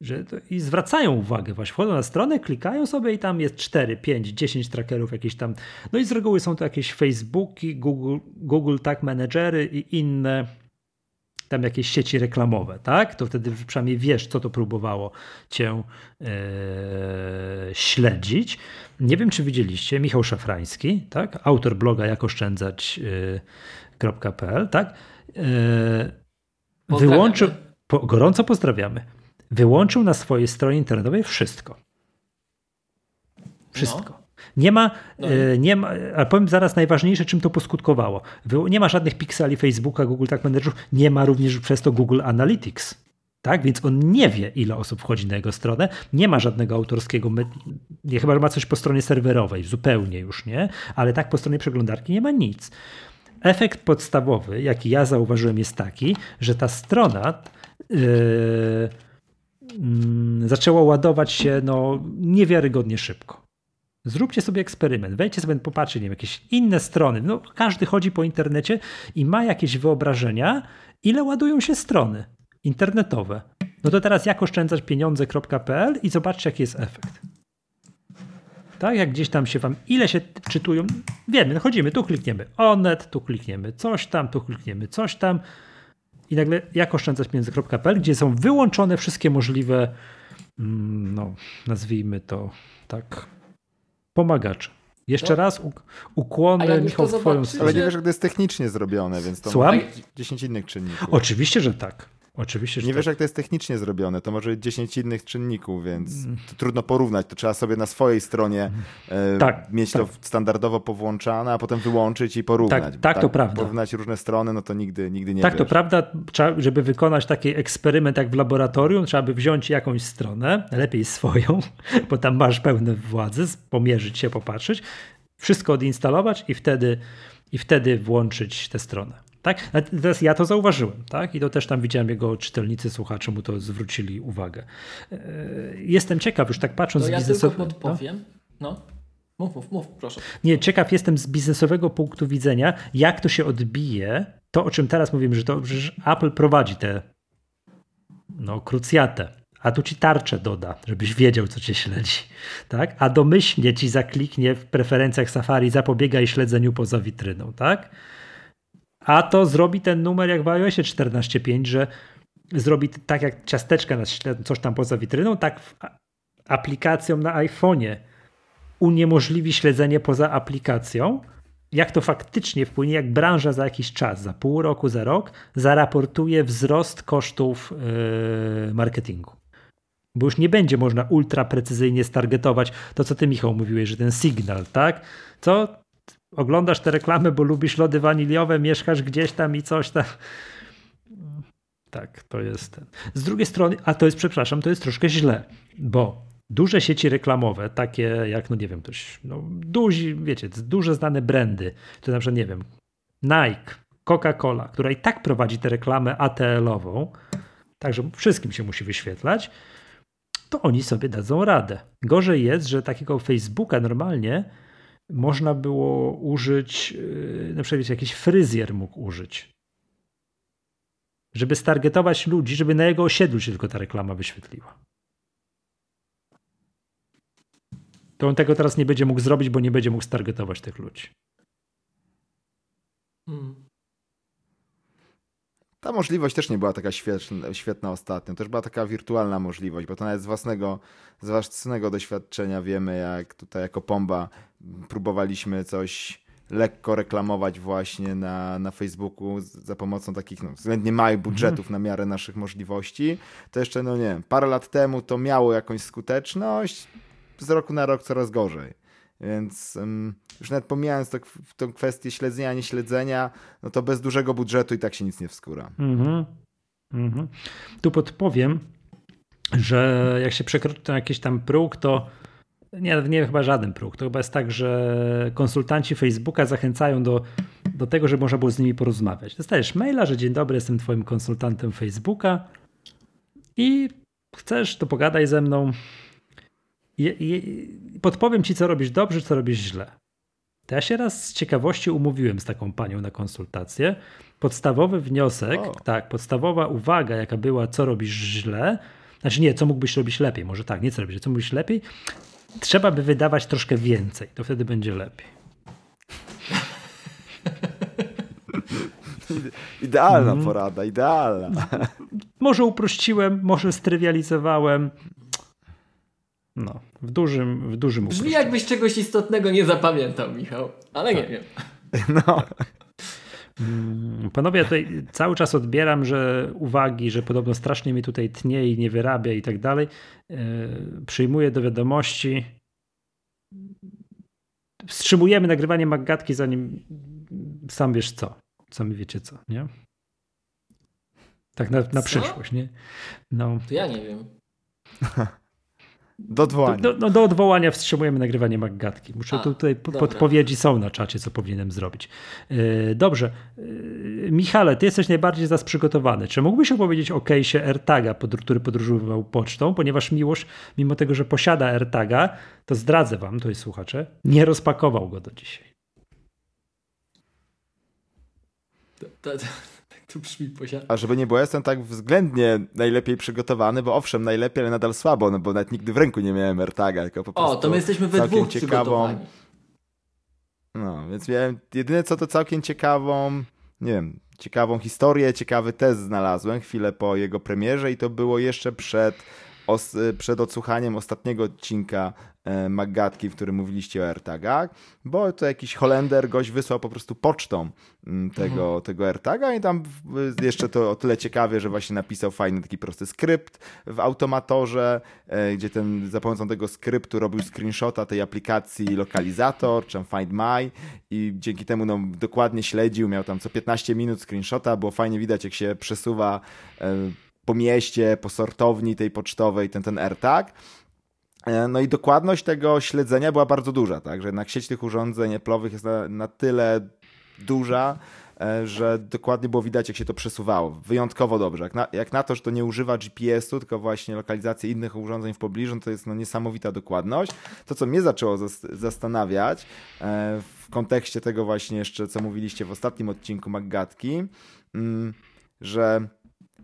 Że to, I zwracają uwagę, właśnie wchodzą na stronę, klikają sobie i tam jest 4, 5, 10 trackerów jakieś tam. No i z reguły są to jakieś Facebooki, Google, Google Tag Managery i inne tam jakieś sieci reklamowe, tak? To wtedy przynajmniej wiesz, co to próbowało cię e, śledzić. Nie wiem, czy widzieliście, Michał Szafrański, tak? Autor bloga jakoszczędzać.pl, e, tak? E, wyłączył, po, gorąco pozdrawiamy wyłączył na swojej stronie internetowej wszystko. Wszystko. No. Nie ma, no. E, nie ma, ale powiem zaraz najważniejsze, czym to poskutkowało. Nie ma żadnych pikseli Facebooka, Google tak Managerów, nie ma również przez to Google Analytics. Tak, więc on nie wie, ile osób wchodzi na jego stronę, nie ma żadnego autorskiego, nie, chyba że ma coś po stronie serwerowej, zupełnie już nie, ale tak po stronie przeglądarki nie ma nic. Efekt podstawowy, jaki ja zauważyłem, jest taki, że ta strona yy, yy, zaczęła ładować się no, niewiarygodnie szybko. Zróbcie sobie eksperyment, wejdźcie sobie, popatrzcie, nie wiem, jakieś inne strony. No, każdy chodzi po internecie i ma jakieś wyobrażenia, ile ładują się strony internetowe. No to teraz jak oszczędzać pieniądze.pl i zobaczcie, jaki jest efekt. Tak, jak gdzieś tam się wam, ile się czytują, wiemy, no chodzimy, tu klikniemy onet, tu klikniemy coś tam, tu klikniemy coś tam i nagle jak oszczędzać pieniądze.pl, gdzie są wyłączone wszystkie możliwe, mm, no nazwijmy to tak, pomagacze. Jeszcze no. raz ukłony, Michał, w twoją
stronę. Ale nie wiesz, to jest technicznie zrobione, więc to
Słucham?
10 innych czynników.
Oczywiście, że tak. Oczywiście,
Nie wiesz, tak. jak to jest technicznie zrobione, to może 10 innych czynników, więc mm. trudno porównać. To trzeba sobie na swojej stronie e, tak, mieć tak. to standardowo powłączane, a potem wyłączyć i porównać.
Tak, tak, to tak prawda.
Porównać różne strony, no to nigdy, nigdy nie
Tak,
wiesz.
to prawda. Trzeba, żeby wykonać taki eksperyment jak w laboratorium, trzeba by wziąć jakąś stronę, lepiej swoją, bo tam masz pełne władzy, pomierzyć się, popatrzeć, wszystko odinstalować i wtedy, i wtedy włączyć tę stronę. Tak? Teraz ja to zauważyłem, tak? I to też tam widziałem jego czytelnicy, słuchacze mu to zwrócili uwagę. E, jestem ciekaw, już tak patrząc
to
z
ja
biznesowego.
Ja tylko podpowiem. No. no. Mów, mów, mów, proszę.
Nie, ciekaw jestem z biznesowego punktu widzenia, jak to się odbije. To, o czym teraz mówimy, że to że Apple prowadzi tę no, krucjatę. A tu ci tarczę doda, żebyś wiedział, co cię śledzi. Tak? A domyślnie ci zakliknie w preferencjach Safari zapobiegaj śledzeniu poza witryną. Tak? A to zrobi ten numer jak w iOSie 14.5, że zrobi tak jak ciasteczka nas coś tam poza witryną, tak aplikacją na iPhone'ie uniemożliwi śledzenie poza aplikacją. Jak to faktycznie wpłynie, jak branża za jakiś czas, za pół roku, za rok, zaraportuje wzrost kosztów yy, marketingu. Bo już nie będzie można ultra precyzyjnie stargetować to, co ty, Michał, mówiłeś, że ten signal, tak? Co oglądasz te reklamy, bo lubisz lody waniliowe, mieszkasz gdzieś tam i coś tam. Tak, to jest ten. Z drugiej strony, a to jest, przepraszam, to jest troszkę źle, bo duże sieci reklamowe, takie jak, no nie wiem, ktoś, no duzi, wiecie, duże znane brandy, to na przykład, nie wiem, Nike, Coca-Cola, która i tak prowadzi tę reklamę ATL-ową, także wszystkim się musi wyświetlać, to oni sobie dadzą radę. Gorzej jest, że takiego Facebooka normalnie można było użyć, yy, na przykład jakiś fryzjer mógł użyć, żeby stargetować ludzi, żeby na jego osiedlu się tylko ta reklama wyświetliła. To on tego teraz nie będzie mógł zrobić, bo nie będzie mógł stargetować tych ludzi.
Ta możliwość też nie była taka świetna, świetna ostatnio. Też była taka wirtualna możliwość, bo to nawet z własnego, z własnego doświadczenia wiemy, jak tutaj jako Pomba próbowaliśmy coś lekko reklamować właśnie na, na Facebooku za pomocą takich no, względnie małych budżetów mhm. na miarę naszych możliwości. To jeszcze, no nie parę lat temu to miało jakąś skuteczność, z roku na rok coraz gorzej. Więc um, już nawet pomijając to, tę kwestię śledzenia, nie śledzenia, no to bez dużego budżetu i tak się nic nie wskóra. Mhm.
Mhm. Tu podpowiem, że jak się przekroczy jakiś tam próg, to nie, nie chyba żaden próg. To chyba jest tak, że konsultanci Facebooka zachęcają do, do tego, żeby można było z nimi porozmawiać. Dostajesz maila, że dzień dobry, jestem twoim konsultantem Facebooka i chcesz, to pogadaj ze mną. Podpowiem ci, co robisz dobrze, co robisz źle. To ja się raz z ciekawości umówiłem z taką panią na konsultację. Podstawowy wniosek, o. tak, podstawowa uwaga, jaka była, co robisz źle, znaczy nie, co mógłbyś robić lepiej, może tak, nie co robisz, co mógłbyś lepiej, trzeba by wydawać troszkę więcej, to wtedy będzie lepiej.
Idealna mm. porada, idealna.
Może uprościłem, może strywializowałem. No, w dużym, w dużym
Brzmi jakbyś czegoś istotnego nie zapamiętał, Michał, ale tak. nie wiem. No.
Mm, panowie, tutaj cały czas odbieram, że uwagi, że podobno strasznie mi tutaj tnie i nie wyrabia i tak dalej. E, przyjmuję do wiadomości. Wstrzymujemy nagrywanie Maggatki, zanim sam wiesz co. Sami wiecie co, nie? Tak na, na przyszłość, nie?
No. To ja nie wiem.
Do odwołania.
Do, do, no, do odwołania wstrzymujemy nagrywanie Maggatki. Muszę A, tutaj dobra. podpowiedzi są na czacie, co powinienem zrobić. Yy, dobrze. Yy, Michale, ty jesteś najbardziej nas przygotowany. Czy mógłbyś opowiedzieć o case'ie AirTaga, który podróżował pocztą? Ponieważ Miłosz, mimo tego, że posiada AirTaga, to zdradzę wam, to jest słuchacze, nie rozpakował go do dzisiaj.
To, to, to brzmi.
A żeby nie było, jestem tak względnie najlepiej przygotowany, bo owszem, najlepiej, ale nadal słabo, no bo nawet nigdy w ręku nie miałem AirTaga, tylko po prostu.
O, to my jesteśmy we dwóch ciekawą.
No, więc miałem jedyne co to całkiem ciekawą, nie wiem, ciekawą historię, ciekawy test znalazłem chwilę po jego premierze i to było jeszcze przed os, przed odsłuchaniem ostatniego odcinka Maggatki, w którym mówiliście o AirTagach, bo to jakiś Holender gość wysłał po prostu pocztą mm, tego, mhm. tego AirTaga i tam jeszcze to o tyle ciekawie, że właśnie napisał fajny taki prosty skrypt w automatorze, e, gdzie ten za pomocą tego skryptu robił screenshota tej aplikacji lokalizator, czy Find My i dzięki temu no, dokładnie śledził, miał tam co 15 minut screenshota, było fajnie widać jak się przesuwa e, po mieście, po sortowni tej pocztowej, ten, ten AirTag. E, no i dokładność tego śledzenia była bardzo duża, tak, że jednak sieć tych urządzeń Apple'owych jest na, na tyle duża, e, że dokładnie było widać, jak się to przesuwało. Wyjątkowo dobrze. Jak na, jak na to, że to nie używa GPS-u, tylko właśnie lokalizacji innych urządzeń w pobliżu, no to jest no, niesamowita dokładność. To, co mnie zaczęło zastanawiać e, w kontekście tego właśnie jeszcze, co mówiliście w ostatnim odcinku Maggatki, mm, że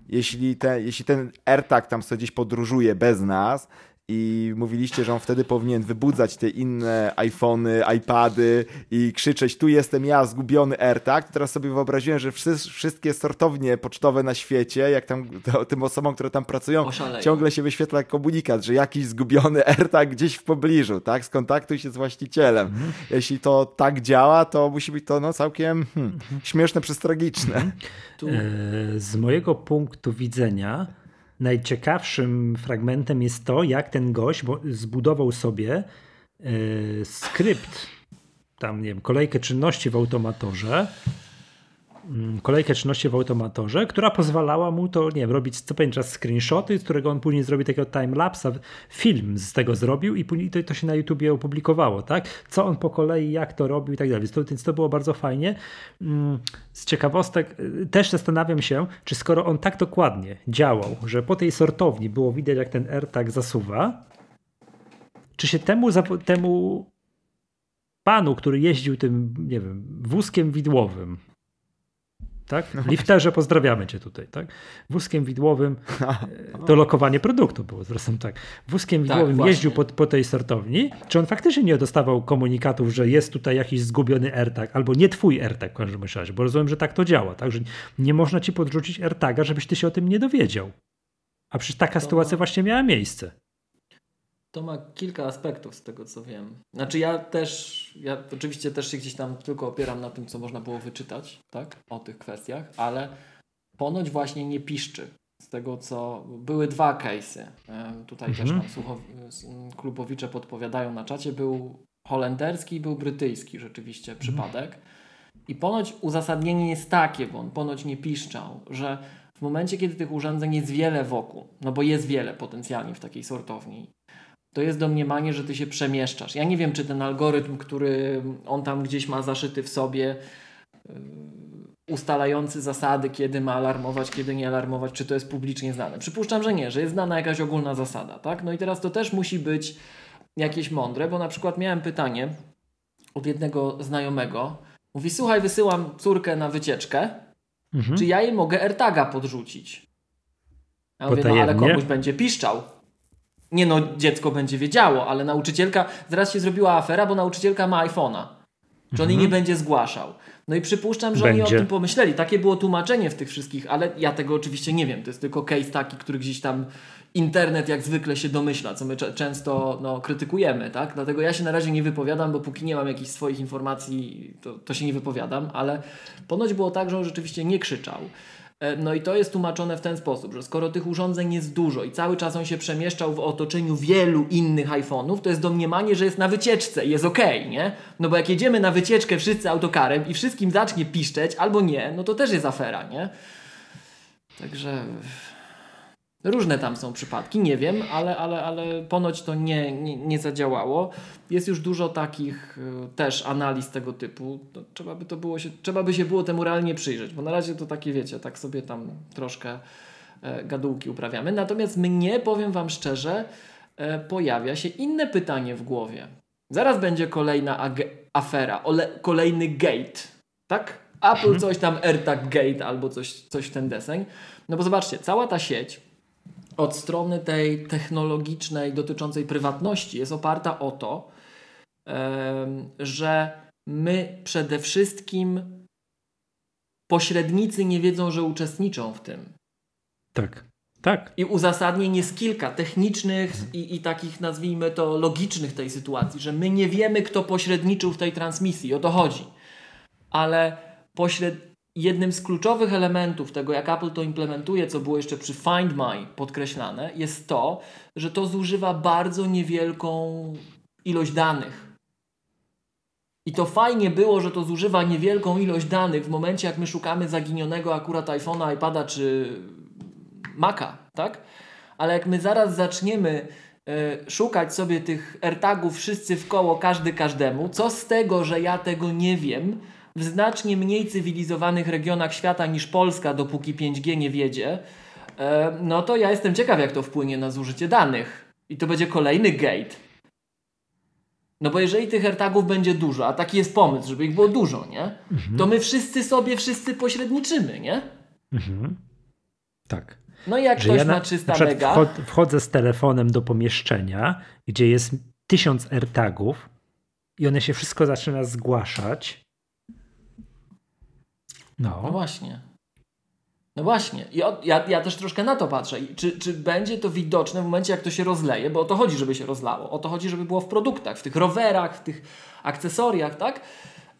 jeśli, te, jeśli ten AirTag tam sobie gdzieś podróżuje bez nas i mówiliście, że on wtedy powinien wybudzać te inne iPhony, iPady i krzyczeć, tu jestem ja, zgubiony AirTag, to teraz sobie wyobraziłem, że wszystkie sortownie pocztowe na świecie, jak tam to, tym osobom, które tam pracują, Oszaleją. ciągle się wyświetla komunikat, że jakiś zgubiony AirTag gdzieś w pobliżu, tak? Skontaktuj się z właścicielem. Mhm. Jeśli to tak działa, to musi być to no, całkiem hmm, mhm. śmieszne przez tragiczne. Mhm.
E, z mojego punktu widzenia najciekawszym fragmentem jest to, jak ten gość zbudował sobie yy, skrypt, tam nie wiem, kolejkę czynności w automatorze, kolejkę czynności w automatorze, która pozwalała mu to, nie wiem, robić co pewien czas screenshoty, z którego on później zrobi takiego timelapsa, film z tego zrobił i później to, to się na YouTubie opublikowało, tak? Co on po kolei, jak to robił i tak dalej. Więc to, to było bardzo fajnie. Mm, z ciekawostek y, też zastanawiam się, czy skoro on tak dokładnie działał, że po tej sortowni było widać, jak ten AirTag zasuwa, czy się temu, temu panu, który jeździł tym, nie wiem, wózkiem widłowym, tak? No. Lifterze, pozdrawiamy cię tutaj, tak? Wózkiem widłowym, e, to lokowanie produktu było zresztą tak. Wózkiem tak, widłowym tak, jeździł po, po, tej sortowni, czy on faktycznie nie dostawał komunikatów, że jest tutaj jakiś zgubiony AirTag, albo nie twój AirTag w każdym razie, bo rozumiem, że tak to działa, tak? Że nie można ci podrzucić AirTaga, żebyś ty się o tym nie dowiedział. A przecież taka to sytuacja właśnie miała miejsce.
To ma kilka aspektów z tego co wiem. Znaczy ja też, ja oczywiście też się gdzieś tam tylko opieram na tym, co można było wyczytać, tak, o tych kwestiach, ale ponoć właśnie nie piszczy. Z tego co, były dwa case'y. Tutaj mhm. też nam słuchow... klubowicze podpowiadają na czacie. Był holenderski i był brytyjski rzeczywiście mhm. przypadek. I ponoć uzasadnienie jest takie, bo on ponoć nie piszczał, że w momencie, kiedy tych urządzeń jest wiele wokół, no bo jest wiele potencjalnie w takiej sortowni, to jest domniemanie, że ty się przemieszczasz. Ja nie wiem, czy ten algorytm, który on tam gdzieś ma zaszyty w sobie, yy, ustalający zasady, kiedy ma alarmować, kiedy nie alarmować, czy to jest publicznie znane. Przypuszczam, że nie, że jest znana jakaś ogólna zasada, tak? No i teraz to też musi być jakieś mądre, bo na przykład miałem pytanie od jednego znajomego. Mówi, słuchaj, wysyłam córkę na wycieczkę, mhm. czy ja jej mogę AirTaga podrzucić? Ja mówię, no ale komuś będzie piszczał nie no, dziecko będzie wiedziało, ale nauczycielka, zaraz się zrobiła afera, bo nauczycielka ma iPhone'a. Czy on jej nie mhm. będzie zgłaszał? No i przypuszczam, że będzie. oni o tym pomyśleli. Takie było tłumaczenie w tych wszystkich, ale ja tego oczywiście nie wiem. To jest tylko case taki, który gdzieś tam internet jak zwykle się domyśla, co my często no, krytykujemy, tak? Dlatego ja się na razie nie wypowiadam, bo póki nie mam jakichś swoich informacji, to, to się nie wypowiadam, ale ponoć było tak, że on rzeczywiście nie krzyczał. E, no i to jest tłumaczone w ten sposób, że skoro tych urządzeń jest dużo i cały czas on się przemieszczał w otoczeniu wielu innych iPhone'ów, to jest domniemanie, że jest na wycieczce i jest okej, okay, nie? No bo jak jedziemy na wycieczkę wszyscy autokarem i wszystkim zacznie piszczeć albo nie, no to też jest afera, nie? Także różne tam są przypadki, nie wiem, ale, ale, ale ponoć to nie, nie, nie zadziałało. Jest już dużo takich y, też analiz tego typu. To trzeba by to było się, trzeba by się było temu realnie przyjrzeć, bo na razie to takie wiecie, tak sobie tam troszkę e, gadułki uprawiamy. Natomiast mnie, powiem Wam szczerze, e, pojawia się inne pytanie w głowie. Zaraz będzie kolejna afera, ole, kolejny gate, tak? Apple mhm. coś tam AirTag Gate albo coś, coś w ten deseń. No bo zobaczcie, cała ta sieć od strony tej technologicznej dotyczącej prywatności jest oparta o to, że my przede wszystkim pośrednicy nie wiedzą, że uczestniczą w tym.
Tak. Tak.
I uzasadnień jest kilka technicznych i, i takich, nazwijmy to, logicznych tej sytuacji, że my nie wiemy, kto pośredniczył w tej transmisji. O to chodzi. Ale pośred... jednym z kluczowych elementów tego, jak Apple to implementuje, co było jeszcze przy Find My podkreślane, jest to, że to zużywa bardzo niewielką ilość danych. I to fajnie było, że to zużywa niewielką ilość danych w momencie, jak my szukamy zaginionego akurat iPhone'a, iPada czy Maca, tak? Ale jak my zaraz zaczniemy y, szukać sobie tych AirTagów wszyscy w koło, każdy każdemu, co z tego, że ja tego nie wiem, w znacznie mniej cywilizowanych regionach świata niż Polska, dopóki 5G nie wiedzie, e, no to ja jestem ciekaw, jak to wpłynie na zużycie danych. I to będzie kolejny gate. No bo jeżeli tych AirTagów będzie dużo, a taki jest pomysł, żeby ich było dużo, nie? Mhm. To my wszyscy sobie, wszyscy pośredniczymy, nie? Mhm.
Tak.
No i jak że ktoś ja na, ma 300 na mega...
Wchodzę z telefonem do pomieszczenia, gdzie jest tysiąc AirTagów i one się wszystko zaczyna zgłaszać
no. no właśnie. No właśnie. I ja, ja też troszkę na to patrzę. Czy, czy będzie to widoczne w momencie, jak to się rozleje? Bo o to chodzi, żeby się rozlało. O to chodzi, żeby było w produktach, w tych rowerach, w tych akcesoriach, tak?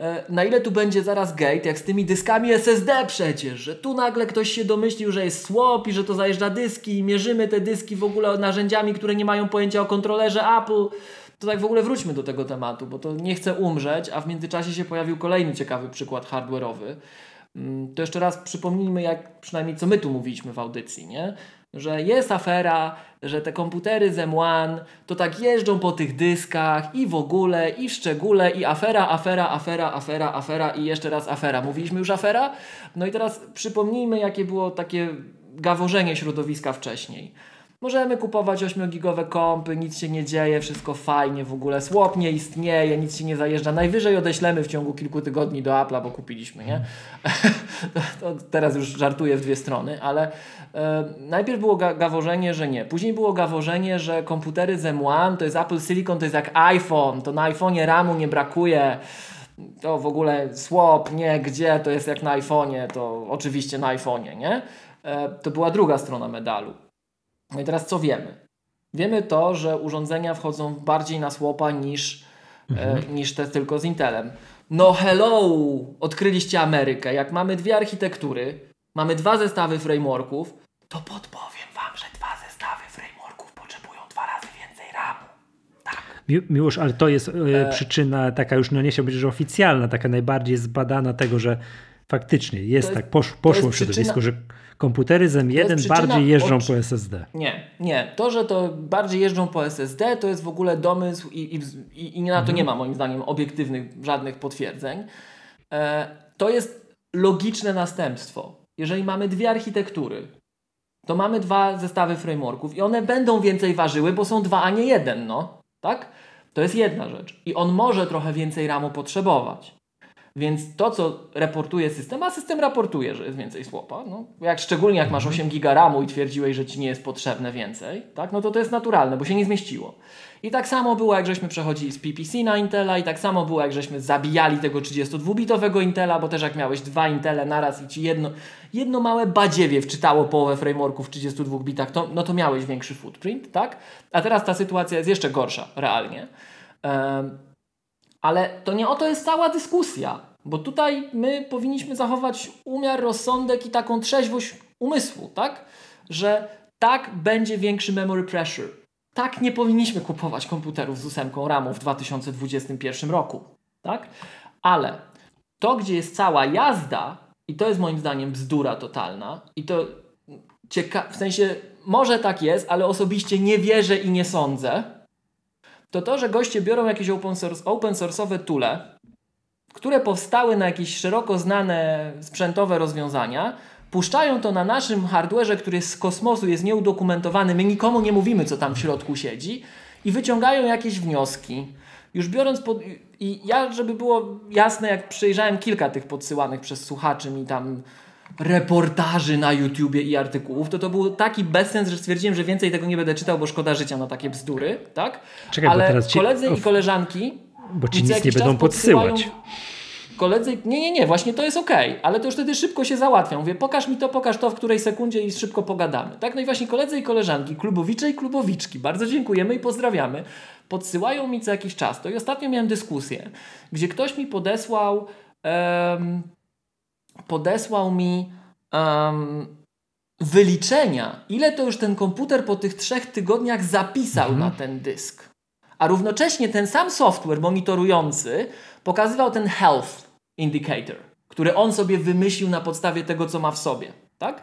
E, na ile tu będzie zaraz gate, jak z tymi dyskami SSD przecież, że tu nagle ktoś się domyślił, że jest swap i że to zajeżdża dyski i mierzymy te dyski w ogóle narzędziami, które nie mają pojęcia o kontrolerze Apple. To tak w ogóle wróćmy do tego tematu, bo to nie chce umrzeć, a w międzyczasie się pojawił kolejny ciekawy przykład hardware'owy to jeszcze raz przypomnijmy, jak przynajmniej co my tu mówiliśmy w audycji, nie? że jest afera, że te komputery z M1 to tak jeżdżą po tych dyskach i w ogóle, i w szczególe, i afera, afera, afera, afera, afera i jeszcze raz afera. Mówiliśmy już afera? No i teraz przypomnijmy, jakie było takie gaworzenie środowiska wcześniej. Możemy kupować 8-gigowe kompy, nic się nie dzieje, wszystko fajnie, w ogóle słop nie istnieje, nic się nie zajeżdża. Najwyżej odeślemy w ciągu kilku tygodni do Apple'a, bo kupiliśmy, nie? to teraz już żartuję w dwie strony, ale e, najpierw było ga gaworzenie, że nie. Później było gaworzenie, że komputery z M1 to jest Apple Silicon, to jest jak iPhone, to na iPhone'ie RAMu nie brakuje to w ogóle swap, nie, gdzie, to jest jak na iPhone'ie, to oczywiście na iPhone'ie, nie? E, to była druga strona medalu. No i teraz co wiemy? Wiemy to, że urządzenia wchodzą bardziej na słopa niż, e, mhm. e, niż te tylko z Intelem. No hello! Odkryliście Amerykę. Jak mamy dwie architektury, mamy dwa zestawy frameworków, to podpowiem Wam, że dwa zestawy frameworków potrzebują dwa razy więcej RAMu. Tak.
Mi, Miłosz, ale to jest e, przyczyna taka już, no nie chciałbym powiedzieć, że oficjalna, taka najbardziej zbadana tego, że faktycznie jest, jest tak, posz, poszło w środowisku, że komputery z M1 bardziej jeżdżą od... po SSD.
Nie, nie. To, że to bardziej jeżdżą po SSD, to jest w ogóle domysł i, i, i na to mhm. nie ma moim zdaniem obiektywnych żadnych potwierdzeń. E, to jest logiczne następstwo. Jeżeli mamy dwie architektury, to mamy dwa zestawy frameworków i one będą więcej ważyły, bo są dwa, a nie jeden, no. Tak? To jest jedna rzecz. I on może trochę więcej RAMu potrzebować. Więc to, co reportuje system, a system raportuje, że jest więcej słopa, no, jak szczególnie jak masz 8 mhm. giga RAMu i twierdziłeś, że ci nie jest potrzebne więcej, tak, no to to jest naturalne, bo się nie zmieściło. I tak samo było, jak żeśmy przechodzili z PPC na Intela i tak samo było, jak żeśmy zabijali tego 32-bitowego Intela, bo też jak miałeś dwa Intele naraz i ci jedno, jedno małe badziewie wczytało połowę frameworków w 32 bitach, to, no to miałeś większy footprint, tak? A teraz ta sytuacja jest jeszcze gorsza, realnie. Um, ale to nie o to jest cała dyskusja, bo tutaj my powinniśmy zachować umiar, rozsądek i taką trzeźwość umysłu, tak? Że tak będzie większy memory pressure. Tak nie powinniśmy kupować komputerów z ósemką RAMu w 2021 roku, tak? Ale to, gdzie jest cała jazda, i to jest moim zdaniem bzdura totalna, i to cieka- w sensie może tak jest, ale osobiście nie wierzę i nie sądzę, to to, że goście biorą jakieś open, source, open source'owe tule, które powstały na jakieś szeroko znane sprzętowe rozwiązania, puszczają to na naszym hardwareze, który z kosmosu jest nieudokumentowany, my nikomu nie mówimy, co tam w środku siedzi, i wyciągają jakieś wnioski. Już biorąc pod. I ja, żeby było jasne, jak przejrzałem kilka tych podsyłanych przez słuchaczy mi tam reportaży na YouTubie i artykułów, to to był taki bezsens, że stwierdziłem, że więcej tego nie będę czytał, bo szkoda życia na takie bzdury, tak?
Czekaj, bo
Ale
teraz ci-
koledzy i koleżanki
Bo ci nic nie będą podsyłać.
Koledzy, nie, nie, nie, właśnie to jest okej, ale to już wtedy szybko się załatwią. Mówię, pokaż mi to, pokaż to, w której sekundzie i szybko pogadamy. Tak, no i właśnie koledzy i koleżanki, klubowicze i klubowiczki, bardzo dziękujemy i pozdrawiamy, podsyłają mi co jakiś czas to. I ostatnio miałem dyskusję, gdzie ktoś mi podesłał, em, podesłał mi em, wyliczenia, ile to już ten komputer po tych trzech tygodniach zapisał na ten dysk. A równocześnie ten sam software monitorujący pokazywał ten health indicator, który on sobie wymyślił na podstawie tego, co ma w sobie. Tak?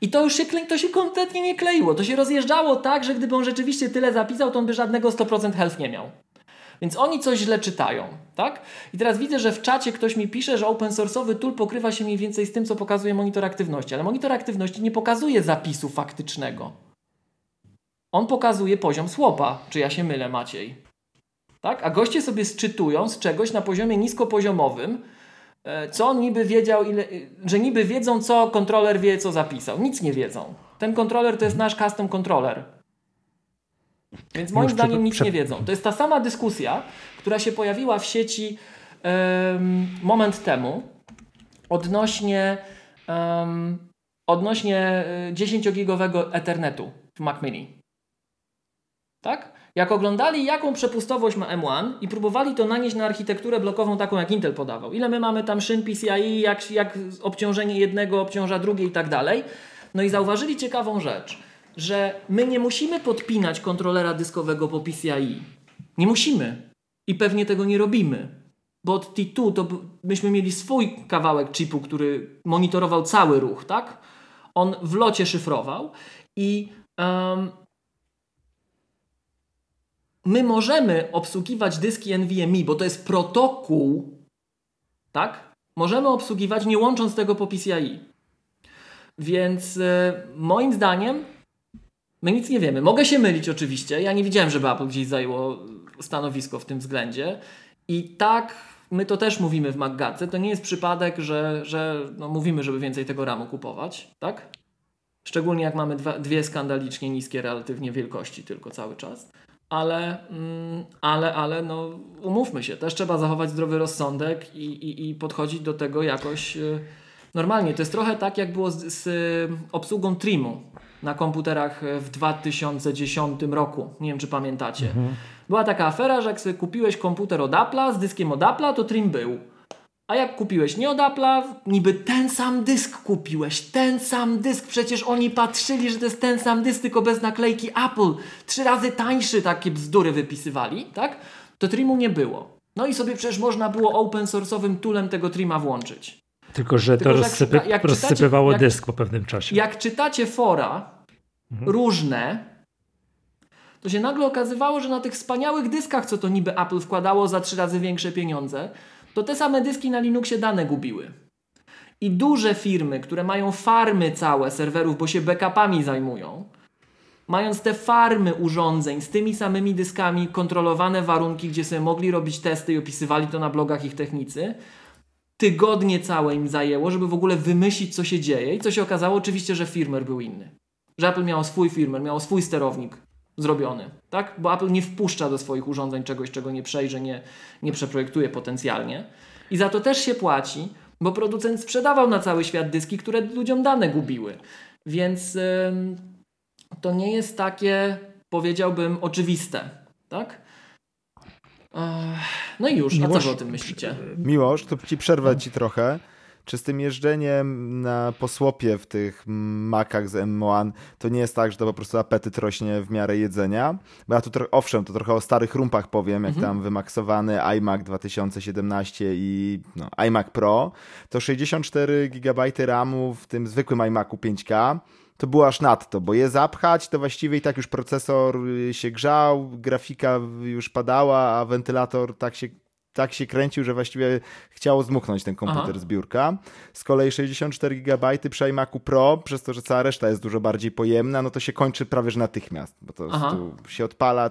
I to już się, to się kompletnie nie kleiło. To się rozjeżdżało tak, że gdyby on rzeczywiście tyle zapisał, to on by żadnego 100% health nie miał. Więc oni coś źle czytają, tak? I teraz widzę, że w czacie ktoś mi pisze, że open source'owy tool pokrywa się mniej więcej z tym, co pokazuje monitor aktywności, ale monitor aktywności nie pokazuje zapisu faktycznego. On pokazuje poziom słopa. Czy ja się mylę, Maciej? Tak? A goście sobie sczytują z czegoś na poziomie niskopoziomowym, e, co on niby wiedział, ile, że niby wiedzą, co kontroler wie, co zapisał. Nic nie wiedzą. Ten kontroler to jest nasz custom controller. Więc moim
Już
zdaniem nic nie wiedzą. To jest ta sama dyskusja, która się pojawiła w sieci em, moment temu odnośnie, em, odnośnie e, 10-gigowego Ethernetu w Mac Mini. Tak? Jak oglądali, jaką przepustowość ma M1 i próbowali to nanieść na architekturę blokową taką, jak Intel podawał. Ile my mamy tam szyn PCIe, jak, jak obciążenie jednego obciąża drugie i tak dalej. No i zauważyli ciekawą rzecz, że my nie musimy podpinać kontrolera dyskowego po PCIe. Nie musimy. I pewnie tego nie robimy. Bo od T2 to myśmy mieli swój kawałek chipu, który monitorował cały ruch, tak? On w locie szyfrował i em, my możemy obsługiwać dyski NVMe, bo to jest protokół, tak? Możemy obsługiwać nie łącząc tego po PCIe. Więc e, moim zdaniem my nic nie wiemy. Mogę się mylić oczywiście. Ja nie widziałem, żeby Apple gdzieś zajęło stanowisko w tym względzie. I tak my to też mówimy w MacGadce. To nie jest przypadek, że, że no mówimy, żeby więcej tego ramu kupować, tak? Szczególnie jak mamy dwa, dwie skandalicznie niskie relatywnie wielkości tylko cały czas. Ale, mm, ale, ale no, umówmy się, też trzeba zachować zdrowy rozsądek i, i, i podchodzić do tego jakoś y, normalnie. To jest trochę tak, jak było z, z y, obsługą Trimu na komputerach y, w 2010 roku. Nie wiem, czy pamiętacie. Była taka afera, że jak sobie kupiłeś komputer od Apple'a z dyskiem od Apple'a, to Trim był. A jak kupiłeś nie od Apple'a, niby ten sam dysk kupiłeś, ten sam dysk, przecież oni patrzyli, że to jest ten sam dysk, tylko bez naklejki Apple, trzy razy tańszy, takie bzdury wypisywali, tak? To Trimu nie było. No i sobie przecież można było open source'owym toolem tego Trima włączyć.
Tylko, że
Tylko,
to
że
rozsypy,
jak
rozsypywało
jak-
dysk po pewnym czasie.
Jak czytacie fora różne, to się nagle okazywało, że na tych wspaniałych dyskach, co to niby Apple wkładało za trzy razy większe pieniądze, to te same dyski na Linuxie dane gubiły. I duże firmy, które mają farmy całe serwerów, bo się backupami zajmują, mając te farmy urządzeń z tymi samymi dyskami, kontrolowane warunki, gdzie sobie mogli robić testy i opisywali to na blogach ich technicy, tygodnie całe im zajęło, żeby w ogóle wymyślić, co się dzieje. I co się okazało? Oczywiście, że firmware był inny. Że Apple miało swój firmware, miało swój sterownik zrobiony, tak? Bo Apple nie wpuszcza do swoich urządzeń czegoś, czego nie przejrzy, nie, nie przeprojektuje potencjalnie. I za to też się płaci, bo producent sprzedawał na cały świat dyski, które ludziom dane gubiły. Więc ym, to nie jest takie, powiedziałbym, oczywiste, tak? No i już, a co
Miłosz-
wy o tym myślicie?
Miłosz, to ci przerwać ci trochę. Czy z tym jeżdżeniem na posłopie w tych makach z M1 to nie jest tak, że to po prostu apetyt rośnie w miarę jedzenia? Bo ja tu owszem, to trochę o starych rumpach powiem, jak tam wymaksowany iMac 2017 i no, iMac Pro, to 64 GB RAMu w tym zwykłym iMacu 5K to było aż nadto, bo je zapchać, to właściwie i tak już procesor y, się grzał, grafika już padała, a wentylator tak się tak się kręcił, że właściwie chciało zmuchnąć ten komputer Aha. z biurka. Z kolei 64 GB przy iMacu Pro, przez to, że cała reszta jest dużo bardziej pojemna, no to się kończy prawie że natychmiast, bo to się odpala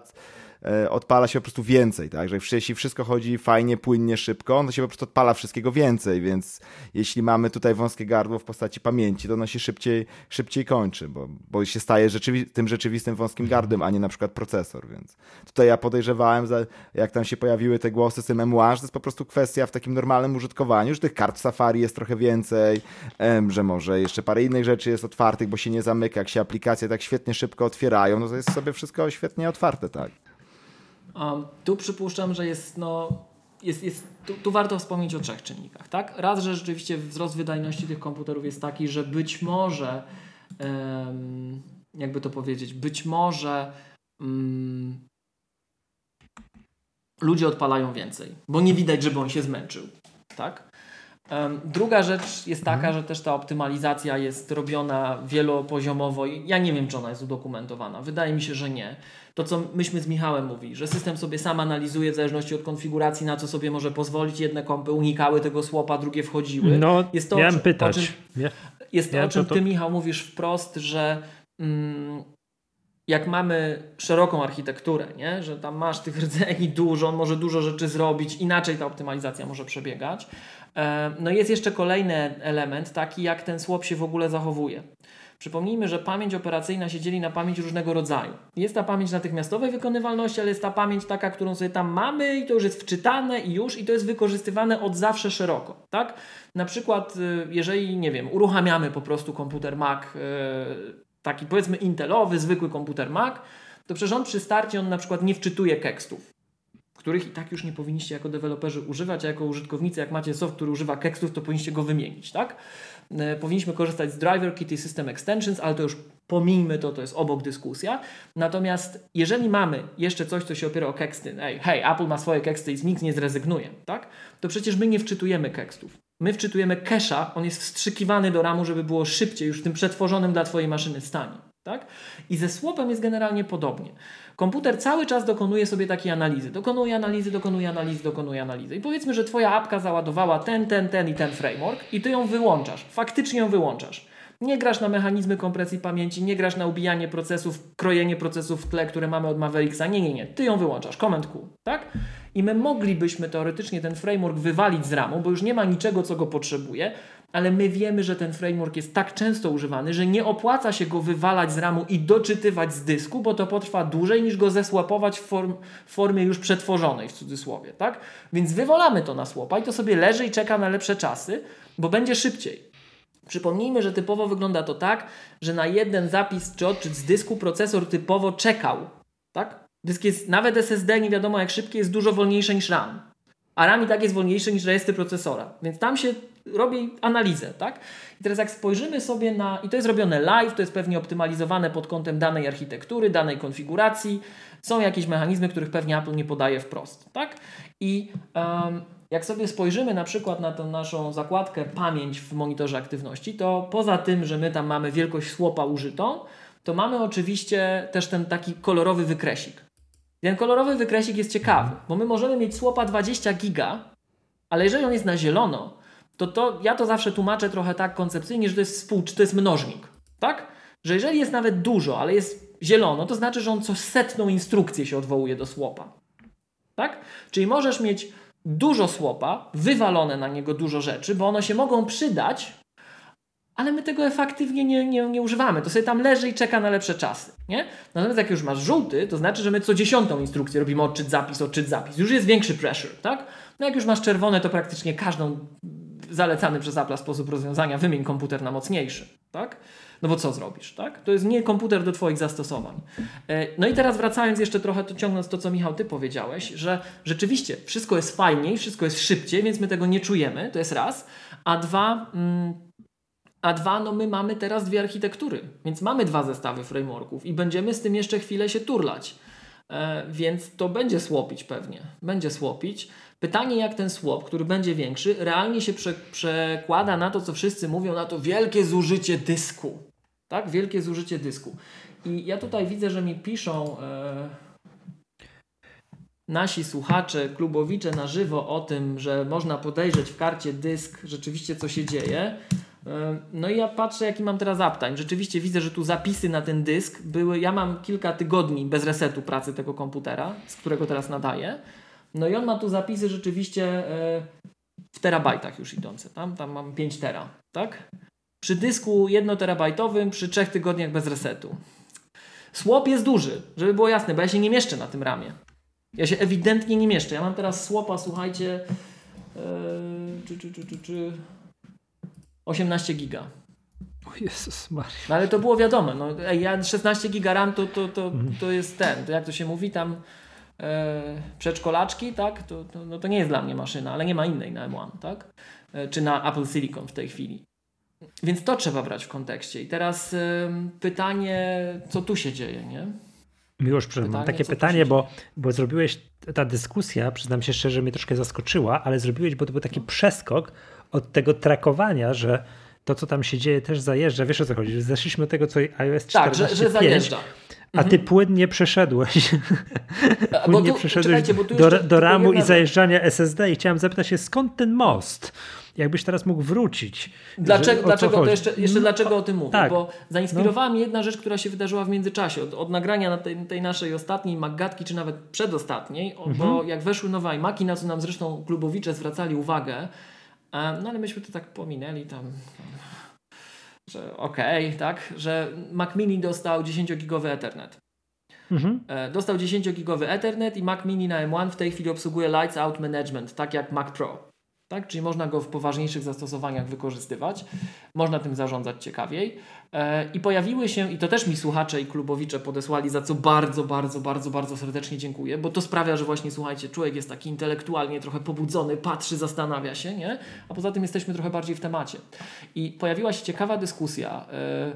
odpala się po prostu więcej, tak? Że jeśli wszystko chodzi fajnie, płynnie, szybko, to się po prostu odpala wszystkiego więcej, więc jeśli mamy tutaj wąskie gardło w postaci pamięci, to ono się szybciej, szybciej kończy, bo, bo się staje rzeczywi tym rzeczywistym wąskim gardłem, a nie na przykład procesor, więc tutaj ja podejrzewałem, jak tam się pojawiły te głosy z tym M1, że to jest po prostu kwestia w takim normalnym użytkowaniu, że tych kart w Safari jest trochę więcej, że może jeszcze parę innych rzeczy jest otwartych, bo się nie zamyka, jak się aplikacje tak świetnie szybko otwierają, no to jest sobie wszystko świetnie otwarte, tak.
Um, tu przypuszczam, że jest no, jest, jest, tu, tu, warto wspomnieć o trzech czynnikach. Tak? Raz, że rzeczywiście wzrost wydajności tych komputerów jest taki, że być może, um, jakby to powiedzieć, być może um, ludzie odpalają więcej, bo nie widać, żeby on się zmęczył. Tak? Druga rzecz jest taka, mhm. że też ta optymalizacja jest robiona wielopoziomowo i ja nie wiem, czy ona jest udokumentowana. Wydaje mi się, że nie. To, co myśmy z Michałem mówili, że system sobie sam analizuje w zależności od konfiguracji, na co sobie może pozwolić. Jedne kompy unikały tego słopa, drugie wchodziły.
No, jest to, miałem pytać. O czym,
jest to, o czym ty, Michał, mówisz wprost, że mm, jak mamy szeroką architekturę, nie? że tam masz tych rdzeni dużo, on może dużo rzeczy zrobić, inaczej ta optymalizacja może przebiegać. E, no jest jeszcze kolejny element, taki jak ten swap się w ogóle zachowuje. Przypomnijmy, że pamięć operacyjna się dzieli na pamięć różnego rodzaju. Jest ta pamięć natychmiastowej wykonywalności, ale jest ta pamięć taka, którą sobie tam mamy i to już jest wczytane i już i to jest wykorzystywane od zawsze szeroko. Tak? Na przykład, y, jeżeli, nie wiem, uruchamiamy po prostu komputer Mac, y, taki powiedzmy intelowy, zwykły komputer Mac, to przecież on przy starcie on na przykład nie wczytuje tekstów których i tak już nie powinniście jako deweloperzy używać, a jako użytkownicy, jak macie soft, który używa tekstów, to powinniście go wymienić, tak? E, powinniśmy korzystać z driver kit i system extensions, ale to już pomijmy to, to jest obok dyskusja. Natomiast jeżeli mamy jeszcze coś, co się opiera o teksty, hej, hej, Apple ma swoje teksty i z nikt nie zrezygnuje, tak? To przecież my nie wczytujemy tekstów. My wczytujemy cache'a, on jest wstrzykiwany do ramu, żeby było szybciej, już w tym przetworzonym dla Twojej maszyny stanie. Tak? I ze słopem jest generalnie podobnie. Komputer cały czas dokonuje sobie takiej analizy. Dokonuje analizy, dokonuje analizy, dokonuje analizy. I powiedzmy, że Twoja apka załadowała ten, ten, ten i ten framework i Ty ją wyłączasz. Faktycznie ją wyłączasz. Nie grasz na mechanizmy kompresji pamięci, nie grasz na ubijanie procesów, krojenie procesów w tle, które mamy od Mavericksa. Nie, nie, nie. Ty ją wyłączasz. Command Q, tak? I my moglibyśmy teoretycznie ten framework wywalić z ramu, bo już nie ma niczego, co go potrzebuje, ale my wiemy, że ten framework jest tak często używany, że nie opłaca się go wywalać z ramu i doczytywać z dysku, bo to potrwa dłużej niż go zesłapować w, form, formie już przetworzonej, w cudzysłowie, tak? Więc wywolamy to na słopa i to sobie leży i czeka na lepsze czasy, bo będzie szybciej. Przypomnijmy, że typowo wygląda to tak, że na jeden zapis czy odczyt z dysku procesor typowo czekał, tak? Dysk jest, nawet SSD, nie wiadomo jak szybkie, jest dużo wolniejsze niż RAM. A RAM i tak jest wolniejszy niż rejestry procesora. Więc tam się robi analizę, tak? I teraz jak spojrzymy sobie na, i to jest robione live, to jest pewnie optymalizowane pod kątem danej architektury, danej konfiguracji, są jakieś mechanizmy, których pewnie Apple nie podaje wprost, tak? I um, jak sobie spojrzymy na przykład na tę naszą zakładkę pamięć w monitorze aktywności, to poza tym, że my tam mamy wielkość słopa użytą, to mamy oczywiście też ten taki kolorowy wykresik. Ten kolorowy wykresik jest ciekawy, bo my możemy mieć słopa 20 giga, ale jeżeli on jest na zielono, to, to ja to zawsze tłumaczę trochę tak koncepcyjnie, że to jest współcz, to jest mnożnik. Tak? Że jeżeli jest nawet dużo, ale jest zielono, to znaczy, że on co setną instrukcję się odwołuje do słopa. Tak? Czyli możesz mieć dużo słopa, wywalone na niego dużo rzeczy, bo one się mogą przydać, ale my tego efektywnie nie, nie, nie używamy. To sobie tam leży i czeka na lepsze czasy. Nie? Natomiast jak już masz żółty, to znaczy, że my co dziesiątą instrukcję robimy odczyt, zapis, odczyt, zapis. Już jest większy pressure, tak? No jak już masz czerwone, to praktycznie każdą zalecany przez Apple sposób rozwiązania wymień komputer na mocniejszy, tak? No bo co zrobisz, tak? To jest nie komputer do Twoich zastosowań. E, no i teraz wracając jeszcze trochę, to ciągnąc to, co Michał, Ty powiedziałeś, że rzeczywiście wszystko jest fajniej, wszystko jest szybciej, więc my tego nie czujemy, to jest raz. A dwa... Mm, a dwa, no my mamy teraz dwie architektury, więc mamy dwa zestawy frameworków i będziemy z tym jeszcze chwilę się turlać. E, więc to będzie słopić pewnie. Będzie słopić. Pytanie, jak ten swap, który będzie większy, realnie się prze, przekłada na to, co wszyscy mówią, na to wielkie zużycie dysku. Tak? Wielkie zużycie dysku. I ja tutaj widzę, że mi piszą e, nasi słuchacze, klubowicze na żywo o tym, że można podejrzeć w karcie dysk rzeczywiście co się dzieje. E, no i ja patrzę jaki mam teraz uptime. Rzeczywiście widzę, że tu zapisy na ten dysk były, ja mam kilka tygodni bez resetu pracy tego komputera, z którego teraz nadaję. No i on ma tu zapisy rzeczywiście e, w terabajtach już idące. Tam, tam mam 5 tera, tak? Przy dysku 1 terabajtowym przy 3 tygodniach bez resetu. Słop jest duży, żeby było jasne, bo ja się nie mieszczę na tym ramie. Ja się ewidentnie nie mieszczę. Ja mam teraz słopa, słuchajcie, yy, czy, czy, czy, czy, czy 18 giga.
O Jezus Maria.
No ale to było wiadomo. No, ja 16 giga RAM to, to, to, to jest ten, to jak to się mówi tam e, przedszkolaczki, tak? To, to, no to nie jest dla mnie maszyna, ale nie ma innej na M1, tak? E, czy na Apple Silicon w tej chwili. Więc to trzeba brać w kontekście. I teraz e, pytanie, co tu się dzieje, nie?
Miłosz, pytanie, mam takie pytanie, bo, bo zrobiłeś, ta dyskusja, przyznam się szczerze, mnie troszkę zaskoczyła, ale zrobiłeś, bo to był taki przeskok od tego trakowania, że to, co tam się dzieje, też zajeżdża. Wiesz o co chodzi? Zeszliśmy do tego, co iOS 14.5,
tak, że, że zajeżdża.
A ty mhm. płynnie przeszedłeś. płynnie tu, przeszedłeś do, do ramu i zajeżdżania SSD i chciałem zapytać się, skąd ten most? jakbyś teraz mógł wrócić.
Dlaczego, dlaczego to jeszcze, jeszcze mm, dlaczego o tym mówię? Tak. Bo zainspirowała no. mnie jedna rzecz, która się wydarzyła w międzyczasie. Od, od nagrania na tej, tej, naszej ostatniej Maggatki, czy nawet przedostatniej, mhm. bo jak weszły nowe iMaki, na co nam zresztą klubowicze zwracali uwagę, no ale myśmy to tak pominęli tam, że okej, okay, tak, że Mac Mini dostał 10-gigowy Ethernet. Mhm. E, dostał 10-gigowy Ethernet i Mac Mini na M1 w tej chwili obsługuje Lights Out Management, tak jak Mac Pro tak? Czyli można go w poważniejszych zastosowaniach wykorzystywać, można tym zarządzać ciekawiej. E, I pojawiły się, i to też mi słuchacze i klubowicze podesłali, za co bardzo, bardzo, bardzo, bardzo serdecznie dziękuję, bo to sprawia, że właśnie słuchajcie, człowiek jest taki intelektualnie trochę pobudzony, patrzy, zastanawia się, nie? A poza tym jesteśmy trochę bardziej w temacie. I pojawiła się ciekawa dyskusja. E,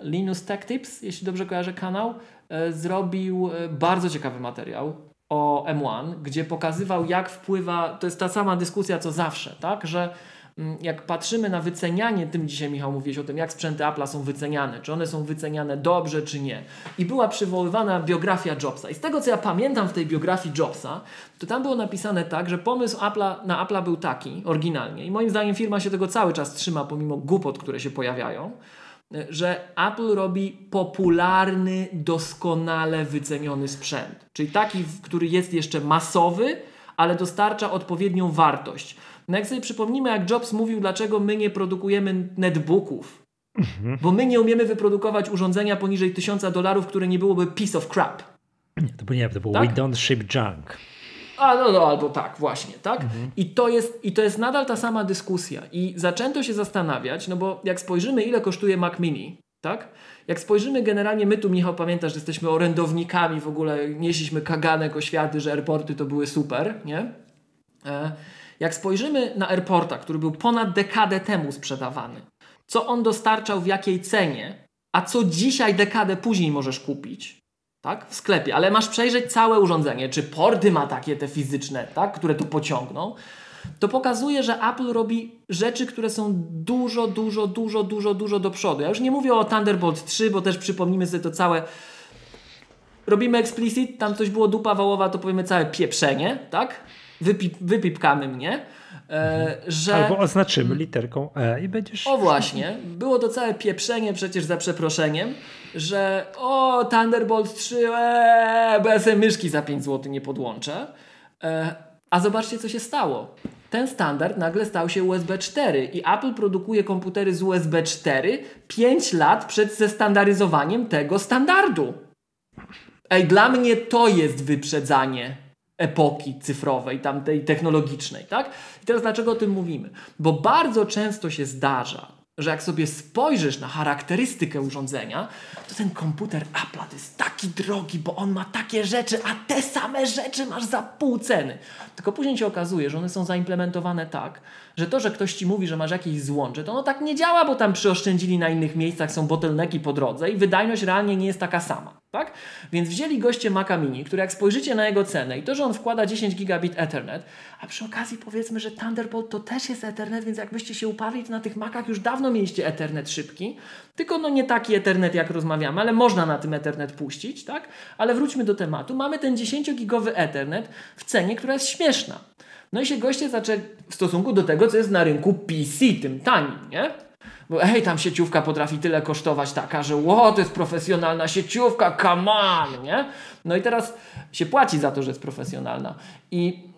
Linus Tech Tips, jeśli dobrze kojarzę kanał, e, zrobił bardzo ciekawy materiał o M1, gdzie pokazywał, jak wpływa, to jest ta sama dyskusja co zawsze, tak, że mm, jak patrzymy na wycenianie, tym dzisiaj Michał mówiłeś o tym, jak sprzęty Apple'a są wyceniane, czy one są wyceniane dobrze, czy nie. I była przywoływana biografia Jobsa. I z tego, co ja pamiętam w tej biografii Jobsa, to tam było napisane tak, że pomysł Apple'a, na Apple'a był taki, oryginalnie. I moim zdaniem firma się tego cały czas trzyma, pomimo głupot, które się pojawiają, że Apple robi popularny, doskonale wyceniony sprzęt. Czyli taki, który jest jeszcze masowy, ale dostarcza odpowiednią wartość. No jak sobie przypomnimy, jak Jobs mówił, dlaczego my nie produkujemy netbooków, mhm. bo my nie umiemy wyprodukować urządzenia poniżej 1000 dolarów, które nie byłoby piece of crap.
Nie, to było nie, to było tak? we don't ship junk.
A no, no albo tak, właśnie, tak? Mhm. I, to jest, I to jest nadal ta sama dyskusja. I zaczęto się zastanawiać, no bo jak spojrzymy, ile kosztuje Mac Mini, tak? Jak spojrzymy generalnie, my tu, Michał, pamiętasz, że jesteśmy orędownikami, w ogóle nieśliśmy kaganek oświaty, że airporty to były super, nie? E, jak spojrzymy na airporta, który był ponad dekadę temu sprzedawany, co on dostarczał, w jakiej cenie, a co dzisiaj, dekadę później możesz kupić, tak? w sklepie, ale masz przejrzeć całe urządzenie, czy porty ma takie te fizyczne, tak? które to pociągną, to pokazuje, że Apple robi rzeczy, które są dużo, dużo, dużo, dużo, dużo do przodu. Ja już nie mówię o Thunderbolt 3, bo też przypomnimy sobie to całe robimy explicit, tam coś było dupa wałowa, to powiemy całe pieprzenie, tak? Wypip, wypipkamy mnie.
E, że... Albo oznaczymy literką E i będziesz...
O właśnie, było to całe pieprzenie przecież za przeproszeniem, że o Thunderbolt 3, ee, bo ja sobie myszki za 5 zł nie podłączę. E, a zobaczcie co się stało. Ten standard nagle stał się USB 4 i Apple produkuje komputery z USB 4 5 lat przed zestandaryzowaniem tego standardu. Ej, dla mnie to jest wyprzedzanie epoki cyfrowej, tamtej technologicznej, tak? I teraz dlaczego o tym mówimy? Bo bardzo często się zdarza, że jak sobie spojrzysz na charakterystykę urządzenia, to ten komputer Apple jest taki drogi, bo on ma takie rzeczy, a te same rzeczy masz za pół ceny. Tylko później się okazuje, że one są zaimplementowane tak, że to, że ktoś ci mówi, że masz jakieś złącze, to ono tak nie działa, bo tam przyoszczędzili na innych miejscach, są bottlenecki po drodze i wydajność realnie nie jest taka sama. Tak? Więc wzięli goście Maca Mini, który jak spojrzycie na jego cenę i to, że on wkłada 10 gigabit Ethernet, a przy okazji powiedzmy, że Thunderbolt to też jest Ethernet, więc jakbyście się uparli, to na tych Macach już dawno mieliście Ethernet szybki, tylko no nie taki Ethernet jak rozmawiamy, ale można na tym Ethernet puścić, tak? Ale wróćmy do tematu. Mamy ten 10-gigowy Ethernet w cenie, która jest śmieszna. No i się goście zaczęli w stosunku do tego, co jest na rynku PC, tym tanim, nie? Bo hej, tam sieciówka potrafi tyle kosztować taka, że ło, to jest profesjonalna sieciówka, come on, nie? No i teraz się płaci za to, że jest profesjonalna. I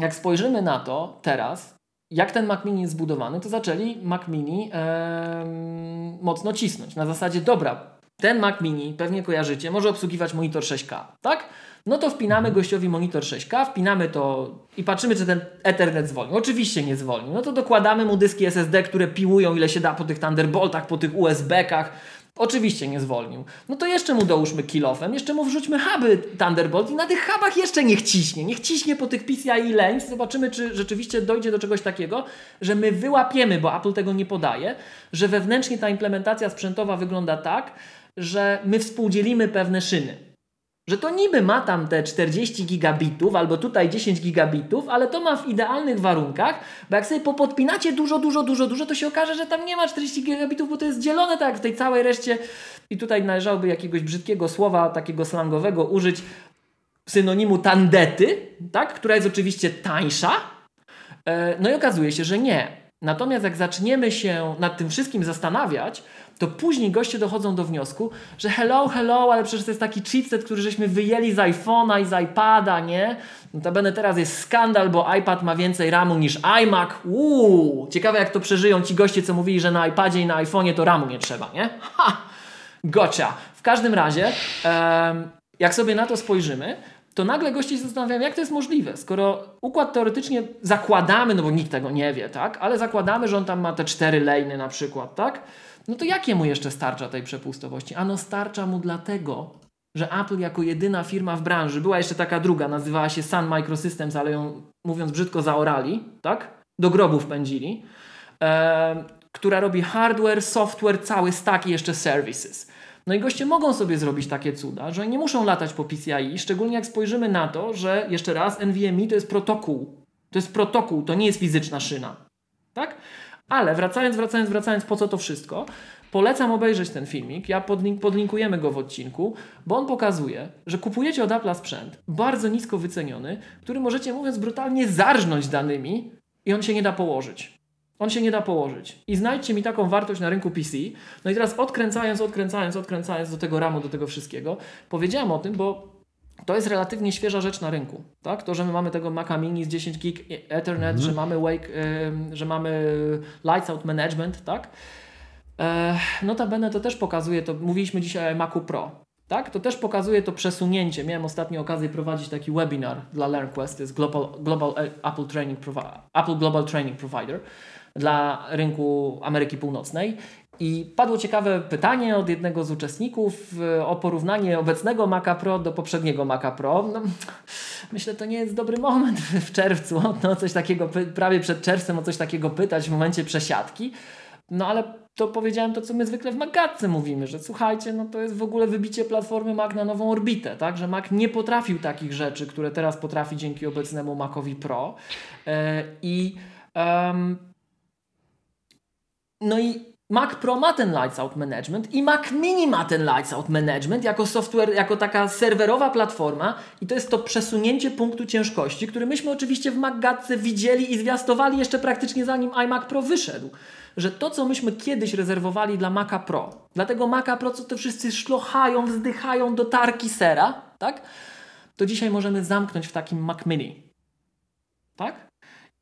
jak spojrzymy na to teraz, jak ten Mac Mini jest zbudowany, to zaczęli Mac Mini em, mocno cisnąć. Na zasadzie, dobra, ten Mac Mini, pewnie kojarzycie, może obsługiwać monitor 6K, tak? No to wpinamy gościowi monitor 6K, wpinamy to i patrzymy, czy ten Ethernet zwolni. Oczywiście nie zwolni. No to dokładamy mu dyski SSD, które piłują ile się da po tych Thunderboltach, po tych USB-kach. Oczywiście nie zwolnił. No to jeszcze mu dołóżmy kilofem, jeszcze mu wrzućmy huby Thunderbolt i na tych hubach jeszcze niech ciśnie. Niech ciśnie po tych PCIe lanes. Zobaczymy, czy rzeczywiście dojdzie do czegoś takiego, że my wyłapiemy, bo Apple tego nie podaje, że wewnętrznie ta implementacja sprzętowa wygląda tak, że my współdzielimy pewne szyny. Że to niby ma tam te 40 gigabitów, albo tutaj 10 gigabitów, ale to ma w idealnych warunkach, bo jak sobie popodpinacie dużo, dużo, dużo, dużo, to się okaże, że tam nie ma 40 gigabitów, bo to jest dzielone tak w tej całej reszcie. I tutaj należałoby jakiegoś brzydkiego słowa, takiego slangowego użyć synonimu tandety, tak? która jest oczywiście tańsza. E, no i okazuje się, że nie. Natomiast jak zaczniemy się nad tym wszystkim zastanawiać, to później goście dochodzą do wniosku, że hello, hello, ale przecież to jest taki chipset, który żeśmy wyjęli z iPhone'a i z iPada, nie? Notabene teraz jest skandal, bo iPad ma więcej RAMu niż iMac. Uuu, ciekawe jak to przeżyją ci goście, co mówili, że na iPadzie i na iPhone'ie to RAMu nie trzeba, nie? Ha! Gotcha. W każdym razie, jak sobie na to spojrzymy, to nagle goście się zastanawiają, jak to jest możliwe, skoro układ teoretycznie zakładamy, no bo nikt tego nie wie, tak? Ale zakładamy, że on tam ma te cztery lejny na przykład, tak? No to jakie mu jeszcze starcza tej przepustowości? Ano starcza mu dlatego, że Apple jako jedyna firma w branży, była jeszcze taka druga, nazywała się Sun Microsystems, ale ją mówiąc brzydko zaorali, tak? Do grobów pędzili, e, która robi hardware, software, cały stack i jeszcze services. No i goście mogą sobie zrobić takie cuda, że nie muszą latać po PCIe, szczególnie jak spojrzymy na to, że jeszcze raz NVMe to jest protokół. To jest protokół, to nie jest fizyczna szyna. Tak? Ale wracając, wracając, wracając, po co to wszystko? Polecam obejrzeć ten filmik, ja podlink, podlinkujemy go w odcinku, bo on pokazuje, że kupujecie od Apple'a sprzęt bardzo nisko wyceniony, który możecie mówiąc brutalnie zarżnąć danymi i on się nie da położyć. On się nie da położyć. I znajdźcie mi taką wartość na rynku PC. No i teraz odkręcając, odkręcając, odkręcając do tego ramu, do tego wszystkiego, powiedziałem o tym, bo to jest relatywnie świeża rzecz na rynku. Tak? To, że my mamy tego Maca Mini z 10 gig Ethernet, mhm. że mamy Wake, y, że mamy Lights Out Management, tak? E, notabene to też pokazuje, to mówiliśmy dzisiaj o Macu Pro. Tak? To też pokazuje to przesunięcie. Miałem ostatnio okazję prowadzić taki webinar dla LearnQuest, to jest Global, Global Apple, Training Apple Global Training Provider dla rynku Ameryki Północnej. I padło ciekawe pytanie od jednego z uczestników e, o porównanie obecnego Maca Pro do poprzedniego Maca Pro. No, myślę, to nie jest dobry moment w czerwcu, no, coś takiego, prawie przed czerwcem o coś takiego pytać w momencie przesiadki. No ale to powiedziałem to, co my zwykle w Magatce mówimy, że słuchajcie, no to jest w ogóle wybicie platformy Mac na nową orbitę, tak? Że Mac nie potrafił takich rzeczy, które teraz potrafi dzięki obecnemu Macowi Pro. Yy, I no i Mac Pro ma ten Lights Out Management i Mac Mini ma ten Lights Out Management jako software, jako taka serwerowa platforma i to jest to przesunięcie punktu ciężkości, który myśmy oczywiście w MacGatce widzieli i zwiastowali jeszcze praktycznie zanim iMac Pro wyszedł. Że to, co myśmy kiedyś rezerwowali dla Maca Pro, dlatego Maca Pro, co to wszyscy szlochają, wzdychają do tarki sera, tak? To dzisiaj możemy zamknąć w takim Mac Mini. Tak?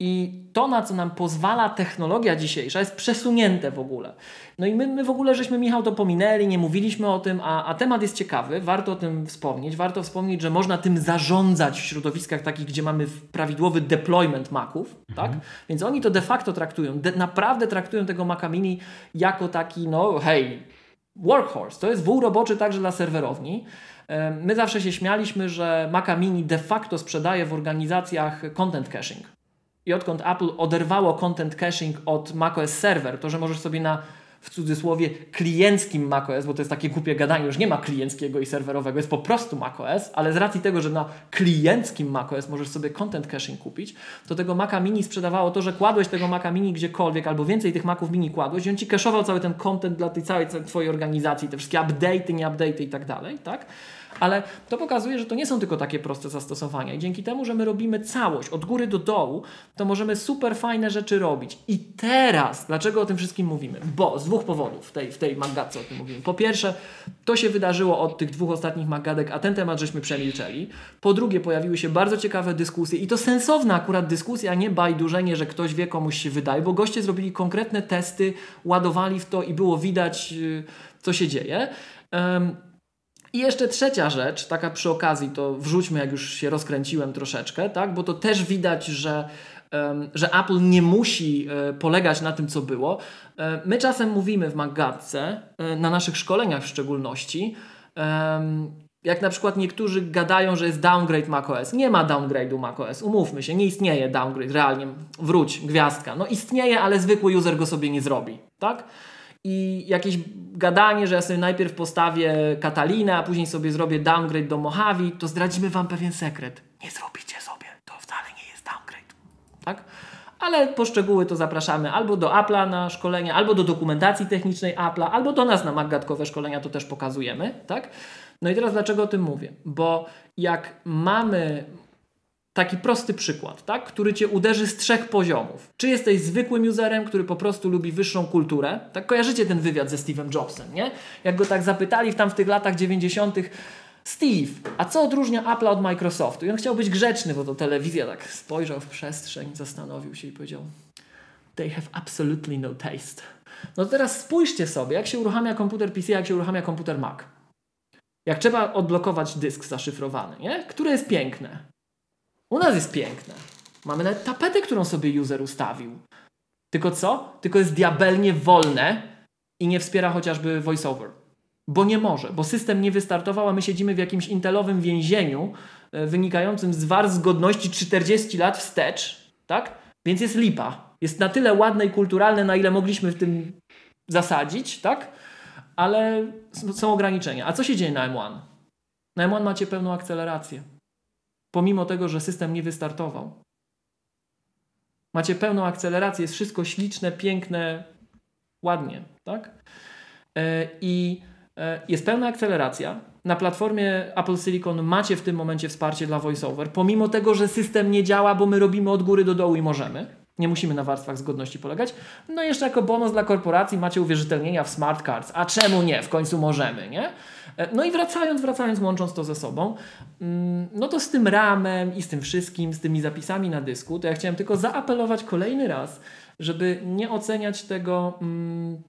I to, na co nam pozwala technologia dzisiejsza, jest przesunięte w ogóle. No i my, my w ogóle żeśmy, Michał, to pominęli, nie mówiliśmy o tym, a, a temat jest ciekawy, warto o tym wspomnieć. Warto wspomnieć, że można tym zarządzać w środowiskach takich, gdzie mamy prawidłowy deployment Maców, mhm. tak? Więc oni to de facto traktują, de, naprawdę traktują tego Maca Mini jako taki, no hej, workhorse. To jest wół roboczy także dla serwerowni. My zawsze się śmialiśmy, że Maca Mini de facto sprzedaje w organizacjach content caching. I odkąd Apple oderwało content caching od macOS Server, to że możesz sobie na w cudzysłowie klienckim macOS, bo to jest takie głupie gadanie, już nie ma klienckiego i serwerowego, jest po prostu macOS, ale z racji tego, że na klienckim macOS możesz sobie content caching kupić, to tego Maca Mini sprzedawało to, że kładłeś tego Maca Mini gdziekolwiek, albo więcej tych Maców Mini kładłeś i on ci cache'ował cały ten content dla tej całej twojej organizacji, te wszystkie update'y, nie update'y i tak dalej, tak? Ale to pokazuje, że to nie są tylko takie proste zastosowania i dzięki temu, że my robimy całość od góry do dołu, to możemy super fajne rzeczy robić. I teraz, dlaczego o tym wszystkim mówimy? Bo z dwóch powodów w tej, w tej Maggadce o tym mówimy. Po pierwsze, to się wydarzyło od tych dwóch ostatnich Maggadek, a ten temat żeśmy przemilczeli. Po drugie, pojawiły się bardzo ciekawe dyskusje i to sensowna akurat dyskusja, a nie bajdurzenie, że ktoś wie, komuś się wydaje, bo goście zrobili konkretne testy, ładowali w to i było widać, yy, co się dzieje. Um, i jeszcze trzecia rzecz, taka przy okazji, to wrzućmy, jak już się rozkręciłem troszeczkę, tak? bo to też widać, że, że Apple nie musi e, polegać na tym, co było. E, my czasem mówimy w Maggadce, e, na naszych szkoleniach w szczególności, jak na przykład niektórzy gadają, że jest downgrade macOS. Nie ma downgrade'u macOS. Umówmy się, nie istnieje downgrade, realnie. Wróć, gwiazdka. No istnieje, ale zwykły user go sobie nie zrobi. Tak? I jakieś gadanie, że ja sobie najpierw postawię Katalinę, a później sobie zrobię downgrade do Mojave, to zdradzimy Wam pewien sekret. Nie zrobicie sobie, to wcale nie jest downgrade. Tak? Ale poszczegóły to zapraszamy albo do Apple'a na szkolenia, albo do dokumentacji technicznej Apple'a, albo do nas na maggatkowe szkolenia, to też pokazujemy. Tak? No i teraz dlaczego o tym mówię? Bo jak mamy taki prosty przykład, tak? który cię uderzy z trzech poziomów. Czy jesteś zwykłym userem, który po prostu lubi wyższą kulturę? Tak kojarzycie ten wywiad ze Steve'em Jobsem, nie? Jak go tak zapytali w tam w tych latach 90. Steve, a co odróżnia Apple od Microsoftu? I on chciał być grzeczny, bo to telewizja tak spojrzał w przestrzeń, zastanowił się i powiedział They have absolutely no taste. No teraz spójrzcie sobie, jak się uruchamia komputer PC, jak się uruchamia komputer Mac. Jak trzeba odblokować dysk zaszyfrowany, nie? Które jest piękne. U nas jest piękne. Mamy nawet tapetę, którą sobie user ustawił. Tylko co? Tylko jest diabelnie wolne i nie wspiera chociażby voiceover. Bo nie może, bo system nie wystartował, a my siedzimy w jakimś intelowym więzieniu e, wynikającym z war zgodności 40 lat wstecz, tak? Więc jest lipa. Jest na tyle ładne i kulturalne, na ile mogliśmy w tym zasadzić, tak? Ale są ograniczenia. A co się dzieje na M1? Na M1 macie pełną akcelerację pomimo tego, że system nie wystartował. Macie pełną akcelerację, jest wszystko śliczne, piękne, ładnie, tak? E, I e, jest pełna akceleracja. Na platformie Apple Silicon macie w tym momencie wsparcie dla VoiceOver, pomimo tego, że system nie działa, bo my robimy od góry do dołu i możemy. Nie musimy na warstwach zgodności polegać. No i jeszcze jako bonus dla korporacji macie uwierzytelnienia w smart cards. A czemu nie? W końcu możemy, nie? E, no i wracając, wracając, łącząc to ze sobą, mm, no to z tym ramem i z tym wszystkim, z tymi zapisami na dysku, to ja chciałem tylko zaapelować kolejny raz, żeby nie oceniać tego mm,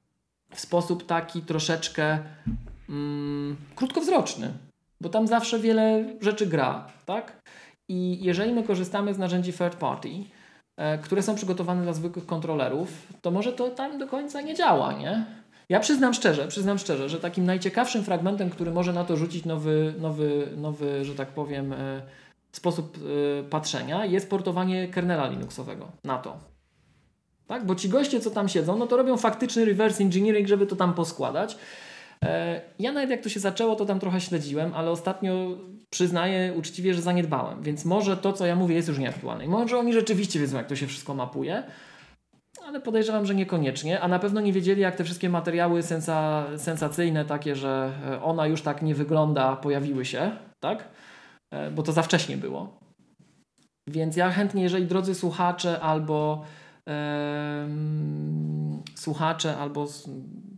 w sposób taki troszeczkę mm, krótkowzroczny, bo tam zawsze wiele rzeczy gra, tak? I jeżeli my korzystamy z narzędzi third party, E, które są przygotowane dla zwykłych kontrolerów, to może to tam do końca nie działa, nie? Ja przyznam szczerze, przyznam szczerze, że takim najciekawszym fragmentem, który może na to rzucić nowy, nowy, nowy że tak powiem, e, sposób e, patrzenia, jest portowanie kernela Linuxowego na to. Tak? Bo ci goście, co tam siedzą, no to robią faktyczny reverse engineering, żeby to tam poskładać. Ja nawet jak to się zaczęło, to tam trochę śledziłem, ale ostatnio przyznaję uczciwie, że zaniedbałem. Więc może to, co ja mówię, jest już nieaktualne. I może oni rzeczywiście wiedzą, jak to się wszystko mapuje, ale podejrzewam, że niekoniecznie. A na pewno nie wiedzieli, jak te wszystkie materiały sensa, sensacyjne, takie, że e, ona już tak nie wygląda, pojawiły się, tak? E, bo to za wcześnie było. Więc ja chętnie, jeżeli drodzy słuchacze albo słuchacze albo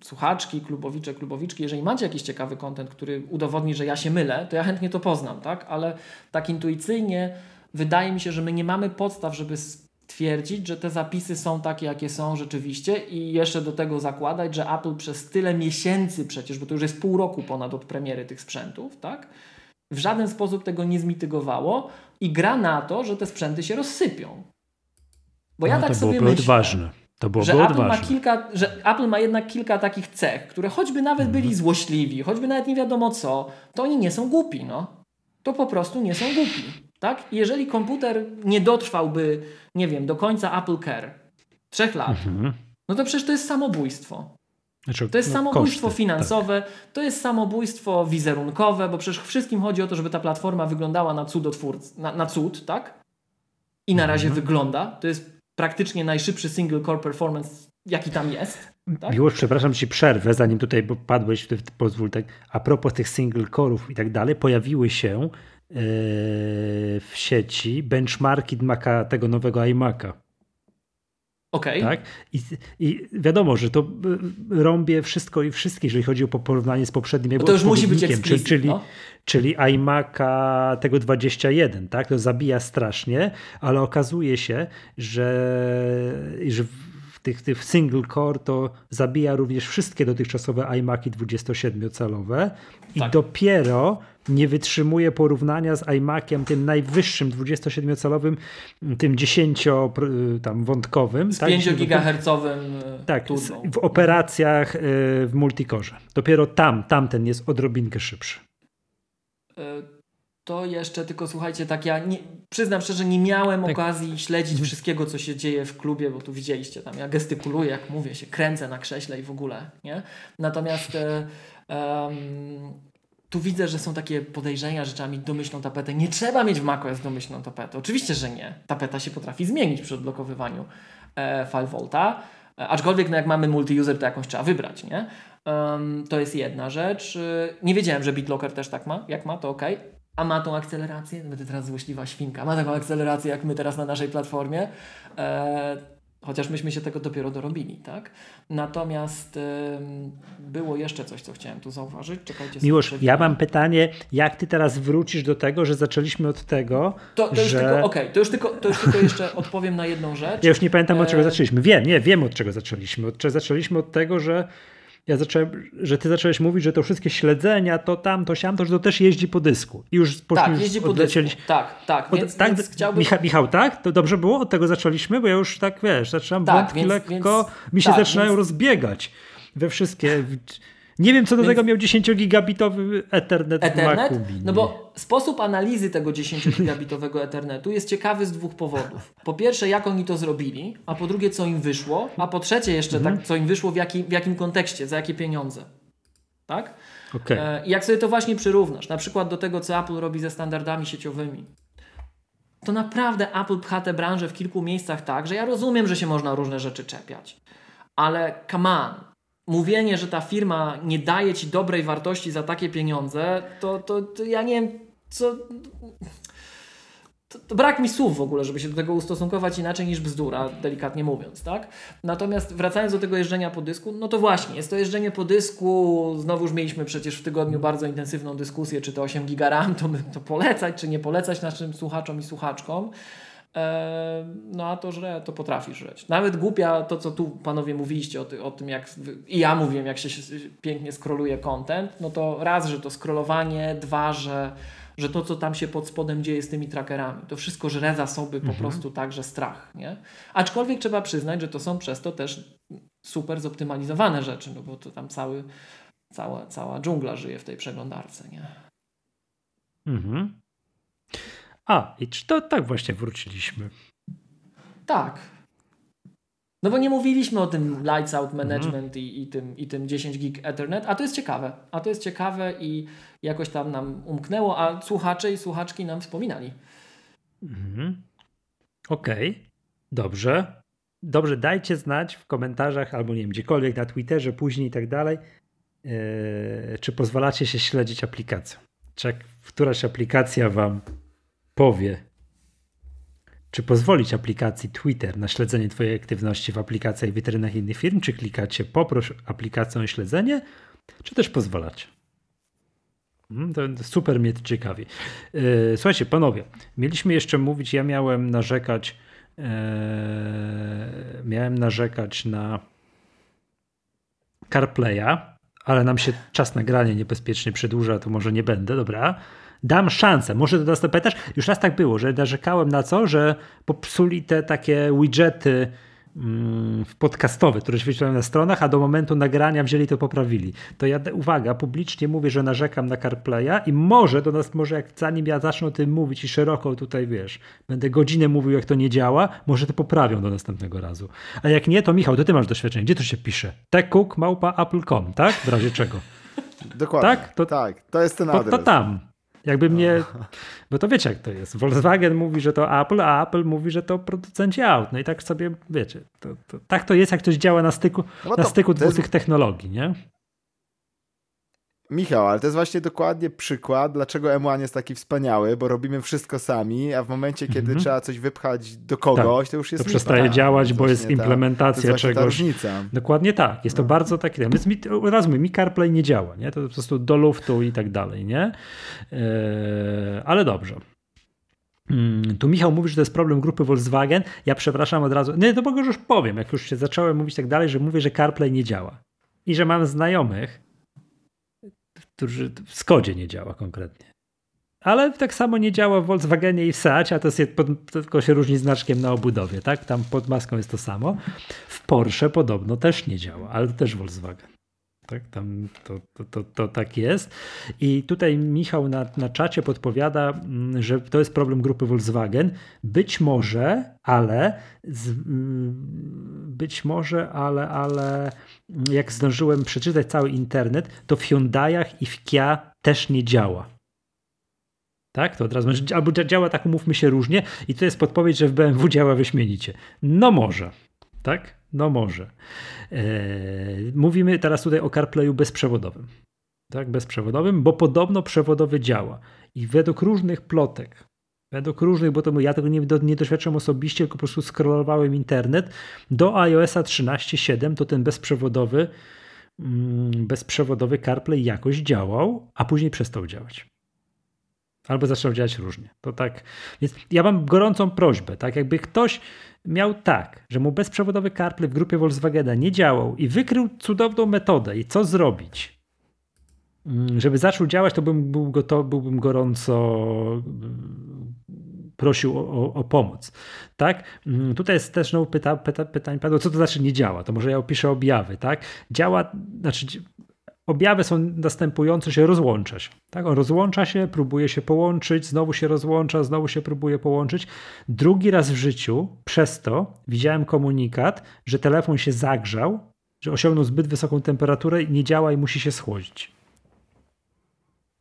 słuchaczki, klubowicze, klubowiczki, jeżeli macie jakiś ciekawy kontent, który udowodni, że ja się mylę, to ja chętnie to poznam, tak? Ale tak intuicyjnie wydaje mi się, że my nie mamy podstaw, żeby stwierdzić, że te zapisy są takie, jakie są rzeczywiście i jeszcze do tego zakładać, że Apple przez tyle miesięcy przecież, bo to już jest pół roku ponad od premiery tych sprzętów, tak? W żaden sposób tego nie zmitygowało i gra na to, że te sprzęty się rozsypią.
Bo ja no, tak sobie myślę, odważne. To byłoby
że
odważne.
Apple, ma kilka, że Apple ma jednak kilka takich cech, które choćby nawet byli mhm. złośliwi, choćby nawet nie wiadomo co, to oni nie są głupi, no. To po prostu nie są głupi, tak? Jeżeli komputer nie dotrwałby, nie wiem, do końca Apple Care, trzech lat, mhm. no to przecież to jest samobójstwo.
Znaczy,
To jest
no,
samobójstwo
koszty,
finansowe, to jest samobójstwo wizerunkowe, bo przecież wszystkim chodzi o to, żeby ta platforma wyglądała na cudotwórc, na, na cud, tak? I na razie wygląda. To jest praktycznie najszybszy single core performance, jaki tam jest. Tak?
Miłosz, przepraszam ci przerwę, zanim tutaj padłeś, pozwól tak. A propos tych single core'ów i tak dalej, pojawiły się w sieci benchmarki Maca, tego nowego iMac'a.
Okej.
Tak? I, I wiadomo, że to y, rąbie wszystko i wszystkich, jeżeli chodzi o porównanie z poprzednim
Bo to już musi być explicit,
czyli,
no.
czyli iMac'a tego 21, tak? To zabija strasznie, ale okazuje się, że, że tych, tych single core to zabija również wszystkie dotychczasowe iMac'i 27-calowe i
Tak.
dopiero nie wytrzymuje porównania z iMaciem tym najwyższym 27-calowym, tym 10 pr- tam wątkowym.
Z
tak?
5 gigahercowym e,
Tak, w operacjach y, w multikorze. Dopiero tam, tamten jest odrobinkę szybszy.
To jeszcze tylko słuchajcie, tak ja nie, przyznam szczerze, nie miałem
Tak.
okazji śledzić wszystkiego, co się dzieje w klubie, bo tu widzieliście tam, ja gestykuluję, jak mówię, się kręcę na krześle i w ogóle, nie? Natomiast em, tu widzę, że są takie podejrzenia, że trzeba mieć domyślną tapetę. Nie trzeba mieć w macOS domyślną tapetę. Oczywiście, że nie. Tapeta się potrafi zmienić przy odblokowywaniu e, 5V. E, aczkolwiek, no jak mamy multi-user, to jakąś trzeba wybrać, nie? Em, to jest jedna rzecz. E, Nie wiedziałem, że BitLocker też tak ma. Jak ma, to ok. A ma tą akcelerację? Będę teraz złośliwa świnka. Ma taką akcelerację, jak my teraz na naszej platformie. E, chociaż myśmy się tego dopiero dorobili, tak? Natomiast było jeszcze coś, co chciałem tu zauważyć. Czekajcie sobie,
Miłosz,
przewinę.
ja mam pytanie, jak ty teraz wrócisz do tego, że zaczęliśmy od tego,
To, to już
że...
tylko, okej, to już tylko, to już tylko jeszcze odpowiem na jedną rzecz.
Ja już nie pamiętam od czego
E,
zaczęliśmy. Wiem, nie, wiem od czego zaczęliśmy. Od, czego zaczęliśmy od tego, że ja zacząłem, że ty zacząłeś mówić, że to wszystkie śledzenia, to tam, to siam, to, że to też jeździ po dysku. I już
Tak,
poszli-
jeździ po dysku. Tak, tak,
Od,
więc,
tak,
więc chciałbym...
Michał, Michał, tak? To dobrze było? Od tego zaczęliśmy? Bo ja już tak, wiesz, zaczynam
Tak,
wątki
więc-
lekko,
więc-
mi się
tak,
zaczynają rozbiegać we wszystkie... Nie wiem, co do
Więc-
tego miał 10-gigabitowy Ethernet, w
Ethernet? No bo sposób analizy tego 10-gigabitowego Ethernetu jest ciekawy z dwóch powodów. Po pierwsze, jak oni to zrobili, a po drugie, co im wyszło, a po trzecie jeszcze,
Mhm.
tak, co im wyszło, w, jaki, w jakim kontekście, za jakie pieniądze. Tak?
Okej.
E, I jak sobie to właśnie przyrównasz, na przykład do tego, co Apple robi ze standardami sieciowymi, to naprawdę Apple pcha tę branżę w kilku miejscach tak, że ja rozumiem, że się można różne rzeczy czepiać. Ale come on, mówienie, że ta firma nie daje ci dobrej wartości za takie pieniądze, to, to, to ja nie wiem, co. To, to brak mi słów w ogóle, żeby się do tego ustosunkować inaczej niż bzdura, delikatnie mówiąc, tak? Natomiast wracając do tego jeżdżenia po dysku, no to właśnie, jest to jeżdżenie po dysku, znowu już mieliśmy przecież w tygodniu bardzo intensywną dyskusję, czy to 8 giga RAM, to, to polecać, czy nie polecać naszym słuchaczom i słuchaczkom. No a to żre, to potrafi żreć. Nawet głupia to, co tu panowie mówiliście o, ty, o tym, jak i ja mówiłem, jak się, się pięknie skroluje content, no to raz, że to scrollowanie, dwa, że, że to, co tam się pod spodem dzieje z tymi trackerami, to wszystko żre zasoby po prostu tak, że strach, nie? Aczkolwiek trzeba przyznać, że to są przez to też super zoptymalizowane rzeczy, no bo to tam cały, cała, cała dżungla żyje w tej przeglądarce, nie?
Mhm. A, i czy to tak właśnie wróciliśmy?
Tak. No bo nie mówiliśmy o tym lights out management i, i, tym, i tym 10 gig Ethernet, a to jest ciekawe. A to jest ciekawe i jakoś tam nam umknęło, a słuchacze i słuchaczki nam wspominali.
Mhm. Okej, dobrze. Dobrze, dajcie znać w komentarzach albo nie wiem, gdziekolwiek na Twitterze, później i tak dalej, yy, czy pozwalacie się śledzić aplikacją. Czy któraś aplikacja wam powie, czy pozwolić aplikacji Twitter na śledzenie twojej aktywności w aplikacjach i witrynach innych firm, czy klikacie poproś aplikację o śledzenie, czy też pozwalacie. Mm, To super mnie to ciekawi. Yy, Słuchajcie, panowie, mieliśmy jeszcze mówić, ja miałem narzekać, yy, miałem narzekać na CarPlaya, ale nam się czas nagrania niebezpiecznie przedłuża, to może nie będę, dobra. Dam szansę, może do nas to pytasz? Już raz tak było, że narzekałem na co, że popsuli te takie widgety mm, podcastowe, które wyświetlają na stronach, a do momentu nagrania wzięli to poprawili. To ja, uwaga, publicznie mówię, że narzekam na CarPlaya i może do nas, może jak zanim ja zacznę o tym mówić i szeroko tutaj, wiesz, będę godzinę mówił, jak to nie działa, może to poprawią do następnego razu. A jak nie, to Michał, to ty masz doświadczenie. Gdzie to się pisze? techcook małpa apple.com, tak? W razie czego?
Dokładnie. Tak? To, tak, to jest ten adres.
To, to tam. Jakby mnie, bo to wiecie jak to jest. Volkswagen mówi, że to Apple, a Apple mówi, że to producenci aut. No i tak sobie, wiecie, to, to, tak to jest, jak ktoś działa na styku, no na styku dwóch tych technologii, nie?
Michał, ale to jest właśnie dokładnie przykład, dlaczego M1 jest taki wspaniały, bo robimy wszystko sami, a w momencie, kiedy mm -hmm. trzeba coś wypchać do kogoś, tak. to już jest
To przestaje lipa. działać, bo jest implementacja ta, to jest czegoś. różnica. Dokładnie tak. Jest to no. bardzo taki. Więc mi, mi CarPlay nie działa, nie? To po prostu do luftu i tak dalej, nie? Eee, ale dobrze. Hmm, tu Michał mówi, że to jest problem grupy Volkswagen. Ja przepraszam od razu. Nie, to mogę już powiem, jak już się zacząłem mówić tak dalej, że mówię, że CarPlay nie działa. I że mam znajomych, którzy w Skodzie nie działa konkretnie. Ale tak samo nie działa w Volkswagenie i w Seacie, a to jest tylko się różni znaczkiem na obudowie, tak? Tam pod maską jest to samo. W Porsche podobno też nie działa, ale to też Volkswagen. Tak, tam to, to, to, to, tak jest. I tutaj Michał na, na czacie podpowiada, mm, że to jest problem grupy Volkswagen. Być może, ale z, mm, być może, ale, ale jak zdążyłem przeczytać cały internet, to w Hyundai'ach i w Kia też nie działa. Tak, to od razu albo działa tak, umówmy się różnie, i to jest podpowiedź, że w BMW działa wyśmienicie. No może, tak? No może. Eee, mówimy teraz tutaj o CarPlayu bezprzewodowym. Tak, bezprzewodowym, bo podobno przewodowy działa. I według różnych plotek, według różnych, bo to ja tego nie, nie doświadczyłem osobiście, tylko po prostu scrollowałem internet, do iOSa 13.7 to ten bezprzewodowy, mm, bezprzewodowy CarPlay jakoś działał, a później przestał działać. Albo zaczął działać różnie. To tak. Więc ja mam gorącą prośbę, tak? Jakby ktoś miał tak, że mu bezprzewodowy CarPlay w grupie Volkswagena nie działał i wykrył cudowną metodę i co zrobić, mm, żeby zaczął działać, to bym był gotowy, byłbym gorąco mm, prosił o, o, o, pomoc. Tak? Mm, tutaj jest też znowu pyta, pyta, pytań padło, co to znaczy nie działa? To może ja opiszę objawy. Tak? Działa, znaczy Objawy są następujące, się rozłącza się. Tak? On rozłącza się, próbuje się połączyć, znowu się rozłącza, znowu się próbuje połączyć. Drugi raz w życiu przez to widziałem komunikat, że telefon się zagrzał, że osiągnął zbyt wysoką temperaturę i nie działa i musi się schłodzić.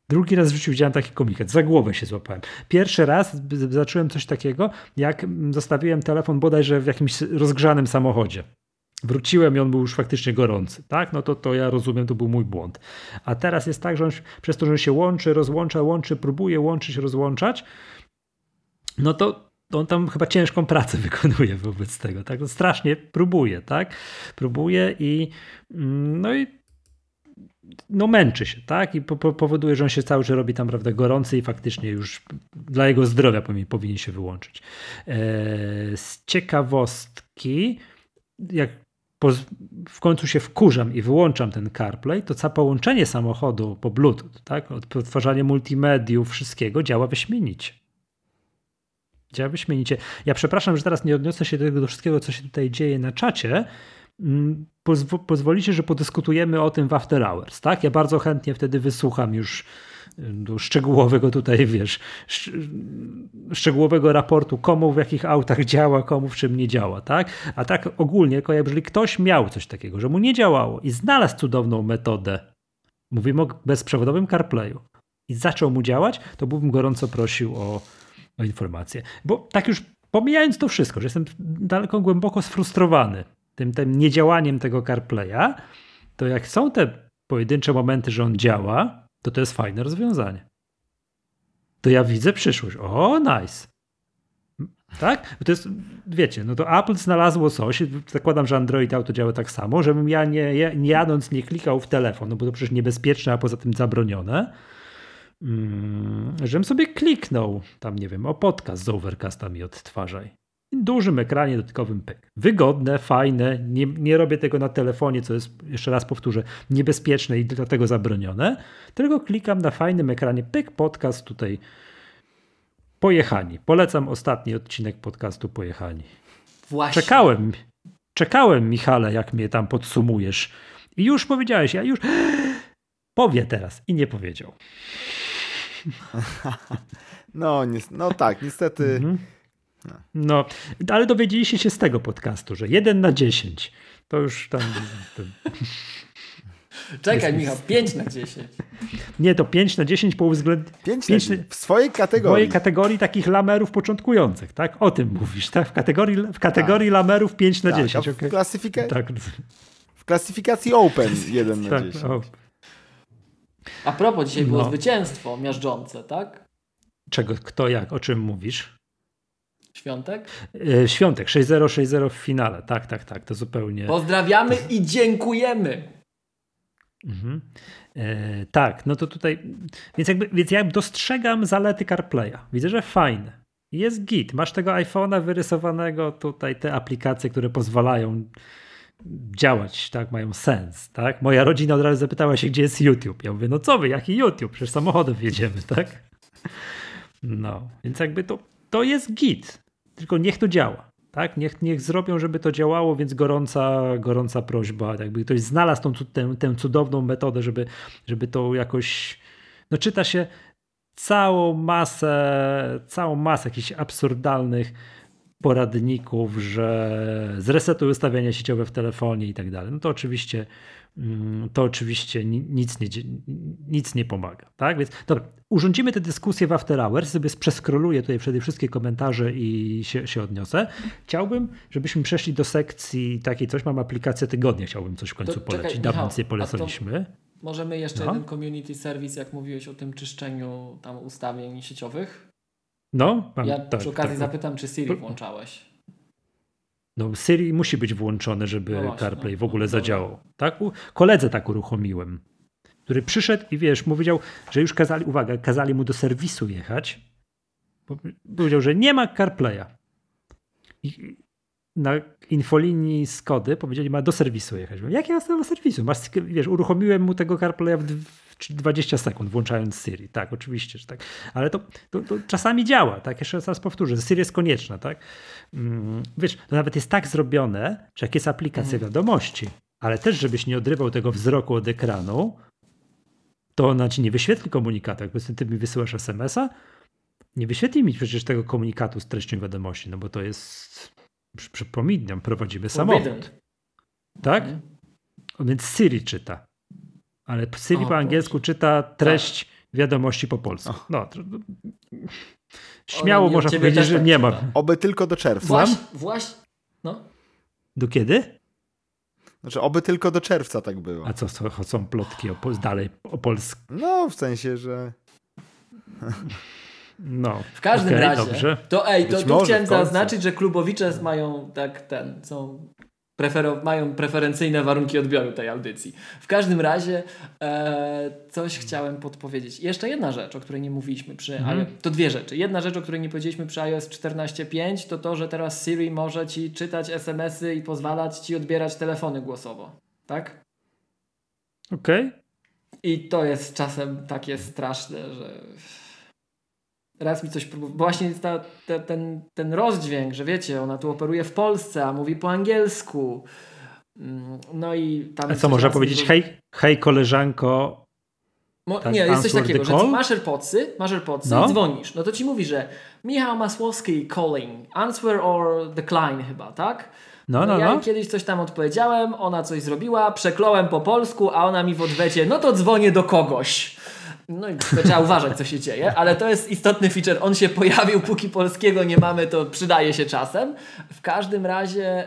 Drugi raz w życiu widziałem taki komunikat. Za głowę się złapałem. Pierwszy raz zacząłem coś takiego, jak zostawiłem telefon bodajże w jakimś rozgrzanym samochodzie wróciłem i on był już faktycznie gorący, tak? No to, to ja rozumiem, to był mój błąd. A teraz jest tak, że on, przez to, że się łączy, rozłącza, łączy, próbuje łączyć, rozłączać, no to on tam chyba ciężką pracę wykonuje wobec tego, tak? No strasznie próbuje, tak? Próbuje i mm, no i no męczy się, tak? I po, po, powoduje, że on się cały czas robi tam, prawda, gorący i faktycznie już dla jego zdrowia powinien, powinien się wyłączyć. Eee, z ciekawostki, jak w końcu się wkurzam i wyłączam ten CarPlay, to całe połączenie samochodu po Bluetooth, tak, odtwarzanie multimediów, wszystkiego działa wyśmienicie. Działa wyśmienicie. Ja przepraszam, że teraz nie odniosę się do tego do wszystkiego, co się tutaj dzieje na czacie. Mm, pozw pozwolicie, że podyskutujemy o tym w After Hours, tak? Ja bardzo chętnie wtedy wysłucham już do szczegółowego tutaj, wiesz, szczegółowego raportu, komu w jakich autach działa, komu w czym nie działa, tak? A tak ogólnie, tylko jeżeli ktoś miał coś takiego, że mu nie działało i znalazł cudowną metodę, mówimy o bezprzewodowym CarPlayu i zaczął mu działać, to byłbym gorąco prosił o, o informację. Bo tak już pomijając to wszystko, że jestem daleko głęboko sfrustrowany tym, tym niedziałaniem tego CarPlaya, to jak są te pojedyncze momenty, że on działa, to to jest fajne rozwiązanie. To ja widzę przyszłość. O, nice. Tak? To jest, wiecie, no to Apple znalazło coś, zakładam, że Android Auto działa tak samo, żebym ja nie, nie jadąc nie klikał w telefon, no bo to przecież niebezpieczne, a poza tym zabronione, mm, żebym sobie kliknął tam, nie wiem, o podcast z Overcasta mi odtwarzaj dużym ekranie dotykowym pyk. Wygodne, fajne, nie, nie robię tego na telefonie, co jest, jeszcze raz powtórzę, niebezpieczne i dlatego zabronione, tylko klikam na fajnym ekranie pyk, podcast tutaj pojechani. Polecam ostatni odcinek podcastu Pojechani.
Właśnie.
Czekałem. czekałem, Michale, jak mnie tam podsumujesz. I już powiedziałeś, ja już powie teraz. I nie powiedział.
No, no tak, niestety. Mhm.
No, ale dowiedzieliście się z tego podcastu, że 1 na 10 to już tam.
Czekaj, Michał, 5 na 10.
Nie, to 5 na 10 po uwzględnieniu.
5, 5 na, w swojej kategorii. W
swojej kategorii takich lamerów początkujących, tak? O tym mówisz, tak? W kategorii, w kategorii tak. lamerów 5 na tak, 10.
W, okay. klasyfika... tak. w klasyfikacji Open 1 na tak, 10. O.
A propos, dzisiaj było no. zwycięstwo miażdżące, tak?
Czego, kto, jak, o czym mówisz?
Świątek?
E, świątek, 6-0, 6-0 w finale. Tak, tak, tak, to zupełnie.
Pozdrawiamy i dziękujemy.
Mhm. E, tak, no to tutaj, więc jakby, więc ja dostrzegam zalety CarPlaya. Widzę, że fajne. Jest git. Masz tego iPhone'a wyrysowanego, tutaj te aplikacje, które pozwalają działać, tak, mają sens, tak. Moja rodzina od razu zapytała się, gdzie jest YouTube. Ja mówię, no co wy, jaki YouTube? Przecież samochodem jedziemy, tak? No, więc jakby to, to jest git, tylko niech to działa. Tak? Niech, niech zrobią, żeby to działało, więc gorąca, gorąca prośba. Jakby ktoś znalazł tą, tę, tę cudowną metodę, żeby, żeby to jakoś. No, czyta się całą masę, całą masę jakichś absurdalnych poradników, że zresetuj ustawienia sieciowe w telefonie i tak dalej. No to oczywiście to oczywiście nic nie, nic nie pomaga. Tak? Więc dobra, urządzimy tę dyskusję w After Hours, sobie przeskroluję tutaj wtedy wszystkie komentarze i się, się odniosę. Chciałbym, żebyśmy przeszli do sekcji takiej coś, mam aplikację tygodnia, chciałbym coś w końcu to, polecić. Czekaj, Dawno nic nie polecaliśmy.
Możemy jeszcze no. jeden community service, jak mówiłeś o tym czyszczeniu tam ustawień sieciowych.
No,
mam, ja tak, przy okazji tak. zapytam, czy Siri włączałeś.
No, Siri musi być włączone, żeby no właśnie, CarPlay no, w ogóle no, zadziałał. Tak? Koledze tak uruchomiłem, który przyszedł i wiesz, mu powiedział, że już kazali, uwaga, kazali mu do serwisu jechać. Powiedział, że nie ma CarPlaya. I na infolinii Skody powiedzieli, ma do serwisu jechać. Jak ja do serwisu? Masz, wiesz, uruchomiłem mu tego CarPlaya w 20 sekund, włączając Siri. Tak, oczywiście, że tak. Ale to, to, to czasami działa, tak? Jeszcze raz powtórzę, Siri jest konieczna, tak? Mm, wiesz, to nawet jest tak zrobione, że jak jest aplikacja mhm. wiadomości, ale też, żebyś nie odrywał tego wzroku od ekranu, to ona ci nie wyświetli komunikatu. Jak ty mi wysyłasz SMS-a, nie wyświetli mi przecież tego komunikatu z treścią wiadomości, no bo to jest, przypominam, prowadzimy samochód. Tak? Mhm. Więc Siri czyta. Ale Siri o, po angielsku Boże. czyta treść tak. wiadomości po polsku. No, śmiało można powiedzieć, że tak nie ma.
Oby tylko do czerwca.
Właśnie, właśnie. No.
Do kiedy?
Znaczy, oby tylko do czerwca tak było.
A co, co są plotki o, dalej o Polsku?
No, w sensie, że...
No.
W każdym okay, razie. Dobrze. To ej, to tu chciałem zaznaczyć, że klubowicze mają tak ten, są prefer mają preferencyjne warunki odbioru tej audycji. W każdym razie e, coś chciałem podpowiedzieć. Jeszcze jedna rzecz, o której nie mówiliśmy przy mhm. To dwie rzeczy. Jedna rzecz, o której nie powiedzieliśmy przy iOS 14.5 to to, że teraz Siri może ci czytać SMS-y i pozwalać ci odbierać telefony głosowo. Tak?
Okej. Okay.
I to jest czasem takie straszne, że raz mi coś próbował. Właśnie ta, ta, ten, ten rozdźwięk, że wiecie, ona tu operuje w Polsce, a mówi po angielsku. Mm, no i tam.
A co można powiedzieć? Hej, hej, koleżanko.
Mo, tak, nie, jest coś takiego, że masz AirPodsy, masz AirPodsy no. dzwonisz. No to ci mówi, że Michał Masłowski calling, answer or decline chyba, tak? No, no, ja no. kiedyś coś tam odpowiedziałem, ona coś zrobiła, przekląłem po polsku, a ona mi w odwecie, no to dzwonię do kogoś. No i to trzeba uważać, co się dzieje, ale to jest istotny feature. On się pojawił, póki polskiego nie mamy, to przydaje się czasem. W każdym razie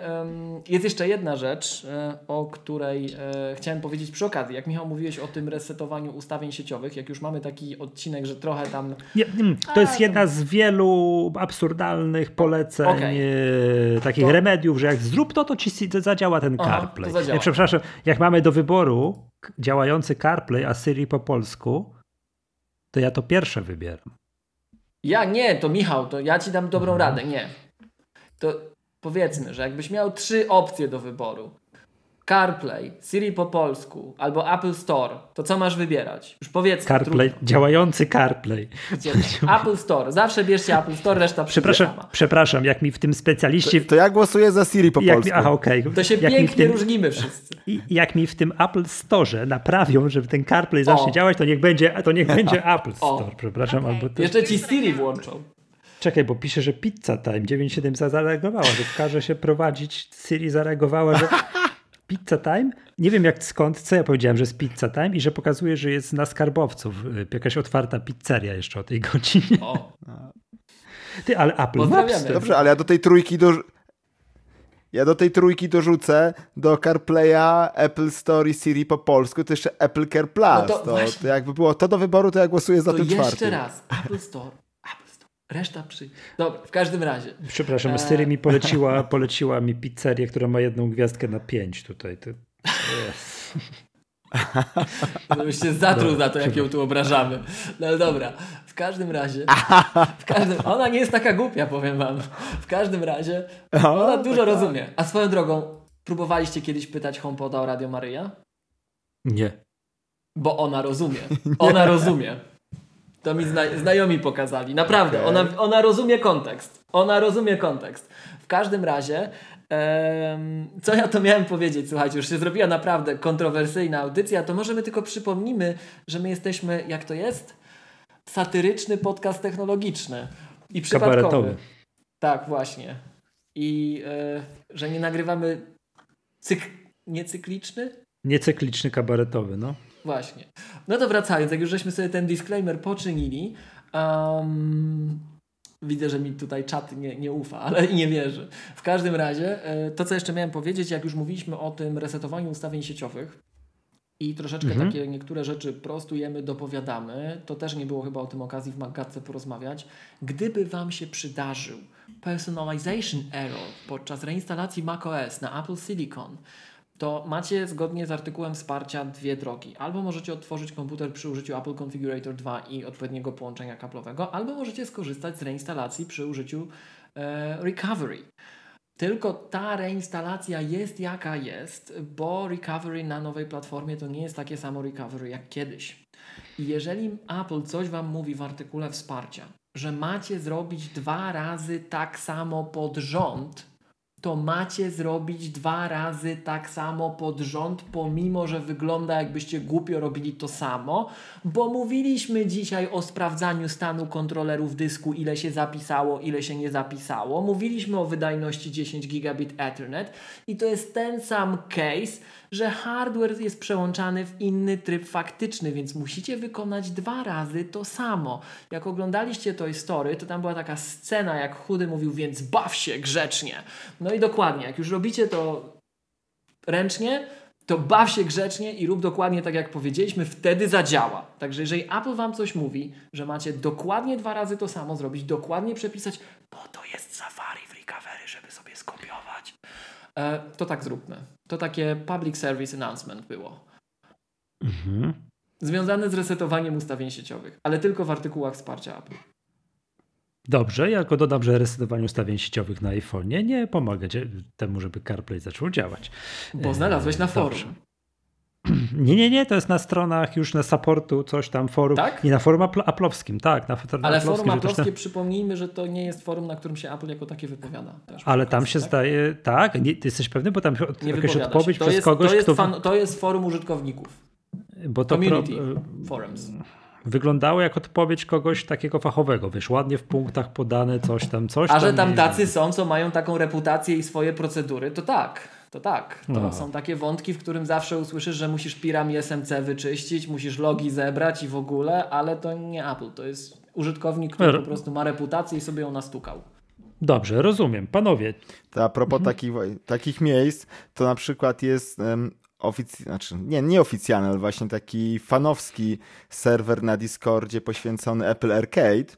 jest jeszcze jedna rzecz, e, o której e, chciałem powiedzieć przy okazji. Jak Michał mówiłeś o tym resetowaniu ustawień sieciowych, jak już mamy taki odcinek, że trochę tam...
Nie, to jest jedna z wielu absurdalnych poleceń, okay. e, takich to... remediów, że jak zrób to, to ci zadziała ten Aha, CarPlay. Ja, przepraszam, jak mamy do wyboru działający CarPlay, a Siri po polsku, to ja to pierwsze wybieram.
Ja nie, to Michał, to ja ci dam dobrą mhm. radę. Nie. To powiedzmy, że jakbyś miał trzy opcje do wyboru. CarPlay, Siri po polsku albo Apple Store, to co masz wybierać? Już powiedzmy.
CarPlay,
trudno.
działający CarPlay.
Gdzie- Apple Store. Zawsze bierzcie Apple Store, reszta
Przepraszam,
sama.
przepraszam, jak mi w tym specjaliście...
To ja głosuję za Siri po
mi,
polsku.
aha, okej.
To się
jak
pięknie
tym,
różnimy wszyscy.
I jak mi w tym Apple Store naprawią, żeby ten CarPlay zacznie
O.
działać, to niech będzie, to niech będzie Apple
O.
Store, przepraszam, albo to...
Jeszcze ci Siri włączą.
Czekaj, bo pisze, że Pizza Time 97 zareagowała, że każe się prowadzić. Siri zareagowała, że Pizza Time? Nie wiem jak skąd, co ja powiedziałem, że jest Pizza Time i że pokazuje, że jest na skarbowców y, jakaś otwarta pizzeria jeszcze o tej godzinie.
O,
Ty, ale Apple. Maps
Dobrze, ale ja do tej trójki do... Ja do tej trójki dorzucę do CarPlaya, Apple Store i Siri po polsku, to jeszcze Apple Care Plus.
No to
to, to jakby było to do wyboru, to ja głosuję za
to
tym
jeszcze
czwartym.
raz. Apple Store. Reszta przyjdzie. Dobra, w każdym razie.
Przepraszam,
Eee.
Siri mi poleciła, poleciła mi pizzerię, która ma jedną gwiazdkę na pięć tutaj. To... Yes.
Żebyś się zatruł za to, jak ją tu obrażamy. No dobra. W każdym razie. W każdym, ona nie jest taka głupia, powiem wam. W każdym razie. Ona dużo rozumie. A swoją drogą, próbowaliście kiedyś pytać HomePoda o Radio Maryja?
Nie.
Bo ona rozumie. Ona rozumie. To mi zna znajomi pokazali. Naprawdę,
Okej.
ona, ona rozumie kontekst. Ona rozumie kontekst. W każdym razie, em, co ja to miałem powiedzieć? Słuchajcie, już się zrobiła naprawdę kontrowersyjna audycja, to może my tylko przypomnimy, że my jesteśmy, jak to jest? Satyryczny podcast technologiczny. I przypadkowy.
Kabaretowy.
Tak, właśnie. I e, że nie nagrywamy cyk niecykliczny?
Niecykliczny kabaretowy, no.
Właśnie. No to wracając, jak już żeśmy sobie ten disclaimer poczynili, um, widzę, że mi tutaj czat nie, nie ufa, ale i nie wierzy. W każdym razie, e, to co jeszcze miałem powiedzieć, jak już mówiliśmy o tym resetowaniu ustawień sieciowych i troszeczkę
Mhm.
takie niektóre rzeczy prostujemy, dopowiadamy, to też nie było chyba o tym okazji w Magatce porozmawiać. Gdyby Wam się przydarzył personalization error podczas reinstalacji macOS na Apple Silicon, to macie zgodnie z artykułem wsparcia dwie drogi. Albo możecie otworzyć komputer przy użyciu Apple Configurator 2 i odpowiedniego połączenia kablowego, albo możecie skorzystać z reinstalacji przy użyciu e, Recovery. Tylko ta reinstalacja jest jaka jest, bo recovery na nowej platformie to nie jest takie samo recovery jak kiedyś. I jeżeli Apple coś Wam mówi w artykule wsparcia, że macie zrobić dwa razy tak samo pod rząd, to macie zrobić dwa razy tak samo pod rząd, pomimo że wygląda jakbyście głupio robili to samo, bo mówiliśmy dzisiaj o sprawdzaniu stanu kontrolerów dysku, ile się zapisało, ile się nie zapisało. Mówiliśmy o wydajności 10 gigabit Ethernet i to jest ten sam case, że hardware jest przełączany w inny tryb faktyczny, więc musicie wykonać dwa razy to samo. Jak oglądaliście Toy Story, to tam była taka scena, jak chudy mówił, więc baw się grzecznie. No i dokładnie, jak już robicie to ręcznie, to baw się grzecznie i rób dokładnie tak, jak powiedzieliśmy, wtedy zadziała. Także jeżeli Apple Wam coś mówi, że macie dokładnie dwa razy to samo zrobić, dokładnie przepisać, bo to jest Safari w recovery, żeby sobie skopiować, e, to tak zróbmy. To takie public service announcement było.
Mhm.
Związane z resetowaniem ustawień sieciowych, ale tylko w artykułach wsparcia Apple.
Dobrze, ja tylko dodam, że resetowanie ustawień sieciowych na iPhone'ie nie pomaga temu, żeby CarPlay zaczął działać.
Bo znalazłeś na forum.
Dobrze. Nie, nie, nie, to jest na stronach już na supportu, coś tam, forum.
Tak?
Nie, na forum apl- aplowskim, tak. Na forum
Ale
aplowskim,
forum
też tam-
aplowskie, przypomnijmy, że to nie jest forum, na którym się Apple jako takie wypowiada.
Ale tam się
tak?
zdaje, tak, nie, ty jesteś pewny, bo tam od,
Nie
jakaś odpowiedź
się. To
przez
jest,
kogoś,
to, jest
kto...
fan, to jest forum użytkowników.
bo to pro,
Community
e,
forums.
Wyglądało jak odpowiedź kogoś takiego fachowego. Wiesz, ładnie w punktach podane coś tam, coś
A że tam tacy są, co mają taką reputację i swoje procedury, to tak. To tak. To
No.
są takie wątki, w którym zawsze usłyszysz, że musisz pirami SMC wyczyścić, musisz logi zebrać i w ogóle, ale to nie Apple. To jest użytkownik, który po prostu ma reputację i sobie ją nastukał.
Dobrze, rozumiem. Panowie,
To a propos takich, takich miejsc, to na przykład jest um, ofic... znaczy, nie, nieoficjalny, ale właśnie taki fanowski serwer na Discordzie poświęcony Apple Arcade.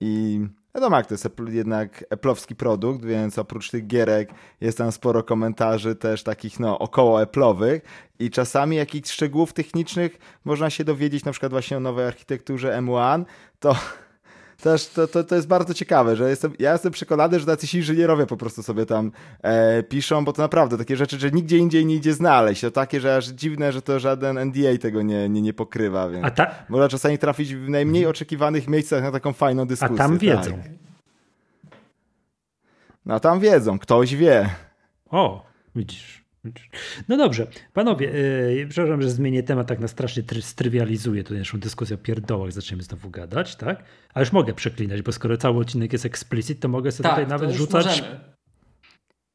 I wiadomo jak to jest Apple, jednak Apple'owski produkt, więc oprócz tych gierek jest tam sporo komentarzy też takich no około Apple'owych. I czasami jakichś szczegółów technicznych można się dowiedzieć na przykład właśnie o nowej architekturze M1, to też to, to, to jest bardzo ciekawe, że jestem, ja jestem przekonany, że tacy inżynierowie po prostu sobie tam e, piszą, bo to naprawdę takie rzeczy, że nigdzie indziej nie idzie znaleźć. To takie, że aż dziwne, że to żaden NDA tego nie, nie, nie pokrywa, więc
A ta...
można czasami trafić w najmniej oczekiwanych miejscach na taką fajną
A
dyskusję.
tam wiedzą.
Tak. No tam wiedzą, ktoś wie.
O, widzisz. No dobrze, panowie, yy, przepraszam, że zmienię temat, tak na strasznie try, strywializuję tutaj naszą dyskusję o pierdołach, zaczniemy znowu gadać, tak? A już mogę przeklinać, bo skoro cały odcinek jest explicit, to mogę sobie
Tak,
tutaj nawet rzucać
możemy.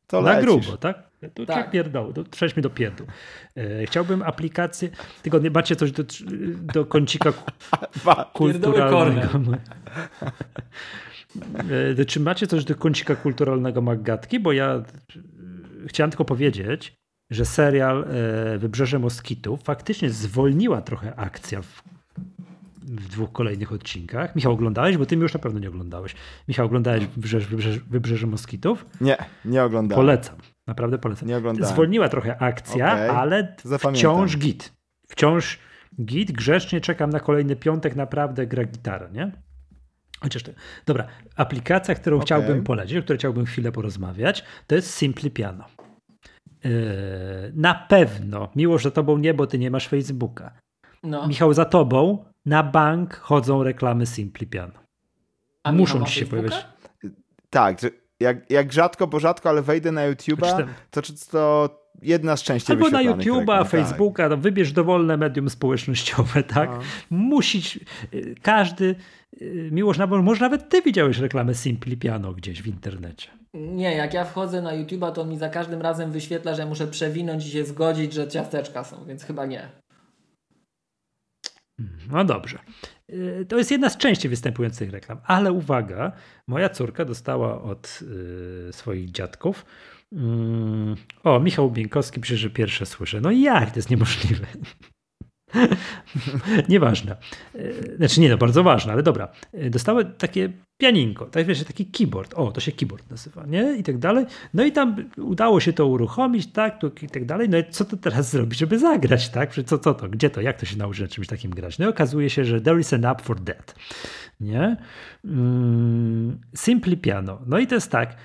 To
na
lecisz.
grubo, tak? To
Tak.
pierdoły, to przejdźmy do pierdół. E, chciałbym aplikację, tylko nie macie coś do, do kącika kulturalnego. E, Czy macie coś do kącika kulturalnego Maggatki? Bo ja chciałem tylko powiedzieć, że serial e, Wybrzeże Moskitów faktycznie zwolniła trochę akcja w, w dwóch kolejnych odcinkach. Michał, oglądałeś? Bo ty mi już na pewno nie oglądałeś. Michał, oglądałeś Wybrzeże, Wybrzeże, Wybrzeże Moskitów?
Nie, nie oglądałem.
Polecam. Naprawdę polecam.
Nie oglądałem.
Zwolniła trochę akcja,
Okej.
ale wciąż git. Wciąż git. Grzecznie czekam na kolejny piątek. Naprawdę gra gitara, nie? Chociaż to, dobra, aplikacja, którą
Okej.
chciałbym polecić, o której chciałbym chwilę porozmawiać, to jest Simply Piano. Yy, na pewno, miło, że tobą nie, bo ty nie masz Facebooka.
No.
Michał, za tobą na bank chodzą reklamy Simply Piano.
A
Muszą ci się
Facebooka?
pojawić.
Tak, jak, jak rzadko, bo rzadko, ale wejdę na YouTube'a, to, to jedna z częściej
Albo na YouTube'a,
tak.
Facebooka, no wybierz dowolne medium społecznościowe, tak?
No.
Musisz, y, każdy, y, Miłosz, nawet- może nawet ty widziałeś reklamę Simply Piano gdzieś w internecie.
Nie, jak ja wchodzę na YouTube'a, to on mi za każdym razem wyświetla, że muszę przewinąć i się zgodzić, że ciasteczka są, więc chyba nie.
No dobrze. Y, To jest jedna z częściej występujących reklam, ale uwaga, moja córka dostała od swoich dziadków. Mm, o, Michał Bieńkowski pisze, że pierwsze słyszę. No jak? To jest niemożliwe. Nieważne. Y, Znaczy nie, no bardzo ważne, ale dobra. Y, Dostały takie pianinko, tak wiesz, taki keyboard. O, to się keyboard nazywa, nie? I tak dalej. No i tam udało się to uruchomić, tak, tu, i tak dalej. No i co to teraz zrobić, żeby zagrać, tak? Co, co to, gdzie to, jak to się nauczy na czymś takim grać? No i okazuje się, że there is an app for that, nie? Mm, Simply Piano. No i to jest tak,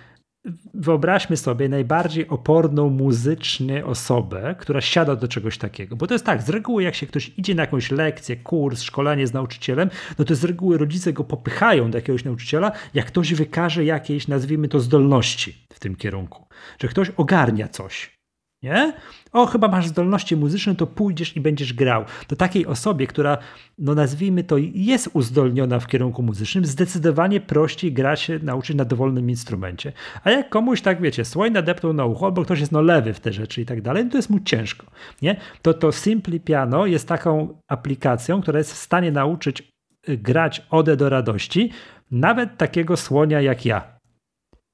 wyobraźmy sobie najbardziej oporną muzycznie osobę, która siada do czegoś takiego. Bo to jest tak, z reguły jak się ktoś idzie na jakąś lekcję, kurs, szkolenie z nauczycielem, no to z reguły rodzice go popychają do jakiegoś nauczyciela, jak ktoś wykaże jakieś, nazwijmy to, zdolności w tym kierunku. Że ktoś ogarnia coś. Nie? O, chyba masz zdolności muzyczne, to pójdziesz i będziesz grał. To takiej osobie, która, no nazwijmy to, jest uzdolniona w kierunku muzycznym, zdecydowanie prościej gra się nauczyć na dowolnym instrumencie. A jak komuś, tak wiecie, słoń nadepnął na ucho, albo ktoś jest no lewy w te rzeczy i tak dalej, no to jest mu ciężko. Nie? To to Simply Piano jest taką aplikacją, która jest w stanie nauczyć y, grać ode do radości, nawet takiego słonia jak ja.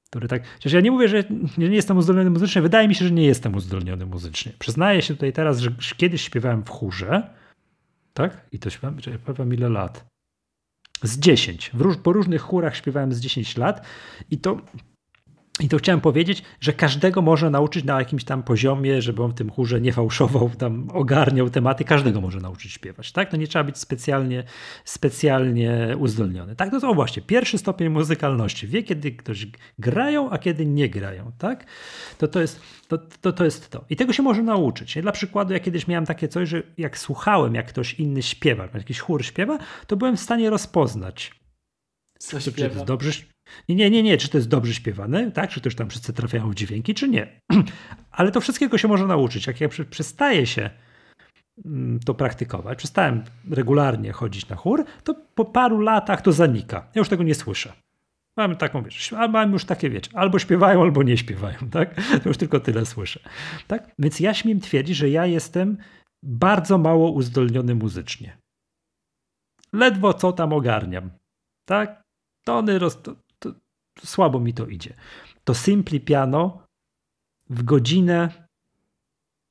Który tak, chociaż ja nie mówię, że nie jestem uzdolniony muzycznie, wydaje mi się, że nie jestem uzdolniony muzycznie. Przyznaję się tutaj teraz, że kiedyś śpiewałem w chórze, tak? I to śpiewałem, czekaj, powiem ile lat. Z 10. W róż, po różnych chórach śpiewałem z 10 lat i to i to chciałem powiedzieć, że każdego można nauczyć na jakimś tam poziomie, żeby on w tym chórze nie fałszował, tam ogarniał tematy, każdego może nauczyć śpiewać, tak? No nie trzeba być specjalnie, specjalnie uzdolniony, tak? No to właśnie, pierwszy stopień muzykalności, wie kiedy ktoś grają, a kiedy nie grają, tak? To to jest to, to, to jest to. I tego się może nauczyć. Dla przykładu, ja kiedyś miałem takie coś, że jak słuchałem, jak ktoś inny śpiewa, jak jakiś chór śpiewa, to byłem w stanie rozpoznać,
Co śpiewa?
dobrze. Nie, nie, nie, nie, czy to jest dobrze śpiewane, tak? Czy też tam wszyscy trafiają w dźwięki, czy nie. Ale to wszystkiego się może nauczyć. Jak ja przestaję się mm, to praktykować, przestałem regularnie chodzić na chór, to po paru latach to zanika. Ja już tego nie słyszę. Mam taką, wiesz, mam już takie, wiecie, albo śpiewają, albo nie śpiewają, tak? To już tylko tyle słyszę, tak? Więc ja śmiem twierdzić, że ja jestem bardzo mało uzdolniony muzycznie. Ledwo co tam ogarniam, tak? Tony, roz, słabo mi to idzie. To Simply Piano w godzinę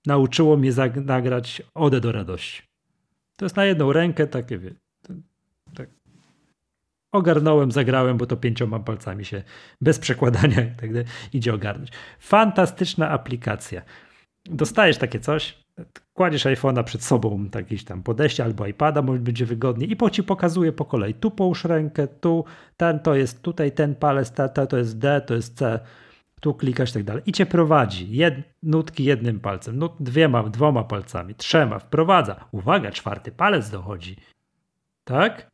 nauczyło mnie nagrać Odę do radości. To jest na jedną rękę takie, wie, tak. Ogarnąłem, zagrałem, bo to pięcioma palcami się bez przekładania tak idzie ogarnąć. Fantastyczna aplikacja. dostajesz takie coś, kładziesz iPhone'a przed sobą, jakieś tam podejście albo iPada, może będzie wygodnie i po ci pokazuje po kolei. Tu połóż rękę, tu ten to jest tutaj, ten palec, ta, ta, to jest D, to jest C, tu klikasz i tak dalej. I cię prowadzi. Jed, nutki jednym palcem, nut, dwiema, dwoma palcami, trzema, wprowadza. Uwaga, czwarty palec dochodzi. Tak?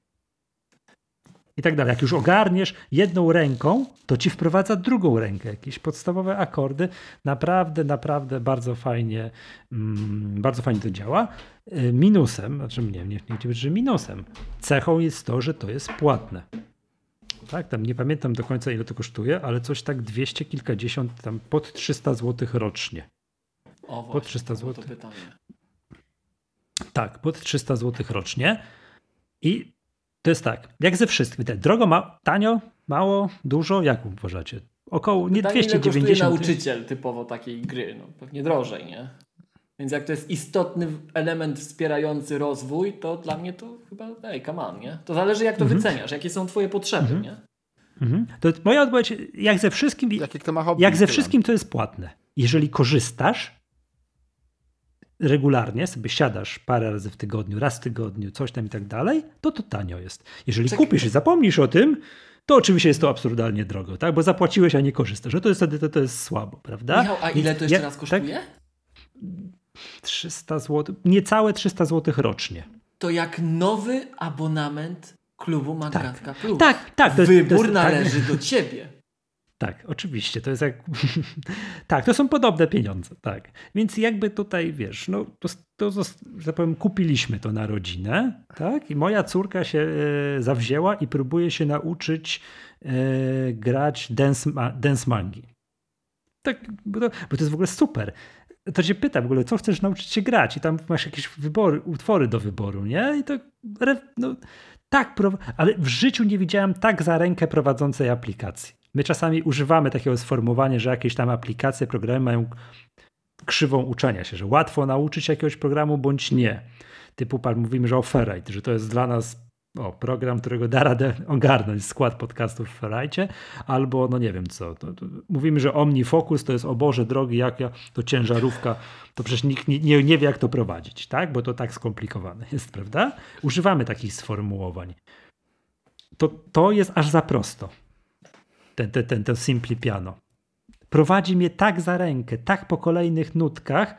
I tak dalej. Jak już ogarniesz jedną ręką, to ci wprowadza drugą rękę, jakieś podstawowe akordy. Naprawdę, naprawdę bardzo fajnie, mm, bardzo fajnie to działa. Y, minusem, znaczy nie, nie, nie, że minusem, cechą jest to, że to jest płatne. Tak, tam nie pamiętam do końca ile to kosztuje, ale coś tak 200 kilkadziesiąt, tam pod 300 zł rocznie.
O, właśnie,
pod 300 zł. Tak, pod 300 zł rocznie. I to jest tak, jak ze wszystkim. Drogo, ma, tanio, mało, dużo, jak uważacie? Około nie
Pytanie,
290.
Ile nauczyciel typowo takiej gry? No, pewnie drożej, nie? Więc jak to jest istotny element wspierający rozwój, to dla mnie to chyba, ej, come on, nie? To zależy jak to mhm. wyceniasz, jakie są twoje potrzeby, mhm. nie?
Mhm. To moja odpowiedź, jak ze wszystkim, jak, jak ze wszystkim to jest płatne. Jeżeli korzystasz, regularnie sobie siadasz parę razy w tygodniu, raz w tygodniu, coś tam i tak dalej, to to tanio jest. Jeżeli Czekaj. kupisz i zapomnisz o tym, to oczywiście jest to absurdalnie drogo, tak? Bo zapłaciłeś, a nie korzystasz. No to jest wtedy to, to jest słabo, prawda?
Michał, a ile to jeszcze ja, raz kosztuje? Tak?
300 zł, niecałe 300 zł rocznie.
To jak nowy abonament klubu Magatka
tak. Plus. Tak, tak.
To, Wybór to jest, należy tak. do ciebie.
Tak, oczywiście, to jest jak. tak, to są podobne pieniądze, tak. Więc jakby tutaj wiesz, no to, to że tak powiem, kupiliśmy to na rodzinę, tak? I moja córka się e, zawzięła i próbuje się nauczyć e, grać dance, dance mangi. Tak, bo to, bo to jest w ogóle super to cię pyta w ogóle, co chcesz nauczyć się grać i tam masz jakieś wybory, utwory do wyboru, nie? I to no, tak, ale w życiu nie widziałem tak za rękę prowadzącej aplikacji. My czasami używamy takiego sformułowania, że jakieś tam aplikacje, programy mają krzywą uczenia się, że łatwo nauczyć jakiegoś programu bądź nie. Typu mówimy, że o Ferrite, że to jest dla nas o, program, którego da radę ogarnąć skład podcastów w Ferrite, albo no nie wiem co. To, to mówimy, że OmniFocus to jest o Boże drogi, jak ja, to ciężarówka, to przecież nikt nie, nie, nie wie jak to prowadzić, tak? Bo to tak skomplikowane jest, prawda? Używamy takich sformułowań. To, to jest aż za prosto ten, ten, ten, ten Simply Piano. Prowadzi mnie tak za rękę, tak po kolejnych nutkach,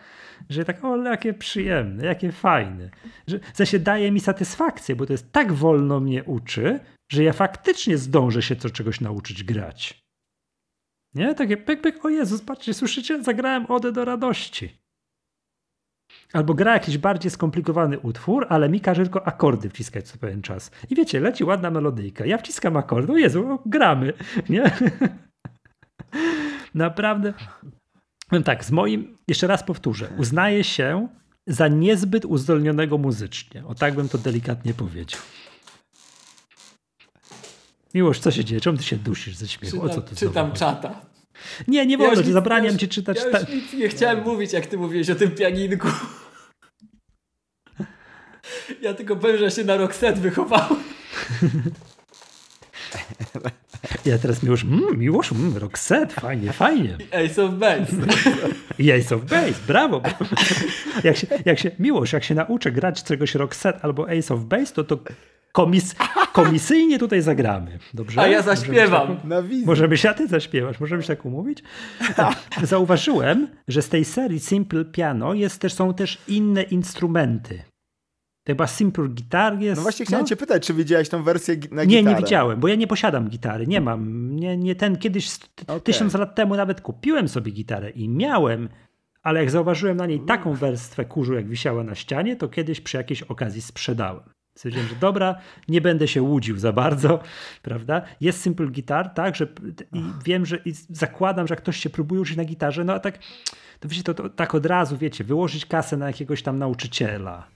że tak, o, jakie przyjemne, jakie fajne. Że w sensie daje mi satysfakcję, bo to jest tak wolno mnie uczy, że ja faktycznie zdążę się co czegoś nauczyć grać. Nie? Takie pek, pek, o Jezus, patrzcie, słyszycie? Zagrałem Odę do radości. Albo gra jakiś bardziej skomplikowany utwór, ale mi każe tylko akordy wciskać co pewien czas. I wiecie, leci ładna melodyjka. Ja wciskam akordy, o Jezu, gramy, nie? Naprawdę. No tak, z moim, jeszcze raz powtórzę, uznaję się za niezbyt uzdolnionego muzycznie. O tak bym to delikatnie powiedział. Miłość, co się dzieje? Czemu ty się dusisz ze śmiechu?
Czytam,
o co tu
czytam czata.
Nie, nie wolno, ja zabraniam ci czytać.
Ja już nic nie chciałem mówić, jak ty mówiłeś o tym pianinku. Ja tylko powiem, że się na rok set wychowałem.
Ja teraz Miłosz, mm, Miłosz, mm, Roxette, fajnie, fajnie.
Ace of Base.
I Ace of Base, brawo. Jak się, jak się, Miłosz, jak się nauczę grać czegoś Roxette albo Ace of Base, to to komis, komisyjnie tutaj zagramy. Dobrze?
A ja zaśpiewam.
Możemy, możemy się, a ty zaśpiewasz, możemy się tak umówić? Zauważyłem, że z tej serii Simple Piano jest też, są też inne instrumenty. To chyba Simple Guitar jest.
No właśnie chciałem no. cię pytać, czy widziałeś tą wersję na
gitarę? Nie, nie widziałem, bo ja nie posiadam gitary, nie mam. Nie, nie ten kiedyś, okay. tysiąc lat temu nawet kupiłem sobie gitarę i miałem, ale jak zauważyłem na niej taką warstwę kurzu, jak wisiała na ścianie, to kiedyś przy jakiejś okazji sprzedałem. Stwierdziłem, że dobra, nie będę się łudził za bardzo, prawda? Jest Simple Guitar, tak, że i wiem, że i zakładam, że jak ktoś się próbuje uczyć na gitarze, no a tak, to wiecie, to, to tak od razu, wiecie, wyłożyć kasę na jakiegoś tam nauczyciela,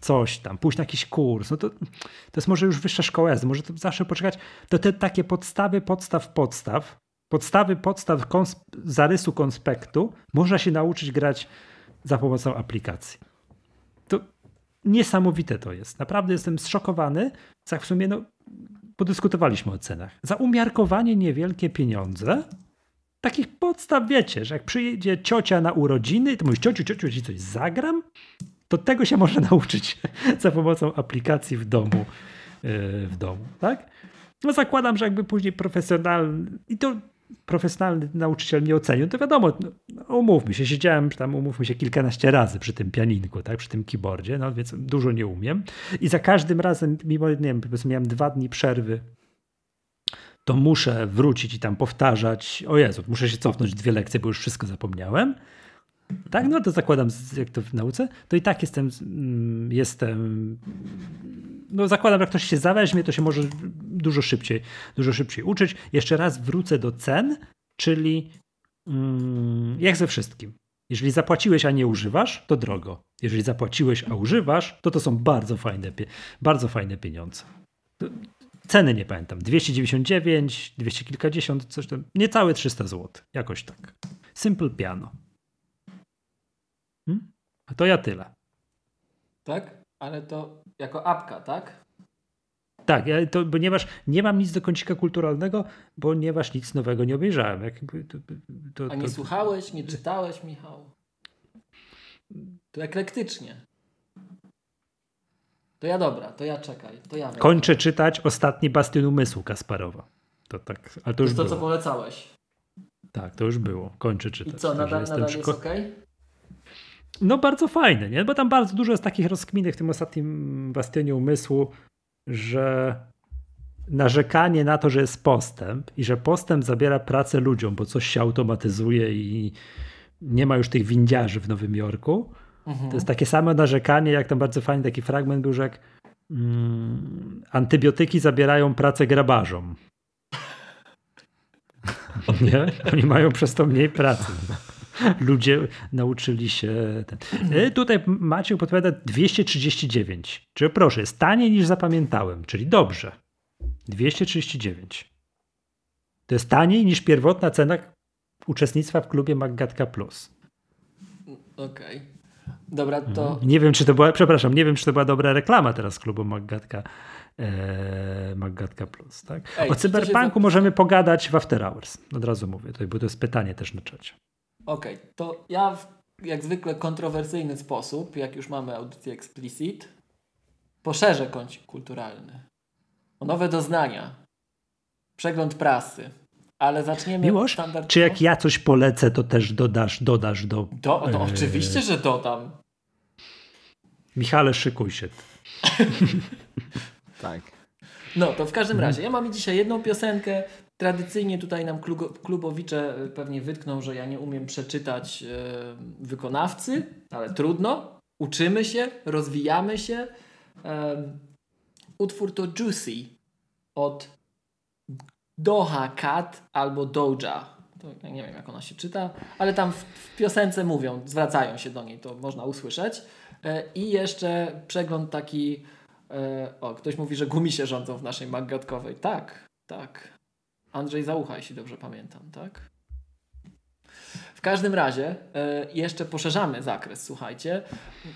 coś tam, pójść na jakiś kurs, no to, to jest może już wyższa szkoła jazdy, może to zawsze poczekać, to te takie podstawy, podstaw, podstaw, podstawy, podstaw konsp zarysu konspektu można się nauczyć grać za pomocą aplikacji. To niesamowite to jest. Naprawdę jestem zszokowany. Tak w sumie, no, podyskutowaliśmy o cenach. Za umiarkowanie niewielkie pieniądze takich podstaw wiecie, że jak przyjedzie ciocia na urodziny, to mówisz, ciociu, ciociu, ci coś zagram? To tego się można nauczyć za pomocą aplikacji w domu. Yy, w domu, tak? No zakładam, że jakby później profesjonalny, i to profesjonalny nauczyciel mnie ocenił, to wiadomo, no, umówmy się, siedziałem tam, umówmy się kilkanaście razy przy tym pianinku, tak, przy tym keyboardzie, no więc dużo nie umiem. I za każdym razem, mimo, nie wiem, powiedzmy miałem dwa dni przerwy, to muszę wrócić i tam powtarzać, o Jezu, muszę się cofnąć dwie lekcje, bo już wszystko zapomniałem. Tak, no to zakładam, jak to w nauce, to i tak jestem, mm, jestem, no zakładam, jak ktoś się zaweźmie, to się może dużo szybciej, dużo szybciej uczyć. Jeszcze raz wrócę do cen, czyli mm, jak ze wszystkim. Jeżeli zapłaciłeś, a nie używasz, to drogo. Jeżeli zapłaciłeś, a używasz, to to są bardzo fajne, bardzo fajne pieniądze. Ceny nie pamiętam. 299, 200 kilkadziesiąt, coś tam. Niecałe 300 zł. Jakoś tak. Simple piano. A to ja tyle.
Tak? Ale to jako apka, tak?
Tak, ja to, ponieważ nie mam nic do kącika kulturalnego, ponieważ nic nowego nie obejrzałem. Jak, to,
to, A nie słuchałeś, nie czytałeś, Michał? To eklektycznie. To ja dobra, to ja czekaj. To ja
Kończę czytać ostatni Bastion Umysłu Kasparowa. To tak, ale to, to już
jest to,
było.
co polecałeś.
Tak, to już było. Kończę czytać.
I co, nadal, nadal jest ok?
No bardzo fajne, nie? Bo tam bardzo dużo jest takich rozkminek w tym ostatnim Bastionie Umysłu, że narzekanie na to, że jest postęp i że postęp zabiera pracę ludziom, bo coś się automatyzuje i nie ma już tych windiarzy w Nowym Jorku. Mhm. To jest takie samo narzekanie, jak tam bardzo fajny taki fragment był, że jak mm, antybiotyki zabierają pracę grabarzom. nie? Oni mają przez to mniej pracy. Ludzie nauczyli się. Ten. E, tutaj Maciek podpowiada 239. Czy proszę, jest taniej niż zapamiętałem, czyli dobrze. 239. To jest taniej niż pierwotna cena uczestnictwa w klubie Maggatka Plus.
Okej. Okay. Dobra, to.
Mhm. Nie wiem, czy to była, przepraszam, nie wiem, czy to była dobra reklama teraz klubu Maggatka, e, Maggatka Plus. Tak? Ej, o cyberpunku możemy pogadać w After Hours. Od razu mówię, bo to jest pytanie też na czacie.
Okej, okay, to ja w jak zwykle kontrowersyjny sposób, jak już mamy audycję explicit, poszerzę kącik kulturalny. O nowe doznania. Przegląd prasy. Ale zaczniemy
Miłosz, standardowo. czy jak ja coś polecę, to też dodasz, dodasz do...
Do, to e, oczywiście, że dodam.
Michale, szykuj się.
tak.
No, to w każdym razie, ja mam dzisiaj jedną piosenkę, Tradycyjnie tutaj nam klubowicze e, pewnie wytkną, że ja nie umiem przeczytać e, wykonawcy, ale trudno. Uczymy się, rozwijamy się. Utwór to Juicy od Doha Cat albo Doja. To nie wiem, jak ona się czyta, ale tam w, w piosence mówią, zwracają się do niej, to można usłyszeć. E, I jeszcze przegląd taki. O, ktoś mówi, że gumi się rządzą w naszej magatkowej. Tak, tak. Andrzej Załucha, jeśli dobrze pamiętam, tak? W każdym razie e, jeszcze poszerzamy zakres, słuchajcie.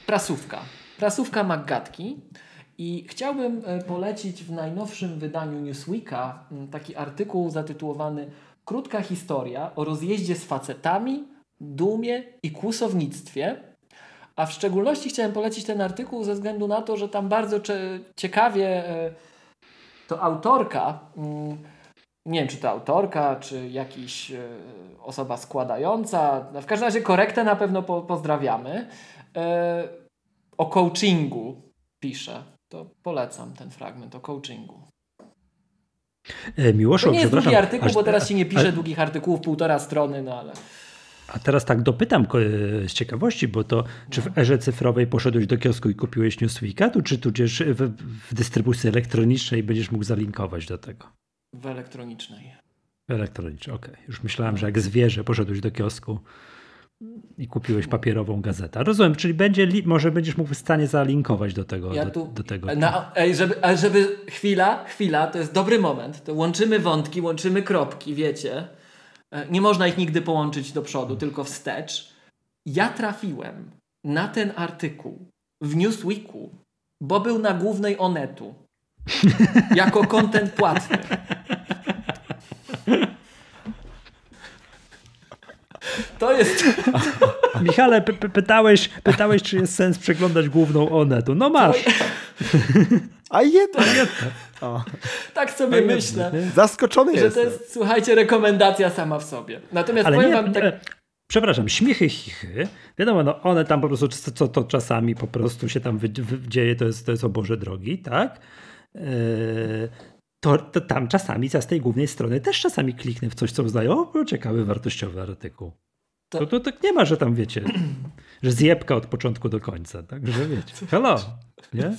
Prasówka. Prasówka Maggatki. I chciałbym e, polecić w najnowszym wydaniu Newsweeka taki artykuł zatytułowany Krótka historia o rozjeździe z facetami, dumie i kłusownictwie. A w szczególności chciałem polecić ten artykuł ze względu na to, że tam bardzo ciekawie e, to autorka nie wiem, czy to autorka, czy jakaś e, osoba składająca. No, w każdym razie korektę na pewno po, pozdrawiamy. E, o coachingu pisze. To polecam ten fragment o coachingu.
E, Miłoszu, to
nie jest długi artykuł, aż, bo teraz się nie pisze a, długich artykułów, półtora strony, no ale...
A teraz tak dopytam z ciekawości, bo to czy w erze cyfrowej poszedłeś do kiosku i kupiłeś Newsweeka, tu, czy tudzież w, w dystrybucji elektronicznej będziesz mógł zalinkować do tego?
W elektronicznej.
W elektronicznej, okej. Okay. Już myślałem, że jak zwierzę poszedłeś do kiosku i kupiłeś papierową gazetę. Rozumiem, czyli będzie, może będziesz mógł w stanie zalinkować do tego. Ja tu, do, do tego.
Na, ej, żeby, żeby, chwila, chwila, to jest dobry moment. To łączymy wątki, łączymy kropki, wiecie. E, nie można ich nigdy połączyć do przodu, tylko wstecz. Ja trafiłem na ten artykuł w Newsweeku, bo był na głównej Onetu. Jako kontent płatny. To jest...
Michale, pytałeś, pytałeś, czy jest sens przeglądać główną Onetu. No masz.
A jednak. O,
Tak sobie myślę.
zaskoczony
Że to
jestem.
jest, słuchajcie, rekomendacja sama w sobie. Natomiast
Ale
powiem
nie,
wam tak...
nie, przepraszam, śmiechy, chichy, wiadomo, no one tam po prostu, co, to czasami po prostu się tam dzieje, to jest, to jest o Boże drogi, tak? To, to tam czasami z tej głównej strony też czasami kliknę w coś, co uznaję, o, ciekawy, wartościowy artykuł.
To-
To, to tak nie ma, że tam wiecie, że zjebka od początku do końca, także wiecie, hello, nie?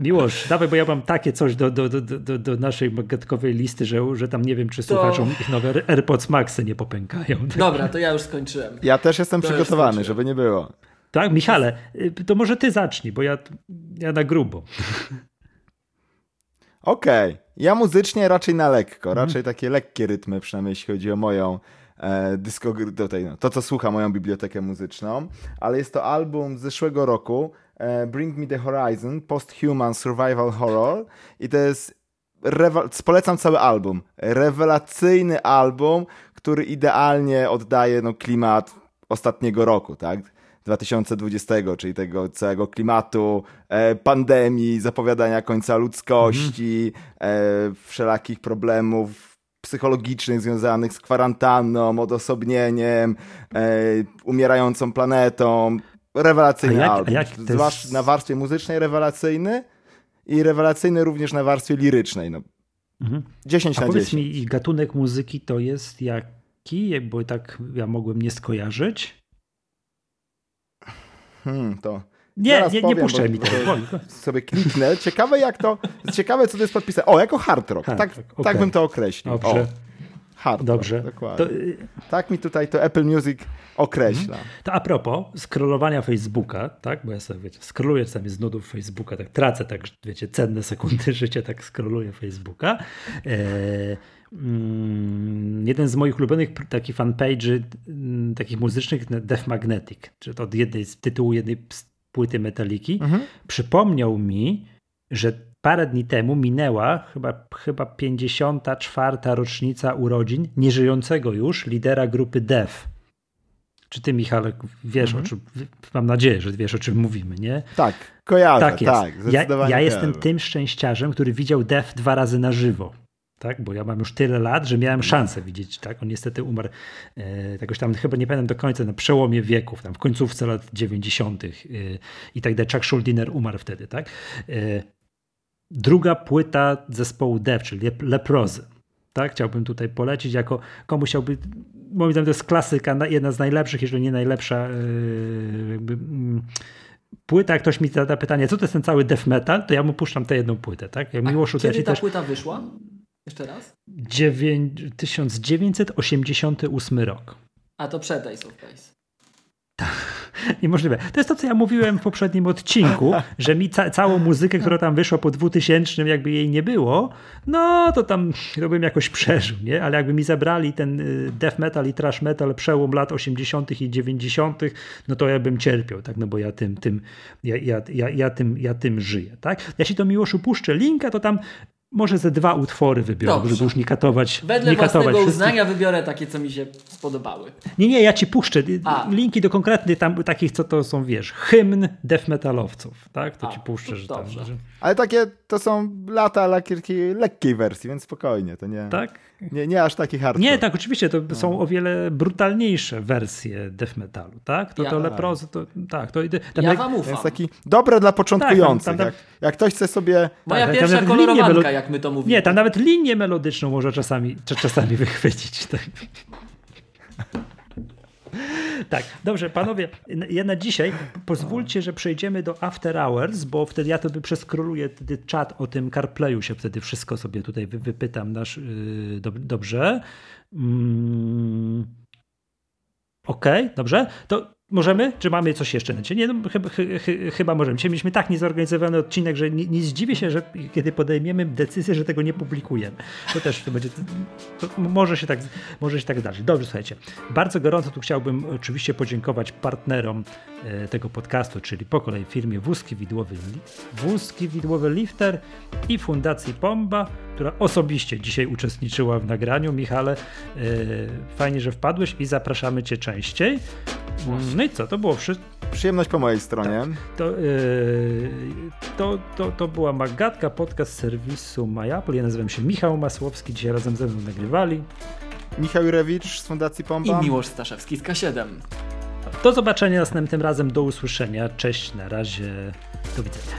Miłosz, dawaj, bo ja mam takie coś do, do, do, do, do naszej magetkowej listy, że, że tam nie wiem, czy słuchaczom ich nowe AirPods Maxy nie popękają.
Dobra, to ja już skończyłem.
Ja też jestem
To
przygotowany, żeby nie było.
Tak, Michale, y, to może ty zacznij, bo ja, ja na grubo.
Okej. Ja muzycznie raczej na lekko,
Mhm.
raczej takie lekkie rytmy, przynajmniej jeśli chodzi o moją e, tutaj, no, to co słucha moją bibliotekę muzyczną, ale jest to album z zeszłego roku e, Bring Me The Horizon, Post-Human Survival Horror i to jest rewa- polecam cały album. Rewelacyjny album, który idealnie oddaje no, klimat ostatniego roku, tak? 2020, czyli tego całego klimatu, e, pandemii, zapowiadania końca ludzkości, e, wszelakich problemów psychologicznych związanych z kwarantanną, odosobnieniem, e, umierającą planetą. Rewelacyjny
A jak- a
album.
jak jest-
Zwłaszcza na warstwie muzycznej rewelacyjny i rewelacyjny również na warstwie lirycznej. No,
Mhm.
10
A
na
powiedz
10.
mi, gatunek muzyki to jest jaki? Bo tak ja mogłem nie skojarzyć.
Hmm, to
Nie,
Zaraz
nie, nie
powiem, bo-
mi tego.
sobie kliknę. Ciekawe jak to, ciekawe co to jest podpisane. O, jako hard rock.
Hard
tak,
rock,
tak bym to określił.
Dobrze.
O, hard
Dobrze.
rock, dokładnie.
To, y,
Tak mi tutaj to Apple Music określa.
to a propos scrollowania Facebooka, tak? Bo ja sobie, wiecie, scrolluję czasami z nudów Facebooka, tak tracę, tak, wiecie, cenne sekundy życia, tak scrolluję Facebooka. E, mm, jeden z moich ulubionych takich fanpage'y mm, takich muzycznych, Def Magnetic, czy to od jednej z tytułu jednej z płyty Metaliki,
Mhm.
przypomniał mi, że parę dni temu minęła chyba, chyba 54. rocznica urodzin nieżyjącego już lidera grupy Def. Czy ty, Michale, wiesz o czym, mam nadzieję, że wiesz o czym mówimy, nie?
Tak, kojarzę,
Tak jest.
tak,
ja, ja jestem tym szczęściarzem, który widział Def dwa razy na żywo. Tak, bo ja mam już tyle lat, że miałem szansę widzieć, tak? On niestety umarł e, jakoś tam, chyba nie pamiętam do końca, na przełomie wieków, tam w końcówce lat 90. E, i tak dalej. Chuck Schuldiner umarł wtedy, tak? E, druga płyta zespołu Def, czyli Lep- Leprozy. Tak, chciałbym tutaj polecić, jako komuś chciałby, moim zdaniem to jest klasyka, na- jedna z najlepszych, jeżeli nie najlepsza jakby, mm, płyta, jak ktoś mi zada pytanie, co to jest ten cały death metal, to ja mu puszczam tę jedną płytę, tak? Jak to ja
Kiedy ta
też
płyta wyszła? Jeszcze raz?
dziewię- 1988 rok.
A to przed Ace of Base.
Niemożliwe. To jest to, co ja mówiłem w poprzednim odcinku, że mi ca całą muzykę, która tam wyszła po 2000, jakby jej nie było, no to tam to bym jakoś przeżył, nie? Ale jakby mi zabrali ten y, death metal i trash metal przełom lat 80. i 90., no to ja bym cierpiał, tak? No bo ja tym, tym, ja, ja, ja, ja, tym, ja tym żyję, tak? Ja ci to miłoszu puszczę linka, to tam może ze dwa utwory wybiorę,
Dobrze.
żeby już nie katować.
Wedle
nie katować
własnego
wszystkich.
uznania wybiorę takie, co mi się spodobały.
Nie, nie, ja ci puszczę
A.
linki do konkretnych tam takich, co to są, wiesz, hymn death metalowców, tak? To
A,
ci puszczę, że tam, że,
Ale takie to są lata lekkiej, lekkiej wersji, więc spokojnie, to nie,
tak?
Nie, nie aż taki hard
Nie, tak, oczywiście, to są o wiele brutalniejsze wersje death metalu, tak? To,
Ja-
to leprozy, to tak, to tam
Ja
jak-
wam ufam.
jest taki dobre dla początkujących.
Tak, tam- tam-
jak, jak ktoś chce sobie
Moja
tak,
pierwsza kolorowanka,
melo-
jak my to mówimy.
Nie, tam nawet linię melodyczną może czasami, cza- czasami wychwycić. Tak. Tak, dobrze, panowie, ja na dzisiaj pozwólcie, że przejdziemy do After Hours, bo wtedy ja to by przeskroluję wtedy czat o tym CarPlayu się wtedy wszystko sobie tutaj wy, wypytam nasz, yy, dob, dobrze. Mm. Okej, dobrze. To Możemy? Czy mamy coś jeszcze na Nie, no, chyba, chy, chy, chyba możemy. Dzisiaj mieliśmy tak niezorganizowany odcinek, że nie, nie zdziwię się, że kiedy podejmiemy decyzję, że tego nie publikujemy. To też to będzie. To może, się tak, może się tak zdarzyć. Dobrze, słuchajcie. Bardzo gorąco tu chciałbym oczywiście podziękować partnerom e, tego podcastu, czyli po kolei firmie Wózki Widłowy, Wózki Widłowy Lifter i Fundacji Pomba, która osobiście dzisiaj uczestniczyła w nagraniu. Michale, e, fajnie, że wpadłeś i zapraszamy Cię częściej. No i co, to było wszystko.
Przyjemność po mojej stronie. Tak.
To, yy, to, to, to była Magatka, podcast serwisu MyApple. Ja nazywam się Michał Masłowski, dzisiaj razem ze mną nagrywali.
Michał Jurewicz z Fundacji Pomba.
I Miłosz Staszewski z K7.
Do zobaczenia następnym razem, do usłyszenia. Cześć, na razie, do widzenia.